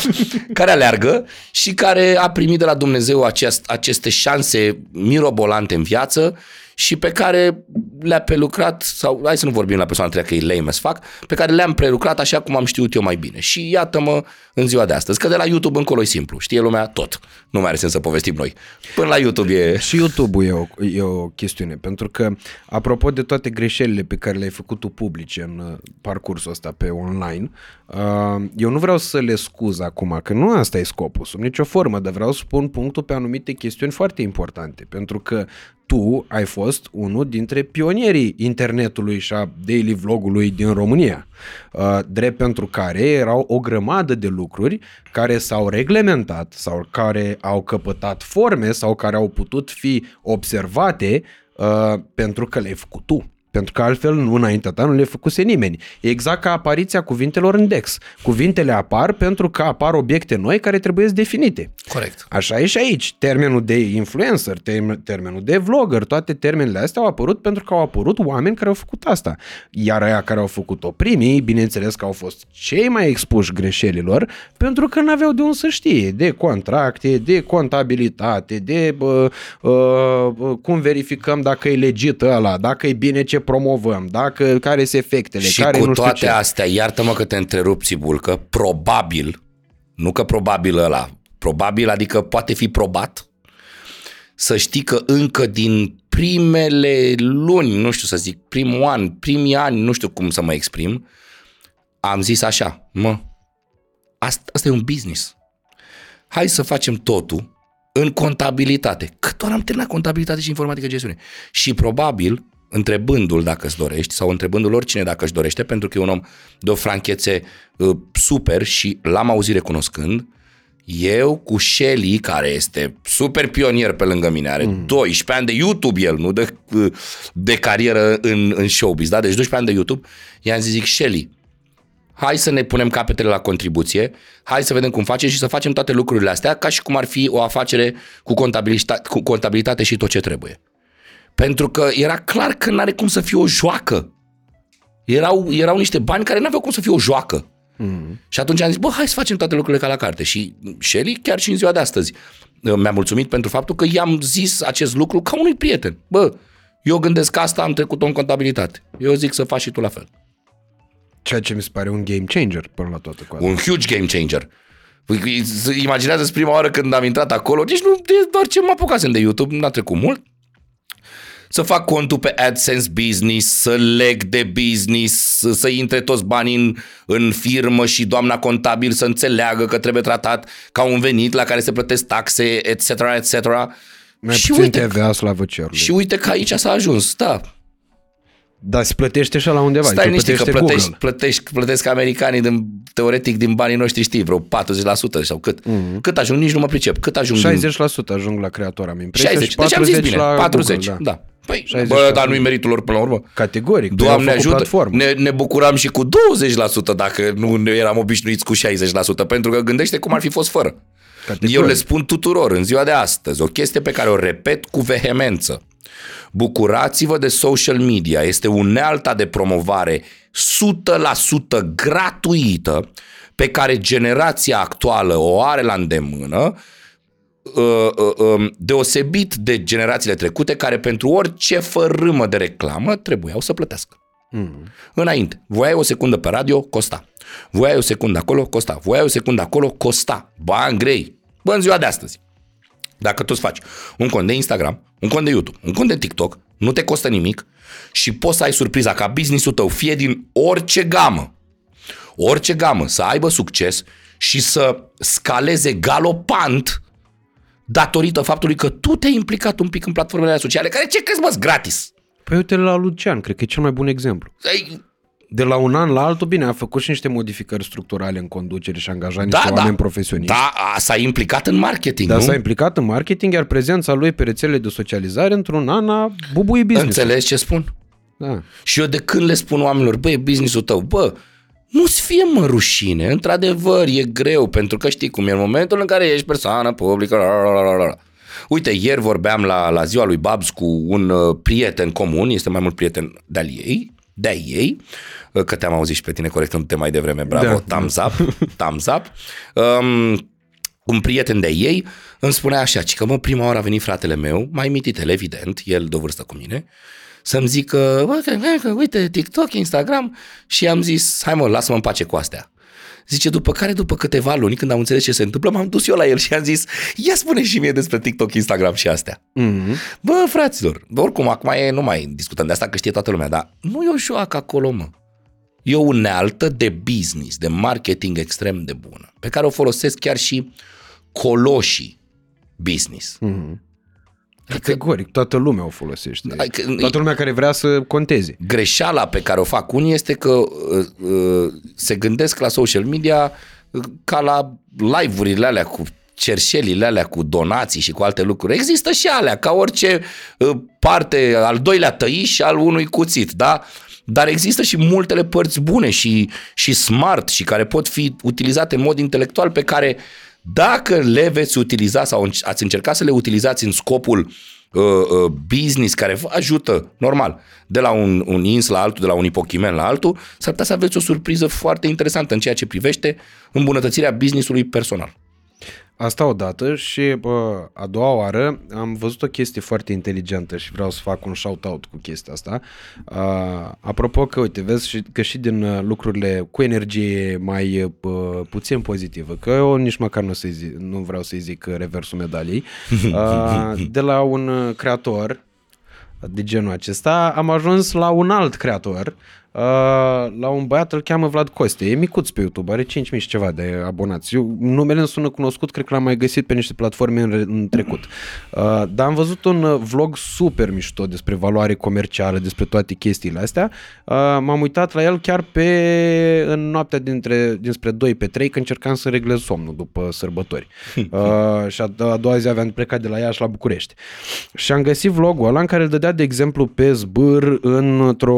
care aleargă și care a primit de la Dumnezeu acest, aceste șanse mirobolante în viață și pe care le-a prelucrat, sau hai să nu vorbim la persoana treia că e lame as fuck, pe care le-am prelucrat așa cum am știut eu mai bine. Și iată-mă în ziua de astăzi, că de la YouTube încolo e simplu, știe lumea tot. Nu mai are sens să povestim noi. Până la YouTube e... Și YouTube-ul e o, e o chestiune, pentru că, apropo de toate greșelile pe care le-ai făcut tu publice în uh, parcursul ăsta pe online, uh, eu nu vreau să le scuz acum, că nu asta e scopul, sub nicio formă, dar vreau să pun punctul pe anumite chestiuni foarte importante, pentru că tu ai fost unul dintre pionierii internetului și a daily vlogului din România, uh, drept pentru care erau o grămadă de lucruri care s-au reglementat sau care au căpătat forme sau care au putut fi observate uh, pentru că le-ai făcut tu. Pentru că altfel, nu înaintea ta, nu le făcuse nimeni. E exact ca apariția cuvintelor în Dex. Cuvintele apar pentru că apar obiecte noi care trebuie definite. Corect. Așa e și aici. Termenul de influencer, term- termenul de vlogger, toate termenele astea au apărut pentru că au apărut oameni care au făcut asta. Iar aia care au făcut-o primii, bineînțeles că au fost cei mai expuși greșelilor, pentru că nu aveau de unde să știe de contracte, de contabilitate, de uh, uh, cum verificăm dacă e legit ăla, dacă e bine ce promovăm, dacă care sunt efectele, Și care cu nu știu toate ce. astea, iartă-mă că te întrerup, Țibulcă, probabil, nu că probabil ăla, probabil, adică poate fi probat, să știi că încă din primele luni, nu știu să zic, primul an, primii ani, nu știu cum să mă exprim, am zis așa, mă, asta, asta e un business. Hai să facem totul în contabilitate. Că doar am terminat contabilitate și informatică gestiune. Și probabil, întrebându-l dacă îți dorești sau întrebându-l oricine dacă își dorește, pentru că e un om de o franchețe uh, super și l-am auzit recunoscând, eu cu Shelly, care este super pionier pe lângă mine, are mm. 12 ani de YouTube el, nu de, de carieră în, în showbiz, da? Deci 12 ani de YouTube, i-am zis, zic, Shelly, hai să ne punem capetele la contribuție, hai să vedem cum facem și să facem toate lucrurile astea ca și cum ar fi o afacere cu contabilitate, cu contabilitate și tot ce trebuie. Pentru că era clar că nu are cum să fie o joacă. Erau, erau niște bani care nu aveau cum să fie o joacă. Mm. Și atunci am zis, bă, hai să facem toate lucrurile ca la carte. Și Shelly, chiar și în ziua de astăzi, mi-a mulțumit pentru faptul că i-am zis acest lucru ca unui prieten. Bă, eu gândesc asta, am trecut-o în contabilitate. Eu zic să faci și tu la fel. Ceea ce mi se pare un game changer până la toată coada. Un huge game changer. Imaginează-ți prima oară când am intrat acolo, deci nu, doar ce mă apucasem de YouTube, n-a trecut mult să fac contul pe AdSense Business, să leg de business, să, să intre toți banii în, în firmă și doamna contabil să înțeleagă că trebuie tratat ca un venit la care se plătesc taxe, etc., etc. Mai și puțin uite, TVA, slavă cerului. Și uite că aici s-a ajuns, da. Dar se plătește așa la undeva. Stai niște că plătești, plătești, plătesc americanii din, teoretic din banii noștri, știi, vreo 40% sau cât. Mm-hmm. Cât ajung, nici nu mă pricep. Cât ajung 60% din... ajung la creator, am impresia. 60, și 40 deci am zis bine, 40, Google, da. da. Păi, 60, bă, dar nu-i meritul lor până la urmă. Categoric. Doamne ajută, ne, ne bucuram și cu 20% dacă nu eram obișnuiți cu 60%, pentru că gândește cum ar fi fost fără. Categoric. Eu le spun tuturor în ziua de astăzi, o chestie pe care o repet cu vehemență. Bucurați-vă de social media, este unealta de promovare 100% gratuită pe care generația actuală o are la îndemână, uh, uh, um, deosebit de generațiile trecute care pentru orice fărâmă de reclamă trebuiau să plătească. Mm. Înainte, voiai o secundă pe radio, costa. Voiai o secundă acolo, costa. Voiai o secundă acolo, costa. Bani grei. Bă, în ziua de astăzi. Dacă tu îți faci un cont de Instagram, un cont de YouTube, un cont de TikTok, nu te costă nimic și poți să ai surpriza ca businessul tău, fie din orice gamă, orice gamă, să aibă succes și să scaleze galopant datorită faptului că tu te-ai implicat un pic în platformele sociale, care ce crezi, mă, gratis. Păi uite la Lucian, cred că e cel mai bun exemplu. Ai, de la un an la altul, bine, a făcut și niște modificări structurale în conducere și a angajat niște da, oameni profesioniști. Da, s-a implicat în marketing, Da, nu? s-a implicat în marketing, iar prezența lui pe rețelele de socializare într-un an a bubuie business Înțelegi ce spun? Da. Și eu de când le spun oamenilor, bă, e business-ul tău, bă, nu-ți fie mă rușine, într-adevăr, e greu, pentru că știi cum e în momentul în care ești persoană publică, la, la, la, la. Uite, ieri vorbeam la, la ziua lui Babs cu un uh, prieten comun, este mai mult prieten de-al ei, de ei, că te-am auzit și pe tine corectându-te mai devreme, bravo, da. thumbs up, thumbs up. Um, un prieten de ei îmi spunea așa, că mă, prima oară a venit fratele meu, mai mititel, evident, el de o vârstă cu mine, să-mi zică, bă, că, că, uite, TikTok, Instagram și am zis, hai mă, lasă-mă în pace cu astea. Zice, după care, după câteva luni, când am înțeles ce se întâmplă, m-am dus eu la el și am zis, ia spune și mie despre TikTok, Instagram și astea. Mm-hmm. Bă, fraților, oricum, acum e, nu mai discutăm de asta, că știe toată lumea, dar nu e o joacă acolo, mă. E o unealtă de business, de marketing extrem de bună, pe care o folosesc chiar și coloșii business. Mm-hmm. Categoric, toată lumea o folosește. Adică, toată lumea care vrea să conteze. Greșeala pe care o fac unii este că uh, uh, se gândesc la social media uh, ca la live-urile alea cu cerșelile alea cu donații și cu alte lucruri. Există și alea, ca orice uh, parte, al doilea tăiș al unui cuțit, da? Dar există și multele părți bune și, și smart și care pot fi utilizate în mod intelectual pe care uh, dacă le veți utiliza sau ați încercat să le utilizați în scopul uh, uh, business care vă ajută, normal, de la un, un ins la altul, de la un ipochimen la altul, s-ar putea să aveți o surpriză foarte interesantă în ceea ce privește îmbunătățirea businessului personal. Asta odată și bă, a doua oară am văzut o chestie foarte inteligentă și vreau să fac un shout-out cu chestia asta. Uh, apropo că, uite, vezi și, că și din uh, lucrurile cu energie mai uh, puțin pozitivă, că eu nici măcar nu, să zic, nu vreau să-i zic reversul medaliei, uh, de la un creator de genul acesta, am ajuns la un alt creator Uh, la un băiat îl cheamă Vlad Coste. E micuț pe YouTube, are 5.000 și ceva de abonați. Eu, numele îmi sună cunoscut, cred că l-am mai găsit pe niște platforme în, în trecut. Uh, dar am văzut un uh, vlog super mișto despre valoare comercială, despre toate chestiile astea. Uh, m-am uitat la el chiar pe în noaptea dintre, dinspre 2 pe 3 când încercam să reglez somnul după sărbători. Uh, și a, a doua zi aveam plecat de la Iași la București. Și am găsit vlogul ăla în care îl dădea de exemplu pe zbâr într-o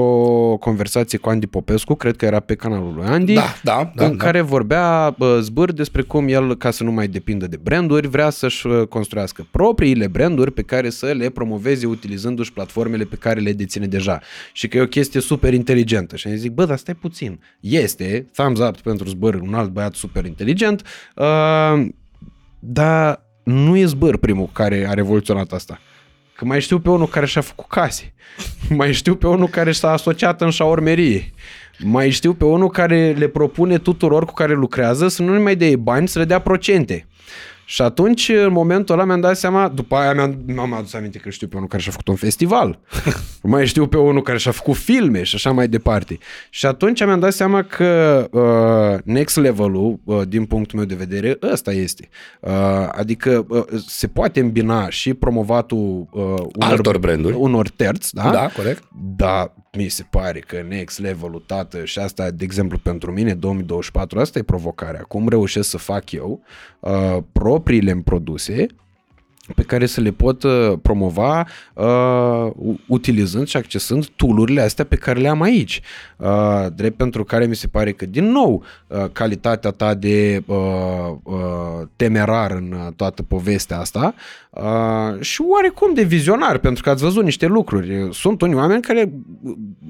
conversație conversație cu Andy Popescu, cred că era pe canalul lui Andy, da, da, da, în da. care vorbea bă, zbâr despre cum el, ca să nu mai depindă de branduri, vrea să-și uh, construiască propriile branduri pe care să le promoveze utilizându-și platformele pe care le deține deja. Și că e o chestie super inteligentă. Și am zic, bă, dar stai puțin. Este, thumbs up pentru zbâr, un alt băiat super inteligent, uh, dar nu e zbâr primul care a revoluționat asta. Că mai știu pe unul care și-a făcut case. Mai știu pe unul care s-a asociat în șaormerie. Mai știu pe unul care le propune tuturor cu care lucrează să nu mai dea bani, să le dea procente. Și atunci, în momentul ăla, mi-am dat seama, după aia mi-am, mi-am adus aminte că știu pe unul care și-a făcut un festival, mai știu pe unul care și-a făcut filme și așa mai departe. Și atunci mi-am dat seama că uh, next level-ul, uh, din punctul meu de vedere, ăsta este. Uh, adică uh, se poate îmbina și promovatul uh, unor, Altor branduri. unor terți, da? Da, corect. Da, mi se pare că next level-ul, tată, și asta, de exemplu, pentru mine, 2024, asta e provocarea. Cum reușesc să fac eu uh, propriile produse pe care să le pot uh, promova uh, utilizând și accesând tool astea pe care le am aici. Uh, drept pentru care mi se pare că, din nou, uh, calitatea ta de uh, uh, temerar în uh, toată povestea asta uh, și oarecum de vizionar, pentru că ați văzut niște lucruri. Sunt unii oameni care,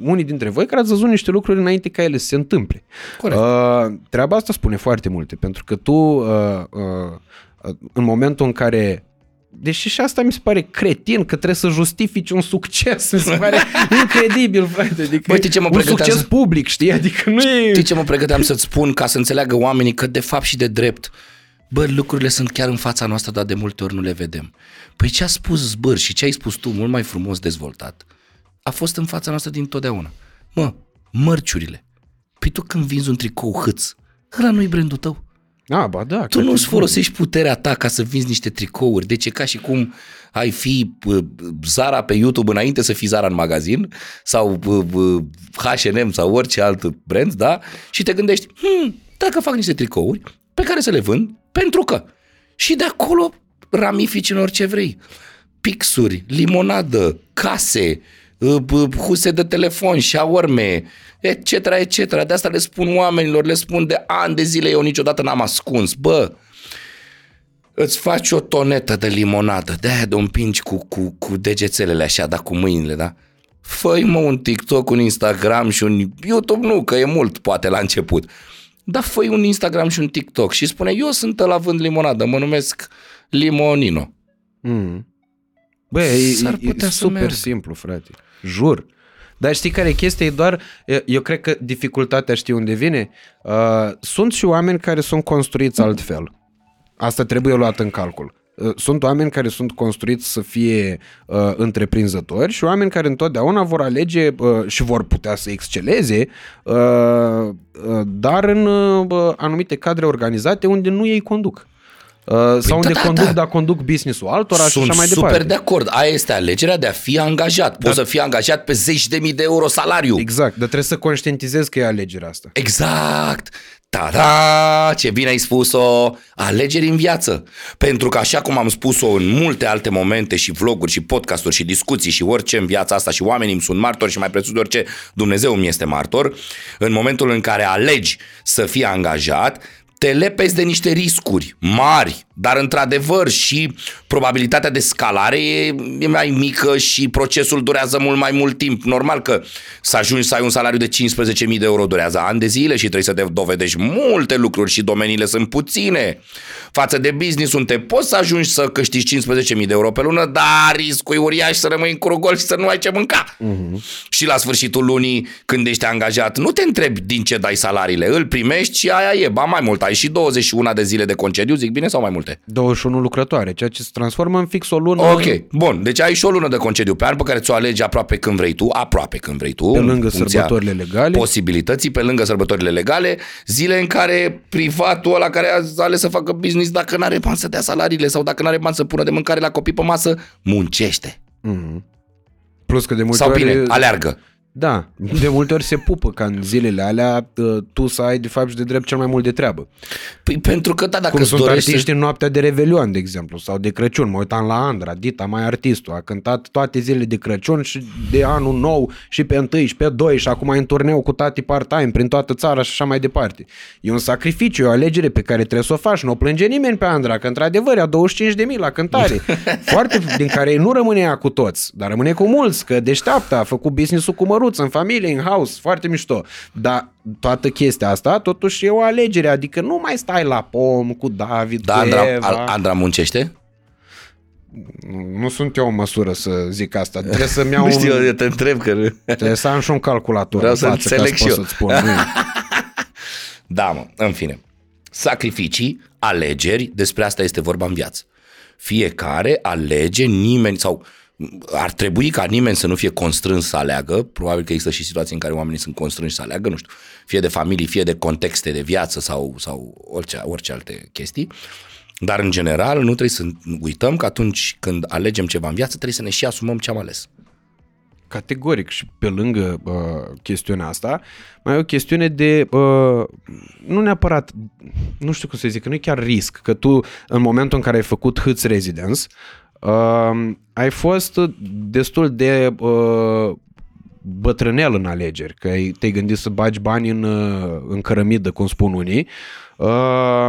unii dintre voi, care ați văzut niște lucruri înainte ca ele să se întâmple. Corect. Uh, treaba asta spune foarte multe, pentru că tu, uh, uh, în momentul în care Deși și asta mi se pare cretin, că trebuie să justifici un succes. Mi se pare incredibil, frate. Adică Bă, știi ce mă un pregăteam succes să- public, știi? Adică nu e... Știi ce mă pregăteam să-ți spun ca să înțeleagă oamenii că de fapt și de drept, bă, lucrurile sunt chiar în fața noastră, dar de multe ori nu le vedem. Păi ce a spus Zbâr și ce ai spus tu, mult mai frumos dezvoltat, a fost în fața noastră din totdeauna. Mă, mărciurile. Păi tu când vinzi un tricou hâț, ăla nu-i brandul tău. A, ba da. Tu cred nu-ți că- folosești puterea ta ca să vinzi niște tricouri. Deci e ca și cum ai fi uh, Zara pe YouTube înainte să fii Zara în magazin sau uh, uh, H&M sau orice alt brand, da? Și te gândești, hmm, dacă fac niște tricouri pe care să le vând, pentru că. Și de acolo ramifici în orice vrei. Pixuri, limonadă, case, uh, b- huse de telefon, șaorme, etc., etc. De asta le spun oamenilor, le spun de ani de zile, eu niciodată n-am ascuns. Bă, îți faci o tonetă de limonadă, de aia de o împingi cu, cu, cu degețelele așa, dar cu mâinile, da? Fă-i mă un TikTok, un Instagram și un YouTube, nu, că e mult poate la început. Dar fă un Instagram și un TikTok și spune, eu sunt la vând limonadă, mă numesc Limonino. Mm. Bă, e, S-ar e, putea e să super meargă. simplu, frate. Jur. Dar știi care e chestia? E doar, e- eu cred că dificultatea știi unde vine? Uh, sunt și oameni care sunt construiți altfel. Asta trebuie luat în calcul. Uh, Sunt oameni care sunt construiți să fie uh, întreprinzători și oameni care întotdeauna vor alege uh, și vor putea să exceleze, uh, uh, dar în uh, anumite cadre organizate unde nu ei conduc. Uh, sau unde da, conduc, da. dar conduc business-ul altora și Sunt așa mai super departe. de acord. Aia este alegerea de a fi angajat. Poți să fii angajat pe zeci de mii de euro salariu. Exact, dar trebuie să conștientizezi că e alegerea asta. Exact! Ta-da! Ce bine ai spus-o! Alegeri în viață. Pentru că așa cum am spus-o în multe alte momente și vloguri și podcasturi și discuții și orice în viața asta și oamenii îmi sunt martori și mai presus de orice, Dumnezeu îmi este martor, în momentul în care alegi să fii angajat, te lepezi de niște riscuri mari, dar într-adevăr și probabilitatea de scalare e, e mai mică și procesul durează mult mai mult timp. Normal că să ajungi să ai un salariu de 15.000 de euro durează ani de zile și trebuie să te dovedești multe lucruri și domeniile sunt puține. Față de business unde poți să ajungi să câștigi 15.000 de euro pe lună, dar riscul e uriaș să rămâi în curugol și să nu ai ce mânca. Uh-huh. Și la sfârșitul lunii, când ești angajat, nu te întrebi din ce dai salariile, îl primești și aia e, ba mai mult, ai și 21 de zile de concediu, zic bine sau mai multe? 21 lucrătoare, ceea ce se transformă în fix o lună. Ok, bun, deci ai și o lună de concediu pe an pe care ți-o alegi aproape când vrei tu, aproape când vrei tu. Pe lângă sărbătorile legale. Posibilității, pe lângă sărbătorile legale, zile în care privatul ăla care a ales să facă business, dacă nu are bani să dea salariile sau dacă nu are bani să pună de mâncare la copii pe masă, muncește. Mm-hmm. Plus că de multe Sau ori... bine, aleargă. Da, de multe ori se pupă ca în zilele alea tu să ai de fapt și de drept cel mai mult de treabă. Păi pentru că da, dacă Cum sunt dorești... artiști în noaptea de Revelion, de exemplu, sau de Crăciun. Mă uitam la Andra, Dita, mai artistul. A cântat toate zilele de Crăciun și de anul nou și pe 1 și pe 2 și acum e în turneu cu tati part-time prin toată țara și așa mai departe. E un sacrificiu, e o alegere pe care trebuie să o faci. Nu o plânge nimeni pe Andra, că într-adevăr ia 25 de mii la cântare. Foarte, din care nu rămâne ea cu toți, dar rămâne cu mulți, că deșteaptă, a făcut business-ul cu măruț în familie, în house, foarte mișto. Dar toată chestia asta totuși e o alegere, adică nu mai stai la pom cu David, Da, cu Andra, Eva. Andra muncește? Nu sunt eu în măsură să zic asta. Trebuie să-mi iau Nu știu, un... eu te întreb că... Trebuie să am și un calculator Vreau în să față ca înțeleg să pot și eu. să-ți spun. Nu. Da, mă, în fine. Sacrificii, alegeri, despre asta este vorba în viață. Fiecare alege, nimeni sau ar trebui ca nimeni să nu fie constrâns să aleagă, probabil că există și situații în care oamenii sunt constrânși să aleagă, nu știu, fie de familie, fie de contexte de viață sau, sau orice, orice alte chestii, dar în general nu trebuie să uităm că atunci când alegem ceva în viață trebuie să ne și asumăm ce am ales. Categoric și pe lângă uh, chestiunea asta, mai e o chestiune de, uh, nu neapărat, nu știu cum să zic, că nu e chiar risc, că tu în momentul în care ai făcut Hâți Residence, uh, ai fost destul de uh, bătrânel în alegeri, că ai, te-ai gândit să bagi bani în, uh, în cărămidă, cum spun unii. Uh,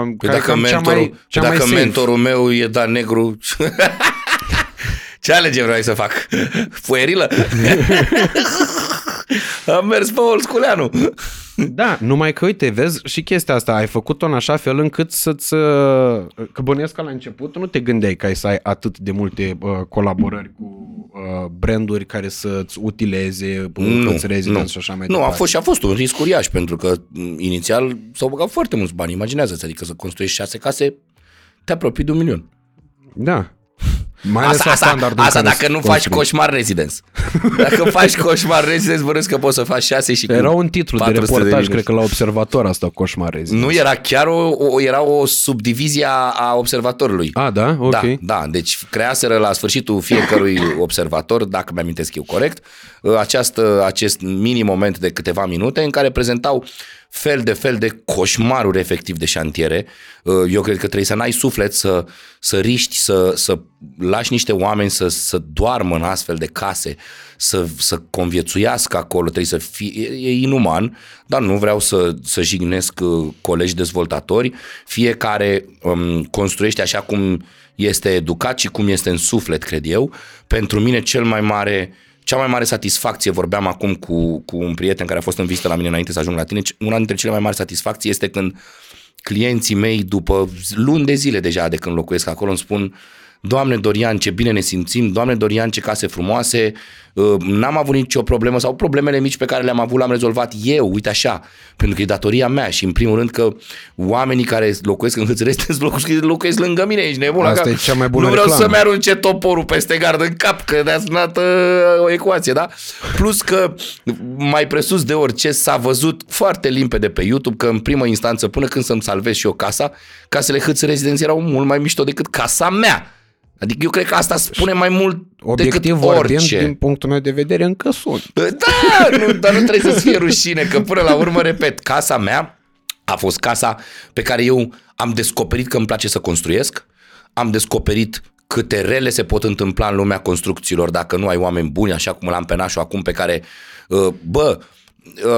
Păi care e dacă, cam cea mentorul, mai, cea dacă mai safe. mentorul meu e Dan Negru, ce alegere vrei să fac? Fuerilă? Am mers pe Olsculeanu. Da, numai că, uite, vezi, și chestia asta, ai făcut-o în așa fel încât să-ți... uh, Că bănuiesc că la început nu te gândeai că ai să ai atât de multe uh, colaborări cu uh, branduri care să-ți utileze uh, Nu, Hâți Residence nu. și așa mai Nu, a departe. fost și a fost un risc uriaș, pentru că m, inițial s-au băgat foarte mulți bani, imaginează-ți, adică să construiești șase case, te apropii de un milion. Da. Mai ales Asta, la asta, standardul în asta care dacă nu se faci construie. coșmar residence. Dacă faci coșmar residence, bănuiesc că poți să faci șase și cu Era un titlu de 400 reportaj, minute. cred că la Observator asta, Coșmar Residence. Nu era chiar o, o era o subdivizie a, a observatorului. A, da? Ok. Da, da, deci creaseră la sfârșitul fiecărui observator, dacă mi-amintesc eu corect, această, acest mini moment de câteva minute în care prezentau fel de fel de coșmaruri efectiv de șantiere. Eu cred că trebuie să n-ai suflet să, să riști, să, să lași niște oameni să, să doarmă în astfel de case, să, să conviețuiască acolo, trebuie să fie, e, e inuman, dar nu vreau să, să jignesc uh, colegi dezvoltatori. Fiecare um, construiește așa cum este educat și cum este în suflet, cred eu. Pentru mine cel mai mare cea mai mare satisfacție, vorbeam acum cu, cu un prieten care a fost în vizită la mine înainte să ajung la tine, una dintre cele mai mari satisfacții este când clienții mei, după luni de zile deja de când locuiesc acolo, îmi spun Doamne Dorian, ce bine ne simțim, Doamne Dorian, ce case frumoase, uh, n-am avut nicio problemă sau problemele mici pe care le-am avut le-am rezolvat eu, uite așa, pentru că e datoria mea și în primul rând că oamenii care locuiesc în Hâțăreste locuiesc, locuiesc lângă mine, ești nebun la Asta cap. e cea mai bună Nu vreau reclamă. să-mi arunce toporul peste gard în cap, că de-a sunat uh, o ecuație, da? Plus că mai presus de orice s-a văzut foarte limpede pe YouTube că în primă instanță, până când să-mi salvez și eu casa, casele Hâț Rezidenți erau mult mai mișto decât casa mea. Adică eu cred că asta spune mai mult Obiectiv decât vorbind, orice. din punctul meu de vedere, încă sunt. Da, nu, dar nu trebuie să-ți fie rușine, că până la urmă, repet, casa mea a fost casa pe care eu am descoperit că îmi place să construiesc, am descoperit câte rele se pot întâmpla în lumea construcțiilor dacă nu ai oameni buni, așa cum l-am pe nașul acum pe care, uh, bă,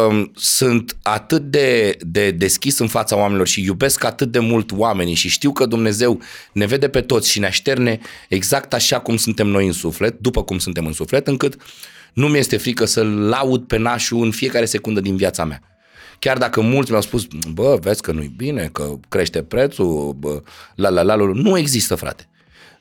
um, sunt atât de, de deschis în fața oamenilor și iubesc atât de mult oamenii și știu că Dumnezeu ne vede pe toți și ne așterne exact așa cum suntem noi în suflet, după cum suntem în suflet, încât nu mi este frică să-l laud pe nașul în fiecare secundă din viața mea. Chiar dacă mulți mi-au spus, bă, vezi că nu-i bine, că crește prețul, bă, la la la, la nu există, frate.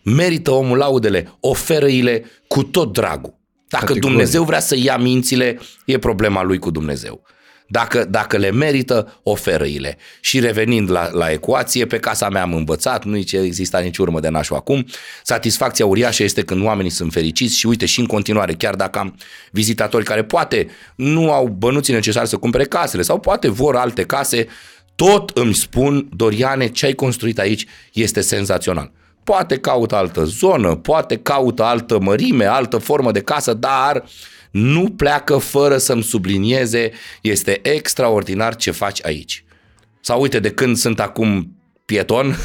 Merită omul laudele, oferă-i-le cu tot dragul. Dacă Categoric. Dumnezeu vrea să ia mințile, e problema lui cu Dumnezeu. Dacă, dacă le merită, oferă-i-le. Și revenind la, la ecuație, pe casa mea am învățat, nu exista nici urmă de nașul acum, satisfacția uriașă este când oamenii sunt fericiți și uite și în continuare, chiar dacă am vizitatori care poate nu au bănuții necesari să cumpere casele sau poate vor alte case, tot îmi spun, Doriane, ce ai construit aici este senzațional. Poate caută altă zonă, poate caută altă mărime, altă formă de casă, dar nu pleacă fără să-mi sublinieze, este extraordinar ce faci aici. Sau uite, de când sunt acum pieton,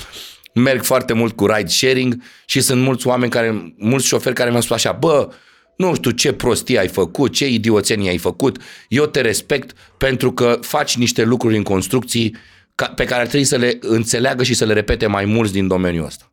merg foarte mult cu ride sharing și sunt mulți oameni care, mulți șoferi care mi-au spus așa, bă, nu știu ce prostie ai făcut, ce idioțenie ai făcut, eu te respect pentru că faci niște lucruri în construcții pe care ar trebui să le înțeleagă și să le repete mai mulți din domeniul ăsta.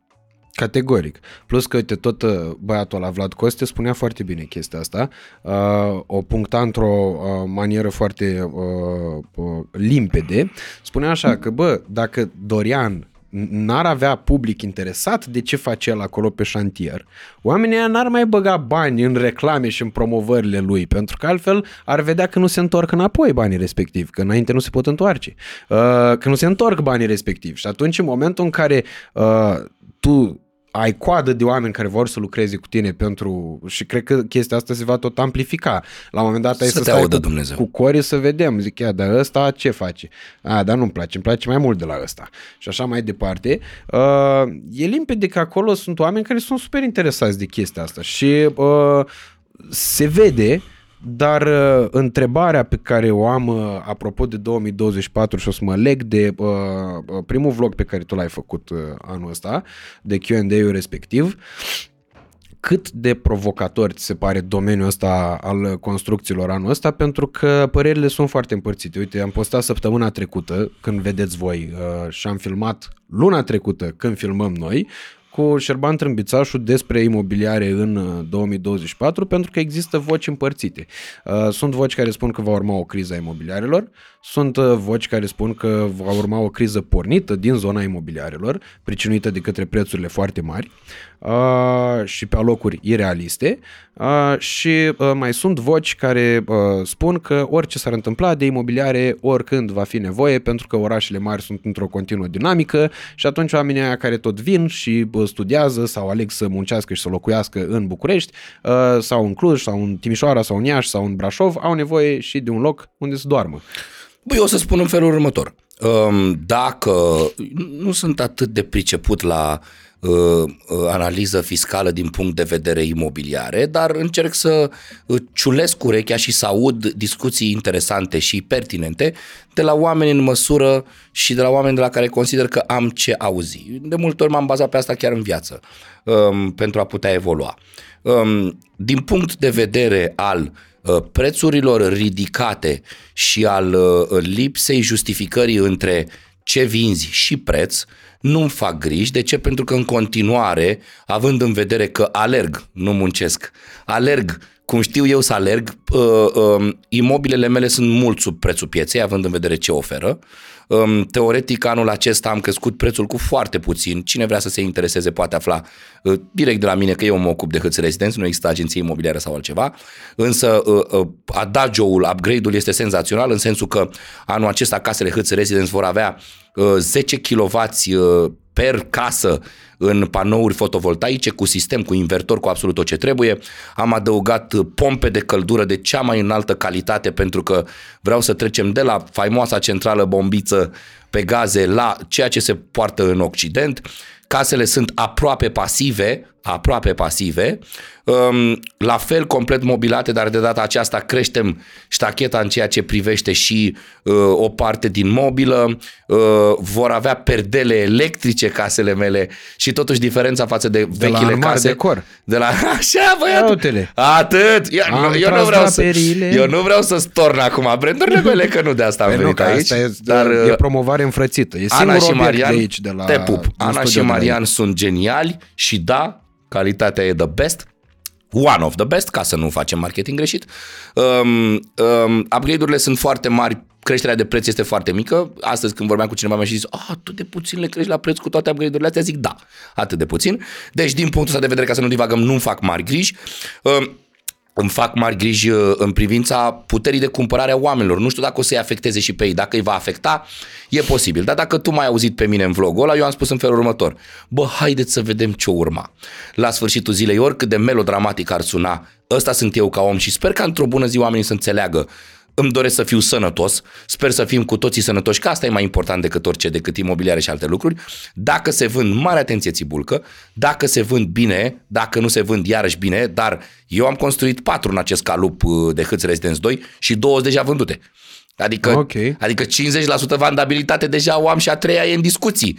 Categoric. Plus că, uite, tot uh, băiatul la Vlad Coste spunea foarte bine chestia asta. Uh, o puncta într-o uh, manieră foarte uh, uh, limpede. Spunea așa că, bă, dacă Dorian n-ar avea public interesat de ce face el acolo pe șantier, oamenii n-ar mai băga bani în reclame și în promovările lui, pentru că altfel ar vedea că nu se întorc înapoi banii respectivi, că înainte nu se pot întoarce, uh, că nu se întorc banii respectivi. Și atunci, în momentul în care uh, tu ai coadă de oameni care vor să lucreze cu tine pentru și cred că chestia asta se va tot amplifica. La un moment dat ai să, să stai cu, Dumnezeu. cu corii să vedem. Zic, ia, dar ăsta ce face? A, dar nu-mi place, îmi place mai mult de la ăsta. Și așa mai departe. Uh, e limpede că acolo sunt oameni care sunt super interesați de chestia asta și uh, se vede uh, dar uh, întrebarea pe care o am uh, apropo de 2024 și o să mă leg de uh, uh, primul vlog pe care tu l-ai făcut uh, anul ăsta, de Q&A-ul respectiv, cât de provocator ți se pare domeniul ăsta al construcțiilor anul ăsta, pentru că părerile sunt foarte împărțite. Uite, am postat săptămâna trecută, când vedeți voi, uh, și am filmat luna trecută, când filmăm noi, cu Șerban Trâmbițașu despre imobiliare în 2024 uh, pentru că există voci împărțite. Uh, sunt voci care spun că va urma o criză a imobiliarelor, sunt uh, voci care spun că va urma o criză pornită din zona imobiliarelor, pricinuită de către prețurile foarte mari și pe alocuri irealiste și mai sunt voci care spun că orice s-ar întâmpla de imobiliare oricând va fi nevoie pentru că orașele mari sunt într-o continuă dinamică și atunci oamenii aia care tot vin și studiază sau aleg să muncească și să locuiască în București sau în Cluj sau în Timișoara sau în Iași sau în Brașov au nevoie și de un loc unde să doarmă. Băi, eu o să spun în felul următor. Dacă nu sunt atât de priceput la uh, uh, analiză fiscală din punct de vedere imobiliare, dar încerc să uh, ciulesc urechea și să aud discuții interesante și pertinente de la oameni în măsură și de la oameni de la care consider că am ce auzi. De multe ori m-am bazat pe asta chiar în viață um, pentru a putea evolua. Um, din punct de vedere al Uh, prețurilor ridicate și al uh, lipsei justificării între ce vinzi și preț, nu-mi fac griji. De ce? Pentru că în continuare, având în vedere că alerg, nu muncesc, alerg cum știu eu să alerg, uh, uh, imobilele mele sunt mult sub prețul pieței, având în vedere ce oferă. Uh, teoretic, anul acesta am crescut prețul cu foarte puțin. Cine vrea să se intereseze poate afla uh, direct de la mine că eu mă ocup de hâți rezidenți, nu există agenție imobiliară sau altceva. Însă uh, uh, adagio-ul, upgrade-ul este senzațional în sensul că anul acesta casele hâți rezidenți vor avea uh, 10 kW uh, per casă în panouri fotovoltaice cu sistem, cu invertor, cu absolut tot ce trebuie. Am adăugat pompe de căldură de cea mai înaltă calitate pentru că vreau să trecem de la faimoasa centrală bombiță pe gaze la ceea ce se poartă în Occident. casele sunt aproape pasive, aproape pasive, um, la fel complet mobilate, dar de data aceasta creștem ștacheta în ceea ce privește și uh, o parte din mobilă, uh, vor avea perdele electrice casele mele și totuși diferența față de, De la vechile armar case. decor. De la așa, băiatul. Uite-le. Atât. Eu, Am eu, nu tras vreau să, draperile. eu nu vreau să storn acum brandurile mele, că nu de asta am Păi nu, venit că aici. asta e, dar e promovare înfrățită. E Ana singurul și obiect Marian, de aici, de la te pup. din Ana și studio de la Marian sunt geniali și da, calitatea e the best. One of the best, ca să nu facem marketing greșit. Um, um, upgrade-urile sunt foarte mari, creșterea de preț este foarte mică. Astăzi când vorbeam cu cineva mi-a și zis, ah, atât de puțin le crești la preț cu toate upgrade-urile astea? Zic, da, atât de puțin. Deci, din punctul ăsta de vedere, ca să nu divagăm, nu fac mari griji. Um, îmi fac mari griji uh, în privința puterii de cumpărare a oamenilor. Nu știu dacă o să-i afecteze și pe ei. Dacă îi va afecta, e posibil. Dar dacă tu m-ai auzit pe mine în vlogul ăla, eu am spus în felul următor. Bă, haideți să vedem ce urma. La sfârșitul zilei, oricât de melodramatic ar suna, ăsta sunt eu ca om și sper că într-o bună zi oamenii să înțeleagă îmi doresc să fiu sănătos, sper să fim cu toții sănătoși, că asta e mai important decât orice, decât imobiliare și alte lucruri. Dacă se vând, mare atenție țibulcă, dacă se vând bine, dacă nu se vând iarăși bine, dar eu am construit patru în acest calup uh, de Hâț Residence 2 și două deja vândute. Adică, Ok. adică 50% vandabilitate deja o am și a treia e în discuții.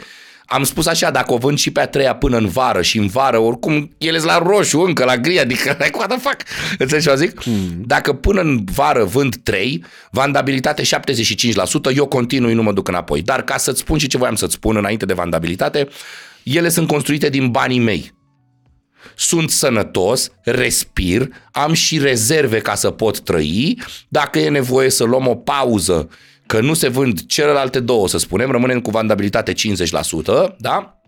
Am spus așa, dacă o vând și pe a treia până în vară și în vară, oricum, ele sunt la roșu încă, la gri, adică, like, what the fuck? Înțelegi ce vă zic? Hmm. Dacă până în vară vând 3, vandabilitate 75%, eu continui, nu mă duc înapoi. Dar ca să-ți spun și ce voiam să-ți spun înainte de vandabilitate, ele sunt construite din banii mei sunt sănătos, respir, am și rezerve ca să pot trăi. Dacă e nevoie să luăm o pauză, că nu se vând celelalte două, să spunem, rămânem cu vandabilitate 50%, da?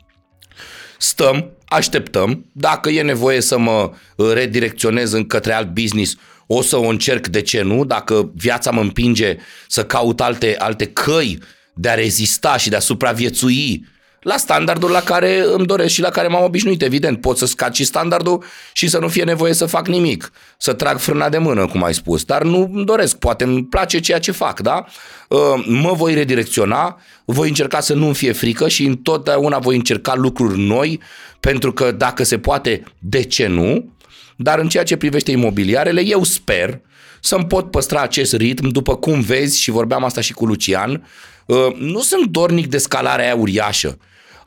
Stăm, așteptăm. Dacă e nevoie să mă uh, redirecționez în către alt business, o să o încerc, de ce nu? Dacă viața mă împinge să caut alte, alte căi de a rezista și de a supraviețui la standardul la care îmi doresc și la care m-am obișnuit, evident. Pot să scad și standardul și să nu fie nevoie să fac nimic. Să trag frâna de mână, cum ai spus. Dar nu îmi doresc, poate îmi place ceea ce fac, da? Uh, Mă voi redirecționa, voi încerca să nu-mi fie frică și întotdeauna voi încerca lucruri noi, pentru că dacă se poate, de ce nu? Dar în ceea ce privește imobiliarele, eu sper să-mi pot păstra acest ritm, după cum vezi și vorbeam asta și cu Lucian, uh, nu sunt dornic de scalarea aia uriașă.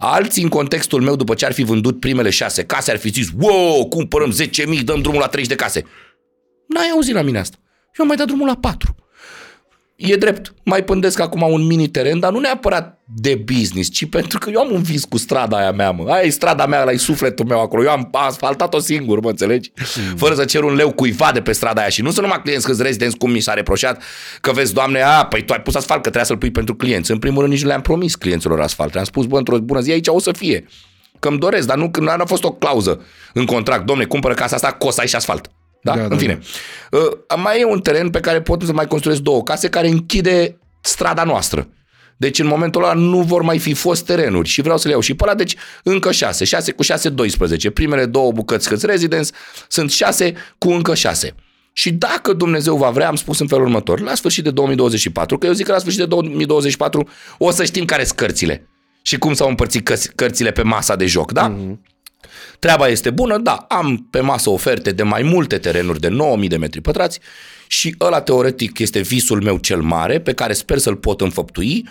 Alții, în contextul meu, după ce ar fi vândut primele șase case, ar fi zis, wow, cumpărăm 10.000, dăm drumul la 30 de case. N-ai auzit la mine asta. Eu am mai dat drumul la 4. E drept, mai pândesc acum un mini teren, dar nu neapărat de business, ci pentru că eu am un vis cu strada aia mea, mă. Aia e strada mea, ăla e sufletul meu acolo. Eu am asfaltat-o singur, mă înțelegi? Fără să cer un leu cuiva de pe strada aia. Și nu sunt numai clienți câți rezidenți, cum mi s-a reproșat, că vezi, doamne, a, păi tu ai pus asfalt, că trebuia să-l pui pentru clienți. În primul rând nici nu le-am promis clienților asfalt. Le-am spus, bă, într-o bună zi aici o să fie. Că îmi doresc, dar nu, că nu a fost o clauză în contract. Domne, cumpără casa asta, că o să ai și asfalt. Da? Da, da da, în fine. Uh, mai e un teren pe care pot să mai construiesc două case care închide strada noastră. Deci în momentul ăla nu vor mai fi fost terenuri și vreau să le iau și pe ăla, deci încă 6, 6 cu 6, 12. Primele două bucăți câți residence sunt 6 cu încă 6. Și dacă Dumnezeu va vrea, am spus în felul următor, la sfârșit de 2024, că eu zic că la sfârșit de 2024 o să știm care sunt cărțile și cum s-au împărțit cărți- cărțile pe masa de joc, da? Mm-hmm. Treaba este bună, da, am pe masă oferte de mai multe terenuri de 9000 de metri pătrați și ăla teoretic este visul meu cel mare pe care sper să-l pot înfăptui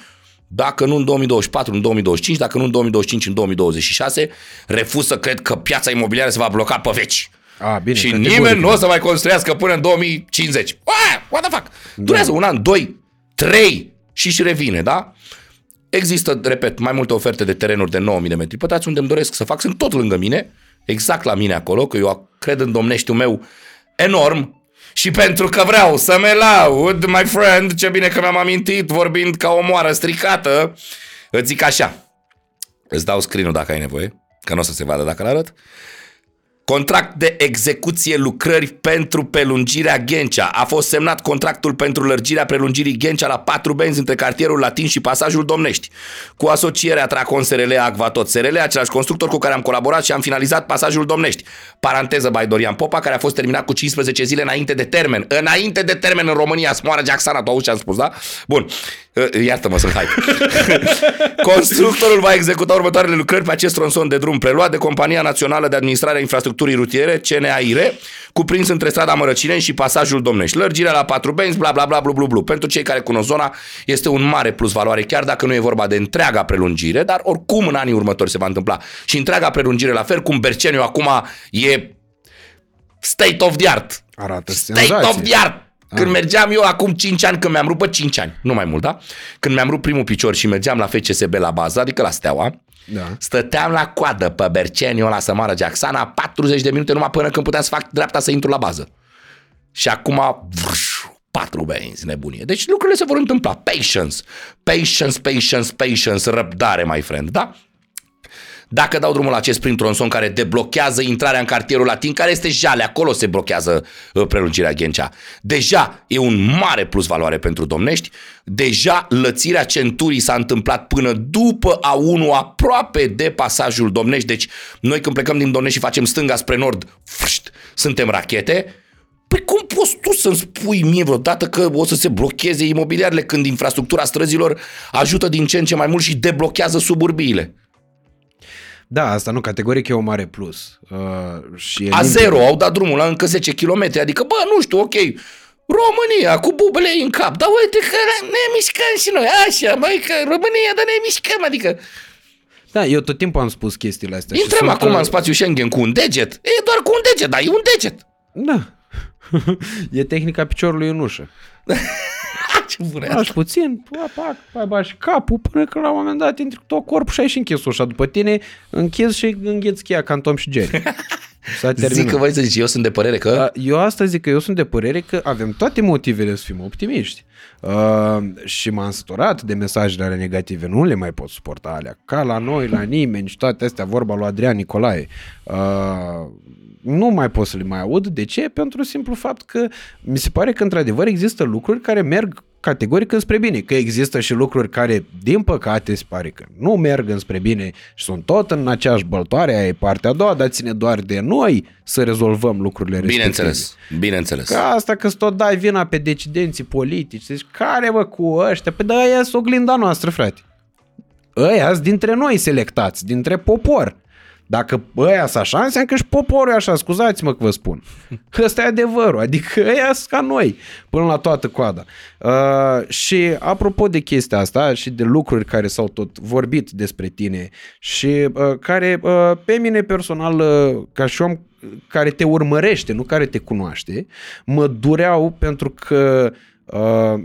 dacă nu în 2024, în 2025, dacă nu în 2025, în 2026, refuz să cred că piața imobiliară se va bloca pe veci. A, bine, și categoric. nimeni nu o să mai construiască până în 2050. Ua, what the fuck? Durează un an, doi, trei și își revine, da? Există, repet, mai multe oferte de terenuri de 9000 de metri pătrați unde îmi doresc să fac, sunt tot lângă mine, exact la mine acolo, că eu cred în domneștiul meu enorm și pentru că vreau să me laud, my friend, ce bine că mi-am amintit vorbind ca o moară stricată, îți zic așa, îți dau screen dacă ai nevoie, că nu o să se vadă dacă l arăt. Contract de execuție lucrări pentru prelungirea Ghencea. A fost semnat contractul pentru lărgirea prelungirii Ghencea la patru benzi între cartierul Latin și pasajul Domnești. Cu asocierea Tracon SRL Acvatot SRL, același constructor cu care am colaborat și am finalizat pasajul Domnești. Paranteză by Dorian Popa, care a fost terminat cu 15 zile înainte de termen. Înainte de termen în România, smoară Jacksana, tu auzi ce am spus, da? Bun. Iartă-mă, sunt hype. Constructorul va executa următoarele lucrări pe acest tronson de drum preluat de Compania Națională de Administrare a Infrastructurii Rutiere, CNAIR, cuprins între strada Mărăcineni și pasajul Domnești. Lărgirea la patru benzi, bla bla bla blu blu blu. Pentru cei care cunosc zona, este un mare plus valoare, chiar dacă nu e vorba de întreaga prelungire, dar oricum în anii următori se va întâmpla. Și întreaga prelungire, la fel cum Berceniu acum e state of the art. Arată State senzație. of the art. Când mergeam eu acum 5 ani, când mi-am rupt, bă, 5 ani, nu mai mult, da? Când mi-am rupt primul picior și mergeam la FCSB la bază, adică la Steaua, Da. stăteam la coadă pe Berceniu ăla să moară Jacksana 40 de minute numai până când puteam să fac dreapta să intru la bază. Și acum vrș, patru benzi, nebunie. Deci lucrurile se vor întâmpla. Patience. Patience, patience, patience. Răbdare, my friend. Da? Dacă dau drumul la acest prim tronson care deblochează intrarea în cartierul latin, care este jale, acolo se blochează uh, prelungirea Ghencea. Deja e un mare plus valoare pentru domnești, deja lățirea centurii s-a întâmplat până după A1, aproape de pasajul domnești, deci noi când plecăm din domnești și facem stânga spre nord, frșt, suntem rachete, Păi cum poți tu să-mi spui mie vreodată că o să se blocheze imobiliarele când infrastructura străzilor ajută din ce în ce mai mult și deblochează suburbiile? Da, asta nu, categoric e o mare plus. Uh, și e A limpede. zero, au dat drumul la încă 10 km, adică, bă, nu știu, ok, România, cu bubele în cap, dar uite că ne mișcăm și noi, așa, mai că România, dar ne mișcăm, adică Da, eu tot timpul am spus chestiile astea. și intrăm sunt, acum uh, în spațiu Schengen cu un deget, e doar cu un deget, dar e un deget. Da. e tehnica piciorului în ușă. Ce bună e Lași asta. puțin, pac, pac, mai bași capul, până că la un moment dat intri cu tot corpul și ai și închis ușa după tine, închizi și îngheți cheia ca în Tom și Jerry. S-a terminat. Zic că voi să zici, eu sunt de părere că... Da, Eu asta zic că eu sunt de părere că avem toate motivele să fim optimiști. Uh, și m-am săturat de mesajele alea negative, nu le mai pot suporta alea. Ca la noi, la nimeni și toate astea, vorba lui Adrian Nicolae. Uh, nu mai pot să le mai aud. De ce? Pentru simplu fapt că mi se pare că într-adevăr există lucruri care merg categoric înspre bine, că există și lucruri care, din păcate, se pare că nu merg înspre bine și sunt tot în aceeași băltoare, aia e partea a doua, dar ține doar de noi să rezolvăm lucrurile respective. Bineînțeles, bineînțeles. Ca asta că tot dai vina pe decidenții politici, zici, care bă cu ăștia? Păi da, aia sunt oglinda noastră, frate. Ăia sunt dintre noi selectați, dintre popor. Dacă ăia sunt așa, înseamnă că și poporul e așa, scuzați-mă că vă spun. Ăsta e adevărul, adică ăia sunt ca noi, până la toată coada. Uh, și apropo de chestia asta și de lucruri care s-au tot vorbit despre tine și uh, care uh, pe mine personal, uh, ca și om care te urmărește, nu care te cunoaște, mă dureau pentru că Uh,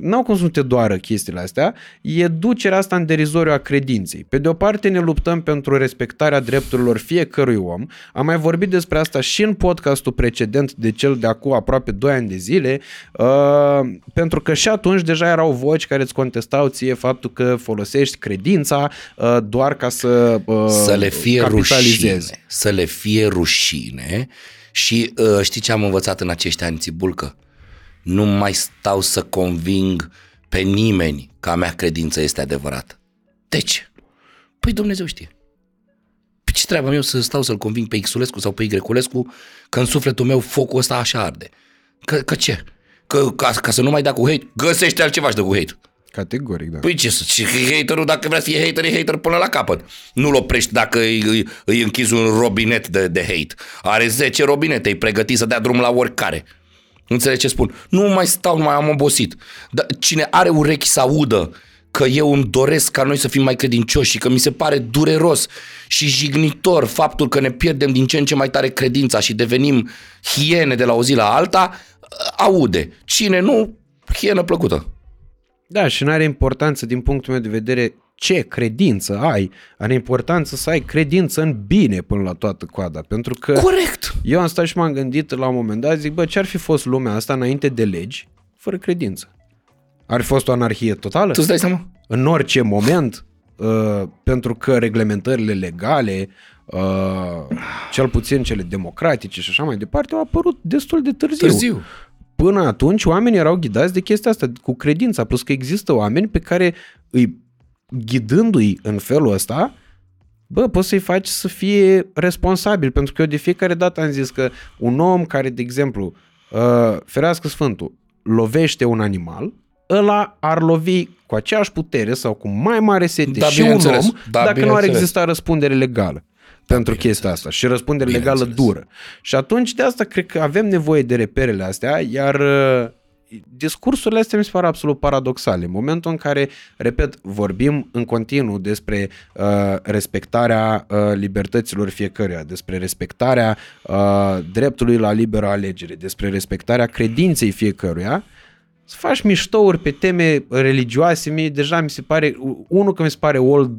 n-au cum să nu te doară chestiile astea, e ducerea asta în derizoriu a credinței. Pe de o parte ne luptăm pentru respectarea drepturilor fiecărui om, am mai vorbit despre asta și în podcastul precedent de cel de acum aproape 2 ani de zile, uh, pentru că și atunci deja erau voci care îți contestau ție faptul că folosești credința uh, doar ca să uh, să le fie capitalizezi. rușine. Să le fie rușine și uh, știi ce am învățat în acești ani, Țibulcă? Nu mai stau să conving pe nimeni că a mea credință este adevărată. De ce? Păi Dumnezeu știe. Pe ce treabă am eu să stau să-l conving pe Xulescu sau pe Y-Culescu că în sufletul meu focul ăsta așa arde? Că, că ce? Că, ca, ca să nu mai da cu hate? Găsește altceva și dă cu hate. Categoric, da. Păi ce să, și haterul dacă vrea să fie hater, e hater până la capăt. Nu-l oprești dacă îi, îi, îi închizi un robinet de, de hate. Are 10 robinete, e pregătit să dea drum la oricare. Înțelegi ce spun? Nu mai stau, nu mai am obosit. Dar cine are urechi să audă că eu îmi doresc ca noi să fim mai credincioși și că mi se pare dureros și jignitor faptul că ne pierdem din ce în ce mai tare credința și devenim hiene de la o zi la alta, aude. Cine nu, hienă plăcută. Da, și nu are importanță din punctul meu de vedere ce credință ai. Are importanță să ai credință în bine până la toată coada. Pentru că Corect. eu am stat și m-am gândit la un moment dat, zic, bă, ce ar fi fost lumea asta înainte de legi, fără credință? Ar fi fost o anarhie totală? Tu îți dai seama? În orice moment, uh, pentru că reglementările legale uh, cel puțin cele democratice și așa mai departe, au apărut destul de târziu. Târziu. Până atunci oamenii erau ghidați de chestia asta, cu credința, plus că există oameni pe care îi ghidându-i în felul ăsta, bă, poți să-i faci să fie responsabil, pentru că eu de fiecare dată am zis că un om care, de exemplu, uh, ferească Sfântul, lovește un animal, ăla ar lovi cu aceeași putere sau cu mai mare sete Da, și un bineînțeles. om Da, dacă nu ar bineînțeles. exista răspundere legală pentru chestia asta și răspundere legală Bineînțeles. dură. Și atunci de asta cred că avem nevoie de reperele astea, iar uh, discursurile astea mi se par absolut paradoxale. În momentul în care, repet, vorbim în continuu despre uh, respectarea uh, libertăților fiecăruia, despre respectarea uh, dreptului la liberă alegere, despre respectarea credinței fiecăruia, să faci miștouri pe teme religioase, mie deja mi se pare, unul că mi se pare old,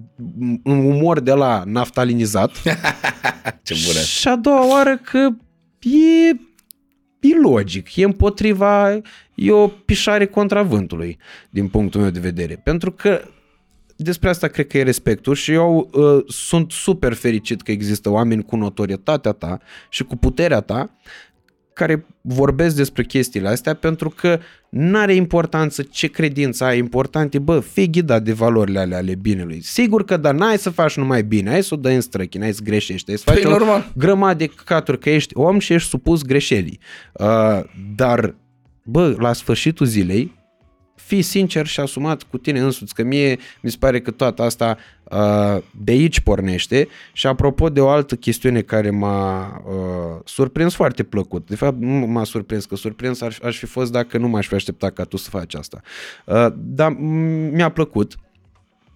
un umor de la naftalinizat, Ce bună. și a doua oară că e, e logic, e împotriva, e o pișare contra vântului, din punctul meu de vedere. Pentru că despre asta cred că e respectul și eu uh, sunt super fericit că există oameni cu notorietatea ta și cu puterea ta care vorbesc despre chestiile astea pentru că n-are importanță ce credință ai, important e, bă, fii ghidat de valorile alea ale binelui. Sigur că, dar n-ai să faci numai bine, ai să o dai în străchini, ai să greșești, ai să faci Păi, o normal. grămadă de căcaturi, că ești om și ești supus greșelii. Uh, dar, bă, la sfârșitul zilei, fii sincer și asumat cu tine însuți, că mie mi se pare că toată asta uh, de aici pornește. Și apropo de o altă chestiune care m-a uh, surprins foarte plăcut, de fapt nu m-a surprins, că surprins aș, aș fi fost dacă nu m-aș fi așteptat ca tu să faci asta, uh, dar m- mi-a plăcut,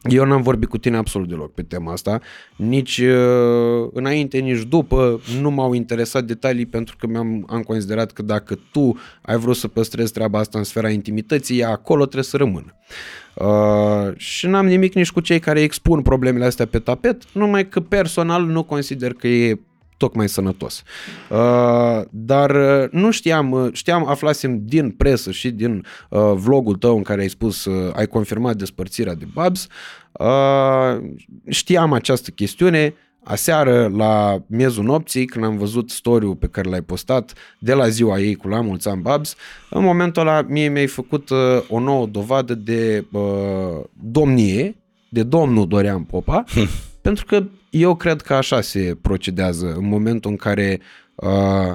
eu n-am vorbit cu tine absolut deloc pe tema asta, nici uh, înainte, nici după, nu m-au interesat detalii pentru că mi-am am considerat că dacă tu ai vrut să păstrezi treaba asta în sfera intimității, ea acolo trebuie să rămână. Uh, și n-am nimic nici cu cei care expun problemele astea pe tapet, numai că personal nu consider că e tocmai sănătos. Uh, dar uh, nu știam, uh, știam, aflasem din presă și din uh, vlogul tău în care ai spus, uh, ai confirmat despărțirea de Babs, uh, știam această chestiune, Aseară, la miezul nopții, când am văzut story pe care l-ai postat de la ziua ei cu la mulți ani Babs, în momentul ăla mie mi-ai făcut uh, o nouă dovadă de uh, domnie, de domnul Dorian Popa, pentru că eu cred că așa se procedează în momentul în care uh,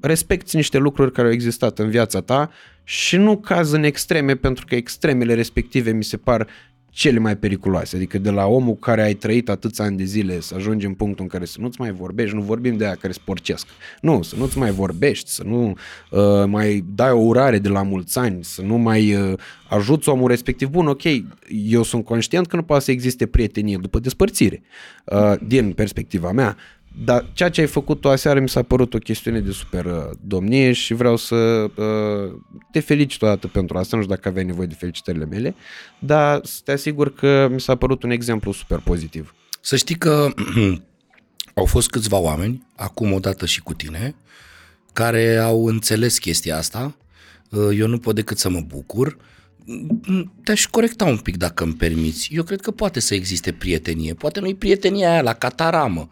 respecti niște lucruri care au existat în viața ta și nu caz în extreme, pentru că extremele respective mi se par cele mai periculoase. Adică de la omul care ai trăit atâția ani de zile să ajungi în punctul în care să nu-ți mai vorbești, nu vorbim de aia care sporcesc. Nu, să nu-ți mai vorbești, să nu uh, mai dai o urare de la mulți ani, să nu mai uh, ajuți omul respectiv. Bun, ok, eu sunt conștient că nu poate să existe prietenie după despărțire, uh, din perspectiva mea, dar ceea ce ai făcut tu aseară mi s-a părut o chestiune de super uh, domnie și vreau să uh, te felicit odată pentru asta, nu știu dacă aveai nevoie de felicitările mele, dar să te asigur că mi s-a părut un exemplu super pozitiv. Să știi că au fost câțiva oameni, acum odată și cu tine, care au înțeles chestia asta. Eu nu pot decât să mă bucur. Te-aș corecta un pic dacă îmi permiți. Eu cred că poate să existe prietenie. Poate nu-i prietenia aia la cataramă,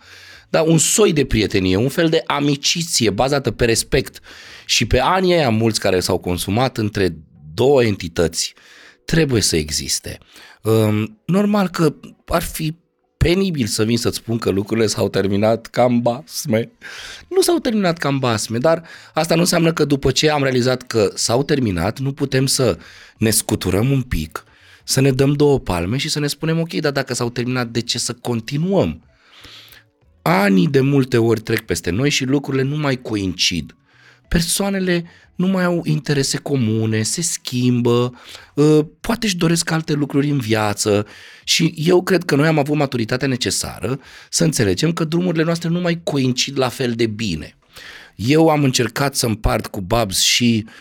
dar un soi de prietenie, un fel de amiciție bazată pe respect și pe anii aia mulți care s-au consumat între două entități trebuie să existe. Um, Normal că ar fi penibil să vin să-ți spun că lucrurile s-au terminat cam basme. Nu s-au terminat cam basme, dar asta nu înseamnă că după ce am realizat că s-au terminat, nu putem să ne scuturăm un pic, să ne dăm două palme și să ne spunem, ok, dar dacă s-au terminat, de ce să continuăm? Anii de multe ori trec peste noi și lucrurile nu mai coincid. Persoanele nu mai au interese comune, se schimbă, uh, poate își doresc alte lucruri în viață și eu cred că noi am avut maturitatea necesară să înțelegem că drumurile noastre nu mai coincid la fel de bine. Eu am încercat să împart cu Babs și uh,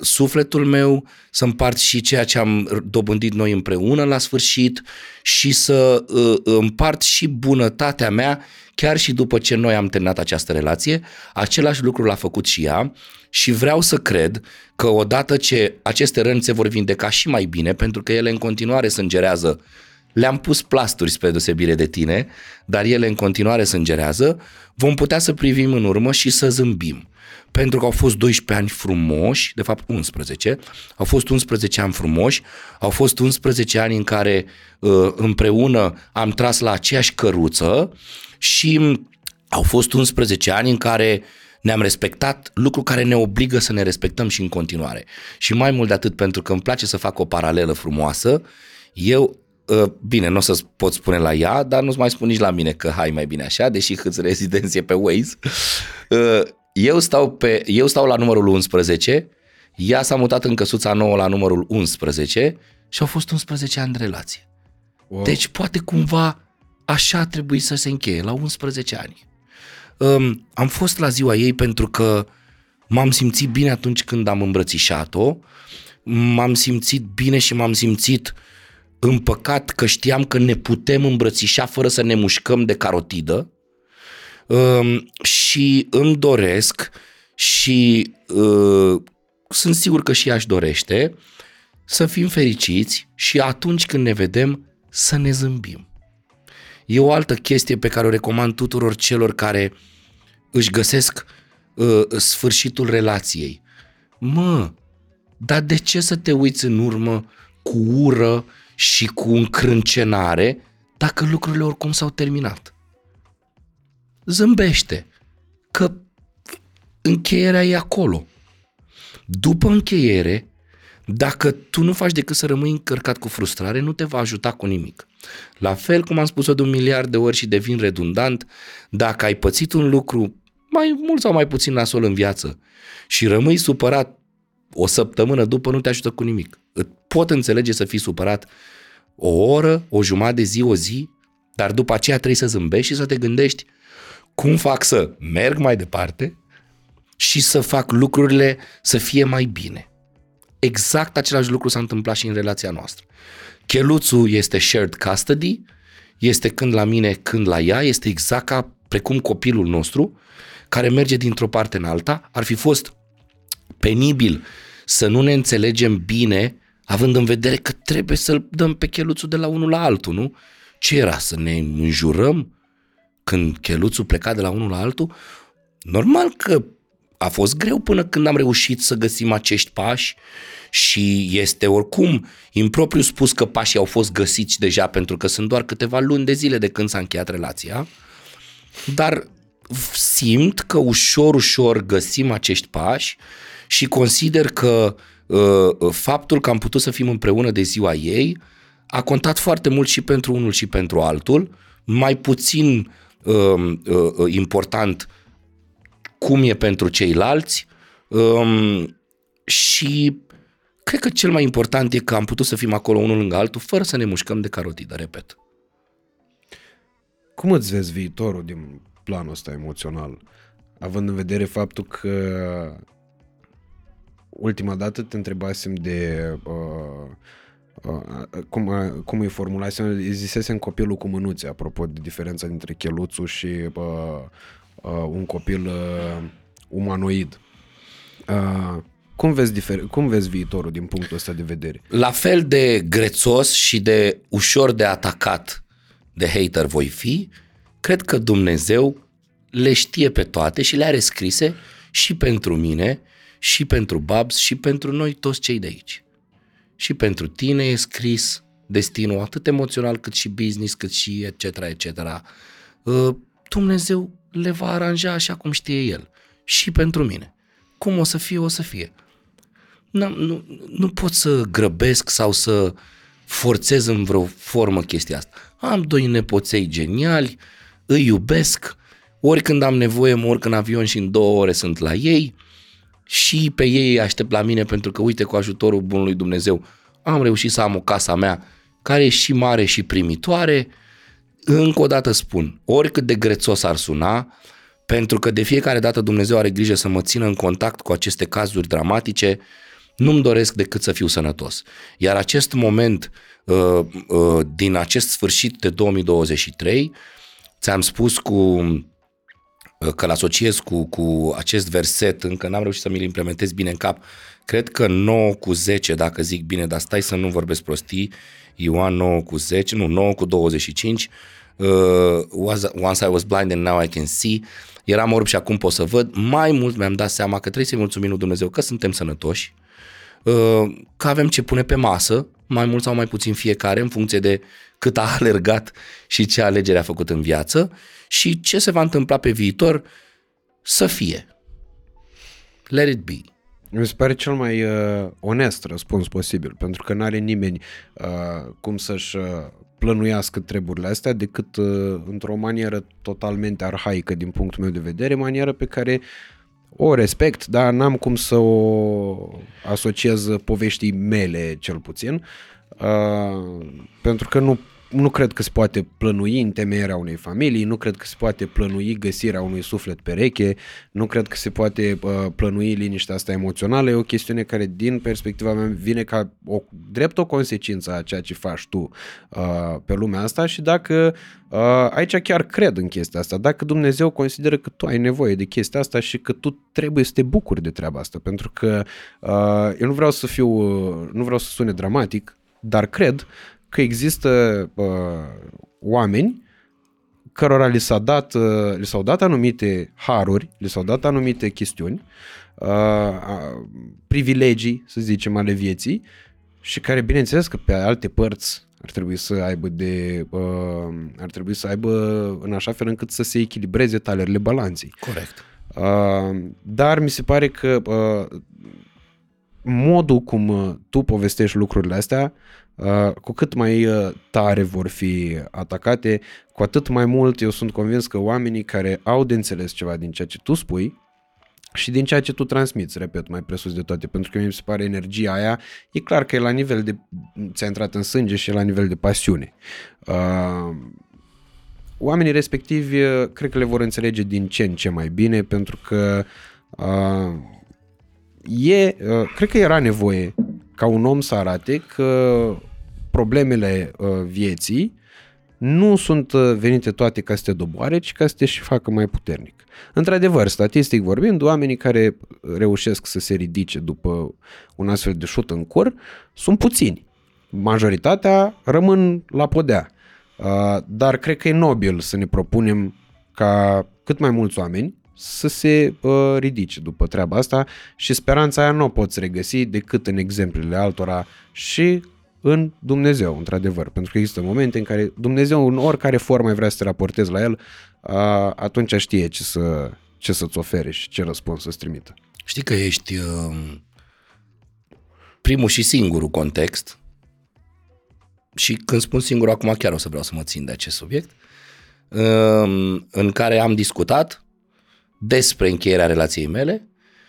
sufletul meu, să împart și ceea ce am dobândit noi împreună la sfârșit și să uh, împart și bunătatea mea chiar și după ce noi am terminat această relație, același lucru l-a făcut și ea și vreau să cred că odată ce aceste răni se vor vindeca și mai bine, pentru că ele în continuare sângerează le-am pus plasturi spre deosebire de tine, dar ele în continuare sângerează, vom putea să privim în urmă și să zâmbim. Pentru că au fost 12 ani frumoși, de fapt 11, au fost 11 ani frumoși, au fost 11 ani în care uh, împreună am tras la aceeași căruță și au fost 11 ani în care ne-am respectat, lucru care ne obligă să ne respectăm și în continuare. Și mai mult de atât, pentru că îmi place să fac o paralelă frumoasă, eu Uh, bine, nu o să pot spune la ea, dar nu-ți mai spun nici la mine că hai mai bine așa, deși câți rezidenție pe Waze. Uh, eu stau, pe, eu stau la numărul 11, ea s-a mutat în căsuța nouă la numărul 11 și au fost 11 ani de relație. Wow. Deci poate cumva așa trebuie să se încheie, la 11 ani. Um, am fost la ziua ei pentru că m-am simțit bine atunci când am îmbrățișat-o, m-am simțit bine și m-am simțit uh, împăcat că știam că ne putem îmbrățișa fără să ne mușcăm de carotidă um, și îmi doresc și uh, sunt sigur că și ea își dorește să fim fericiți și atunci când ne vedem să ne zâmbim. E o altă chestie pe care o recomand tuturor celor care își găsesc uh, sfârșitul relației. Mă, dar de ce să te uiți în urmă cu ură și cu încrâncenare dacă lucrurile oricum s-au terminat. Zâmbește, că încheierea e acolo. După încheiere, dacă tu nu faci decât să rămâi încărcat cu frustrare, nu te va ajuta cu nimic. La fel cum am spus-o de un miliard de ori și devin redundant, dacă ai pățit un lucru mai mult sau mai puțin nasol în viață și rămâi supărat o săptămână după, nu te ajută cu nimic pot înțelege să fii supărat o oră, o jumătate de zi, o zi, dar după aceea trebuie să zâmbești și să te gândești cum fac să merg mai departe și să fac lucrurile să fie mai bine. Exact același lucru s-a întâmplat și în relația noastră. Cheluțul este shared custody, este când la mine, când la ea, este exact ca precum copilul nostru, care merge dintr-o parte în alta. Ar fi fost penibil să nu ne înțelegem bine având în vedere că trebuie să-l dăm pe cheluțul de la unul la altul, nu? Ce era, să ne înjurăm când cheluțul pleca de la unul la altul? Normal că a fost greu până când am reușit să găsim acești pași și este oricum impropriu spus că pașii au fost găsiți deja pentru că sunt doar câteva luni de zile de când s-a încheiat relația, dar simt că ușor, ușor găsim acești pași și consider că Uh, uh, faptul că am putut să fim împreună de ziua ei a contat foarte mult și pentru unul și pentru altul, mai puțin uh, uh, important cum e pentru ceilalți um, și cred că cel mai important e că am putut să fim acolo unul lângă altul fără să ne mușcăm de carotidă, repet. Cum îți vezi viitorul din planul ăsta emoțional? Având în vedere faptul că ultima dată te întrebasem de uh, uh, cum, uh, cum îi formulasem, zisesem copilul cu mânuțe, apropo de diferența dintre cheluțul și uh, uh, un copil uh, umanoid. Uh, cum vezi, difer- cum vezi viitorul din punctul ăsta de vedere? La fel de grețos și de ușor de atacat de hater voi fi, cred că Dumnezeu le știe pe toate și le are scrise și pentru mine și pentru Babs și pentru noi toți cei de aici. Și pentru tine e scris destinul atât emoțional cât și business, cât și etc. etc. Uh, Dumnezeu le va aranja așa cum știe El. Și pentru mine. Cum o să fie, o să fie. Nu, nu, nu pot să grăbesc sau să forțez în vreo formă chestia asta. Am doi nepoței geniali, îi iubesc, ori când am nevoie mă urc în avion și în două ore sunt la ei, și pe ei aștept la mine pentru că, uite, cu ajutorul bunului Dumnezeu am reușit să am o casa mea care e și mare și primitoare. Încă o dată spun, oricât de grețos ar suna, pentru că de fiecare dată Dumnezeu are grijă să mă țină în contact cu aceste cazuri dramatice, nu-mi doresc decât să fiu sănătos. Iar acest moment uh, uh, din acest sfârșit de 2023, ți-am spus cu că-l asociez cu, cu acest verset, încă n-am reușit să mi-l implementez bine în cap, cred că 9 cu 10, dacă zic bine, dar stai să nu vorbesc prostii, Ioan 9 cu 10, nu, 9 cu 25, uh, Once I was blind and now I can see, eram orb și acum pot să văd, mai mult mi-am dat seama că trebuie să-i mulțumim lui Dumnezeu că suntem sănătoși, uh, că avem ce pune pe masă, mai mult sau mai puțin fiecare, în funcție de cât a alergat și ce alegere a făcut în viață și ce se va întâmpla pe viitor să fie. Let it be. Mi se pare cel mai uh, onest răspuns posibil, pentru că nu are nimeni uh, cum să-și uh, plănuiască treburile astea decât uh, într-o manieră totalmente arhaică din punctul meu de vedere, manieră pe care o respect, dar n-am cum să o asociez poveștii mele cel puțin, uh, pentru că nu nu cred că se poate plănui întemeierea unei familii, nu cred că se poate plănui găsirea unui suflet pereche, nu cred că se poate uh, plănui liniștea asta emoțională. E o chestiune care, din perspectiva mea, vine ca o drept o consecință a ceea ce faci tu uh, pe lumea asta și dacă uh, aici chiar cred în chestia asta, dacă Dumnezeu consideră că tu ai nevoie de chestia asta și că tu trebuie să te bucuri de treaba asta, pentru că uh, eu nu vreau să fiu, uh, nu vreau să sune dramatic, dar cred că există uh, oameni cărora li, s-a dat, uh, li s-au dat anumite haruri, li s-au dat anumite chestiuni, uh, uh, privilegii, să zicem, ale vieții și care, bineînțeles că pe alte părți ar trebui să aibă de uh, ar trebui să aibă în așa fel încât să se echilibreze talerele balanței. Corect. Uh, dar mi se pare că uh, modul cum uh, tu povestești lucrurile astea Uh, cu cât mai uh, tare vor fi atacate, cu atât mai mult eu sunt convins că oamenii care au de înțeles ceva din ceea ce tu spui și din ceea ce tu transmiți, repet, mai presus de toate, pentru că mi se pare energia aia, e clar că e la nivel de, ți-a intrat în sânge și e la nivel de pasiune. Uh, oamenii respectivi cred că le vor înțelege din ce în ce mai bine, pentru că uh, e, uh, cred că era nevoie ca un om să arate că problemele uh, vieții nu sunt uh, venite toate ca să te doboare, ci ca să te și facă mai puternic. Într-adevăr, statistic vorbind, oamenii care reușesc să se ridice după un astfel de șut în cur sunt puțini. Majoritatea rămân la podea. Uh, dar cred că e nobil să ne propunem ca cât mai mulți oameni să se uh, ridice după treaba asta și speranța aia nu o poți regăsi decât în exemplele altora și în Dumnezeu, într-adevăr. Pentru că există momente în care Dumnezeu, în oricare formă vrea să te raportezi la El, uh, atunci știe ce, să, ce să-ți ofere și ce răspuns să-ți trimită. Știi că ești uh, primul și singurul context și când spun singur acum chiar o să vreau să mă țin de acest subiect, uh, în care am discutat despre încheierea relației mele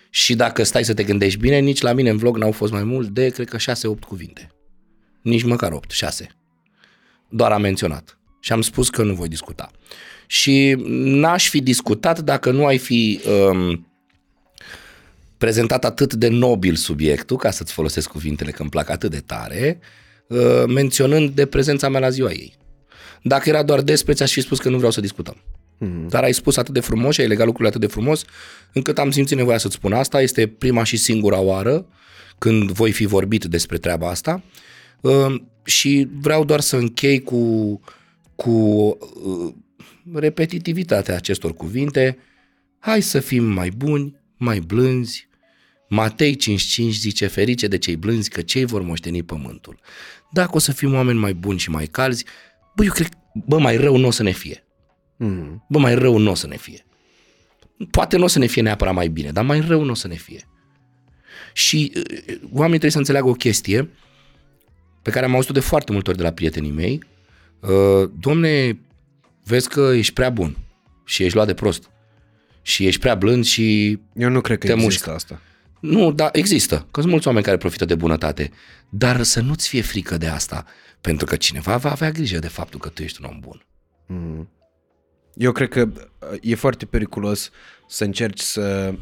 și dacă stai să te gândești bine, nici la mine în vlog n-au fost mai mult de, cred că 6-8 cuvinte. Nici măcar 8, 6. Doar am menționat. Și am spus că nu voi discuta. Și n-aș fi discutat dacă nu ai fi um, prezentat atât de nobil subiectul, ca să-ți folosesc cuvintele că îmi plac atât de tare, uh, menționând de prezența mea la ziua ei. Dacă era doar despre, ți-aș fi spus că nu vreau să discutăm. Mm-hmm. Dar ai spus atât de frumos și ai legat lucrurile atât de frumos, încât am simțit nevoia să-ți spun asta. Este prima și singura oară când voi fi vorbit despre treaba asta. Uh, și vreau doar să închei cu, cu uh, repetitivitatea acestor cuvinte. Hai să fim mai buni, mai blânzi. Matei 5.5 zice, ferice de cei blânzi, că cei vor moșteni pământul. Dacă o să fim oameni mai buni și mai calzi, bă, eu cred, bă, mai rău nu o să ne fie. Mm. Bă, mai rău nu o să ne fie. Poate nu o să ne fie neapărat mai bine, dar mai rău nu o să ne fie. Și uh, oamenii trebuie să înțeleagă o chestie pe care am auzit-o de foarte multe ori de la prietenii mei. Uh, domne, vezi că ești prea bun și ești luat de prost. Și ești prea blând și Eu nu cred că te există mușcă. asta. Nu, da, există. Că sunt mulți oameni care profită de bunătate. Dar să nu-ți fie frică de asta. Pentru că cineva va avea grijă de faptul că tu ești un om bun. Eu cred că uh, e foarte periculos să încerci să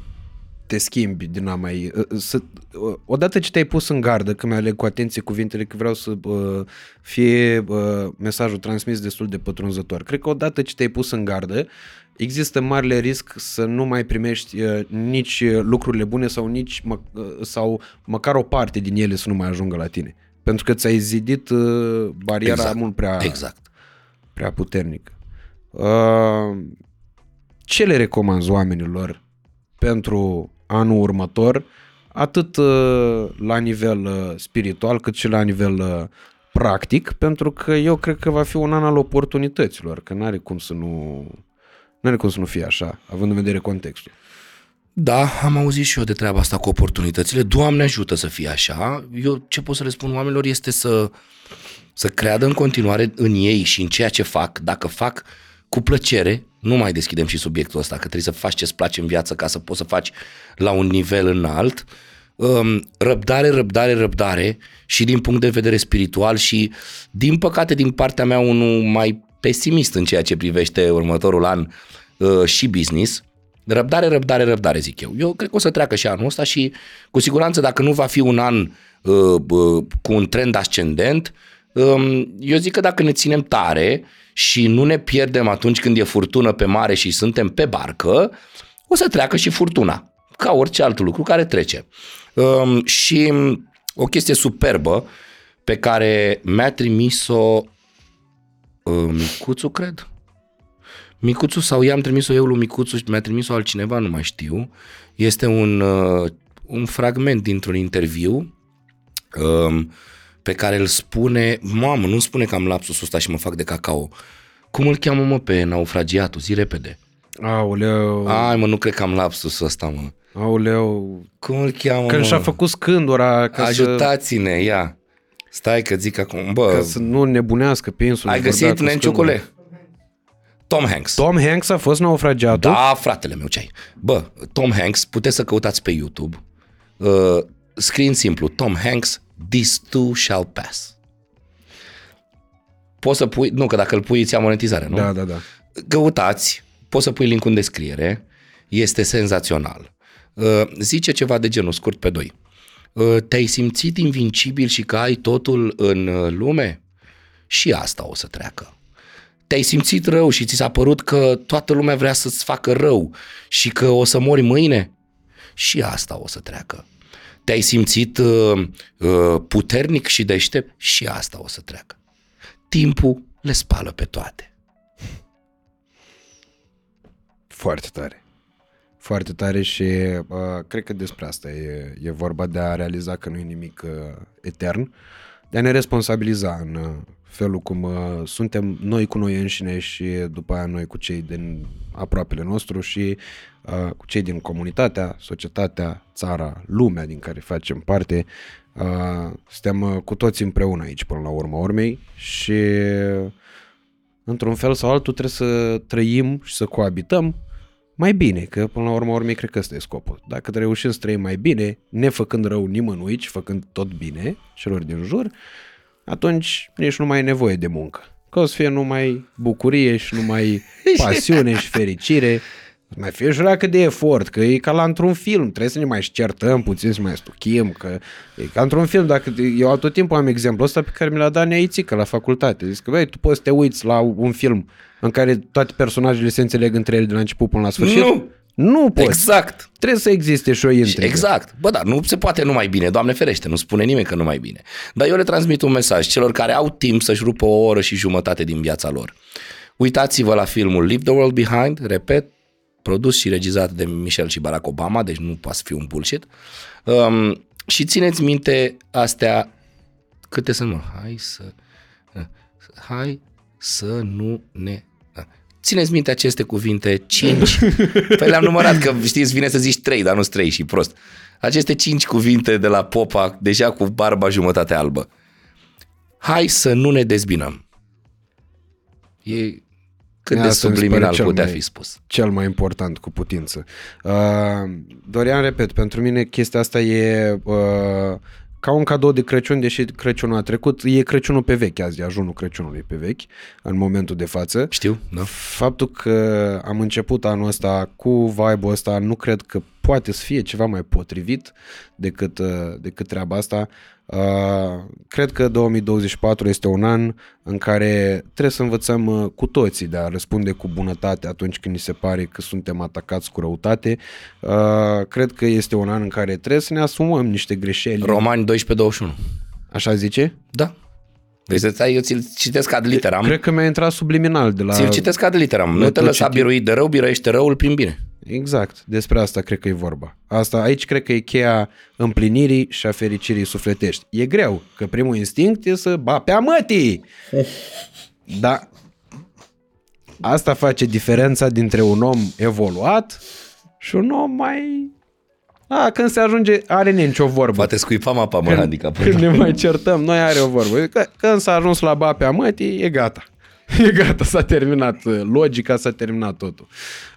te schimbi din a mai... uh, Să, uh, odată ce te-ai pus în gardă, că mi-aleg cu atenție cuvintele, că vreau să uh, fie uh, mesajul transmis destul de pătrunzător. Cred că odată ce te-ai pus în gardă, există marele risc să nu mai primești uh, nici uh, lucrurile bune sau nici mă, uh, sau măcar o parte din ele să nu mai ajungă la tine. Pentru că ți-ai zidit uh, bariera Exact. mult prea, Exact. prea puternic. Uh, ce le recomanzi oamenilor pentru anul următor, atât uh, la nivel uh, spiritual, cât și la nivel uh, practic, pentru că eu cred că va fi un an al oportunităților, că n-are cum să nu n-are cum să nu fie așa, având în vedere contextul. Da, am auzit și eu de treaba asta cu oportunitățile. Doamne ajută să fie așa. Eu ce pot să le spun oamenilor este să, să creadă în continuare în ei și în ceea ce fac. Dacă fac cu plăcere, nu mai deschidem și subiectul ăsta, că trebuie să faci ce-ți place în viață ca să poți să faci la un nivel înalt. Um, răbdare, răbdare, răbdare și din punct de vedere spiritual și din păcate din partea mea unul mai pesimist în ceea ce privește următorul an uh, și business. Răbdare, răbdare, răbdare, zic eu. Eu cred că o să treacă și anul ăsta și cu siguranță dacă nu va fi un an uh, uh, cu un trend ascendent, um, eu zic că dacă ne ținem tare și nu ne pierdem atunci când e furtună pe mare și suntem pe barcă, o să treacă și furtuna, ca orice alt lucru care trece. Um, și o chestie superbă pe care mi-a trimis-o uh, Micuțu, cred, Micuțu sau i-am trimis-o eu lui Micuțu și mi-a trimis-o altcineva, nu mai știu. Este un, uh, un fragment dintr-un interviu um, pe care îl spune, mamă, nu spune că am lapsusul ăsta și mă fac de cacao. Cum îl cheamă, mă, pe naufragiatul? Zi repede. Aoleu, Ai, mă, nu cred că am lapsusul ăsta, mă. aoleu, Cum îl cheamă, că mă? și-a făcut scândura ca, să, Ajutați-ne, ia. Stai că zic acum, bă, ca să nu nebunească pe insulă. ai bărbatul găsit scândură. Nenciucule? Tom Hanks. Tom Hanks a fost naufragiatul? Da, fratele meu, ce ai? Bă, Tom Hanks, puteți să căutați pe YouTube. Uh, screen simplu, Tom Hanks, This too shall pass. Poți să pui, nu, că dacă îl pui îți ia monetizare, nu? Da, da, da. Căutați, poți să pui link în descriere, este senzațional. Uh, zice ceva de genul scurt pe doi. Uh, te-ai simțit invincibil și că ai totul în uh, lume? Și asta o să treacă te-ai simțit rău și ți s-a părut că toată lumea vrea să-ți facă rău și că o să mori mâine? Și asta o să treacă. Te-ai simțit uh, uh, puternic și deștept? Și asta o să treacă. Timpul le spală pe toate. Foarte tare. Foarte tare și uh, cred că despre asta e, e vorba de a realiza că nu e nimic uh, etern, de a ne responsabiliza în uh, felul cum uh, suntem noi cu noi înșine și după aia noi cu cei din aproapele nostru și uh, cu cei din comunitatea, societatea, țara, lumea din care facem parte. Uh, suntem uh, cu toți împreună aici până la urma urmei și într-un fel sau altul trebuie să trăim și să coabităm mai bine, că până la urmă urmei cred că ăsta e scopul. Dacă reușim să trăim mai bine, nefăcând rău nimănui, ci făcând tot bine celor din jur, atunci nici nu mai e nevoie de muncă. Că o să fie numai bucurie și numai pasiune și fericire. Mai fie și dacă de efort, că e ca la într-un film, trebuie să ne mai certăm puțin, să mai stuchim, că e ca într-un film, dacă eu tot timpul am exemplu ăsta pe care mi l-a dat Neaițică la facultate. Zic că, băi, tu poți să te uiți la un film în care toate personajele se înțeleg între ele de la început până la sfârșit? Nu! Nu poți. Exact. Trebuie să existe și o intrigă. Exact. Bă, da, nu se poate numai bine, Doamne ferește, nu spune nimeni că numai bine. Dar eu le transmit un mesaj celor care au timp să-și rupă o oră și jumătate din viața lor. Uitați-vă la filmul Leave the World Behind, repet, produs și regizat de Michelle și Barack Obama, deci nu poate să fie un bullshit. Um, și țineți minte astea, câte sunt, mă? Hai să... Hai să nu ne... Țineți minte aceste cuvinte, cinci. Păi le-am numărat, că știți, vine să zici trei, dar nu trei și prost. Aceste cinci cuvinte de la Popa, deja cu barba jumătate albă. Hai să nu ne dezbinăm. E cât de Asta mi se pare subliminal cel putea mai- fi spus. cel mai important cu putință. Uh, Dorian, repet, pentru mine chestia asta e uh, ca un cadou de Crăciun, deși Crăciunul a trecut, e Crăciunul pe vechi azi, e ajunul Crăciunului pe vechi, în momentul de față. Știu, da? Faptul că am început anul ăsta cu vibe-ul ăsta, nu cred că poate să fie ceva mai potrivit decât, uh, decât treaba asta. Uh, cred că 2024 este un an în care trebuie să învățăm uh, cu toții de a răspunde cu bunătate atunci când ni se pare că suntem atacați cu răutate. Cred că este un an în care trebuie să ne asumăm niște greșeli. Romani 12-21. Așa zice? Da. Vrei să stai, eu ți-l citesc ad literam. Cred că mi-a intrat subliminal de la... Ți-l citesc ad literam. Nu te lăsa biruit de rău, biruiește răul prin bine. Exact, despre asta cred că e vorba. Asta aici cred că e cheia împlinirii și a fericirii sufletești. E greu, că primul instinct e să ba pe amătii. Da. Asta face diferența dintre un om evoluat și un om mai a, când se ajunge, are nicio vorbă. Poate scuipam apa, mă, când, adică. Când ne mai certăm, noi are o vorbă. Când s-a ajuns la ba pe amătii, e gata. E gata, s-a terminat logica, s-a terminat totul.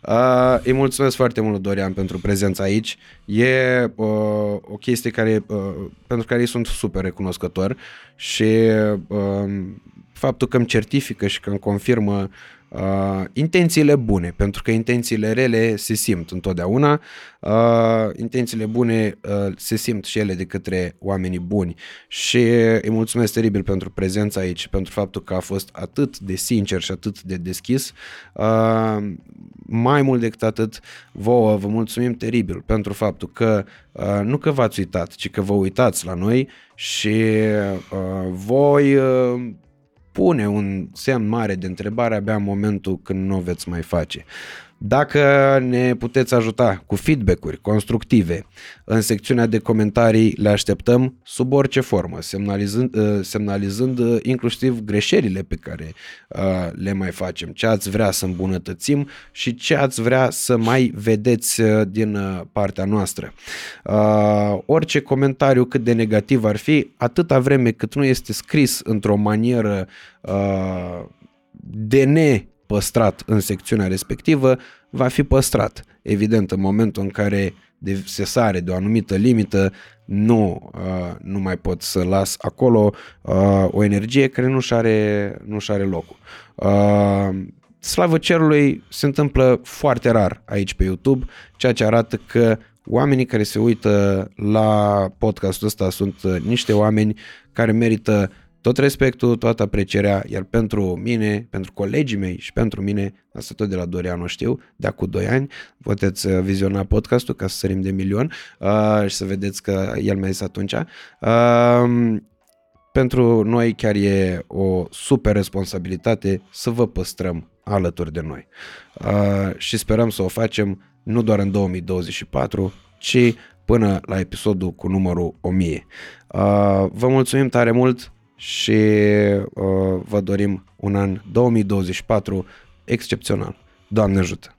Uh, îi mulțumesc foarte mult, Dorian, pentru prezența aici. E uh, o chestie care, uh, pentru care îi sunt super recunoscător și uh, faptul că îmi certifică și că îmi confirmă uh, intențiile bune, pentru că intențiile rele se simt întotdeauna, uh, intențiile bune uh, se simt și ele de către oamenii buni și îi mulțumesc teribil pentru prezența aici, pentru faptul că a fost atât de sincer și atât de deschis. Uh, mai mult decât atât, vouă vă mulțumim teribil pentru faptul că uh, nu că v-ați uitat, ci că vă uitați la noi și uh, voi uh, pune un semn mare de întrebare abia în momentul când nu o veți mai face. Dacă ne puteți ajuta cu feedback-uri constructive în secțiunea de comentarii, le așteptăm sub orice formă, semnalizând, uh, semnalizând uh, inclusiv greșelile pe care uh, le mai facem, ce ați vrea să îmbunătățim și ce ați vrea să mai vedeți din partea noastră. Orice comentariu cât de negativ ar fi, atâta vreme cât nu este scris într-o manieră de ne păstrat în secțiunea respectivă, va fi păstrat. Evident, în momentul în care de, se sare de o anumită limită, nu, uh, nu mai pot să las acolo uh, o energie care nu-și are, nu-și are locul. Uh, slavă cerului se întâmplă foarte rar aici pe YouTube, ceea ce arată că oamenii care se uită la podcastul ăsta sunt niște oameni care merită tot respectul, toată aprecierea, iar pentru mine, pentru colegii mei și pentru mine, asta tot de la Dorian o știu, de acum 2 ani, puteți uh, viziona podcastul ca să sărim de milion uh, și să vedeți că el mi-a zis atunci. Uh, pentru noi chiar e o super responsabilitate să vă păstrăm alături de noi. Uh, și sperăm să o facem nu doar în 2024, ci până la episodul cu numărul 1000. Uh, vă mulțumim tare mult! Și uh, vă dorim un an 2024 excepțional. Doamne ajută!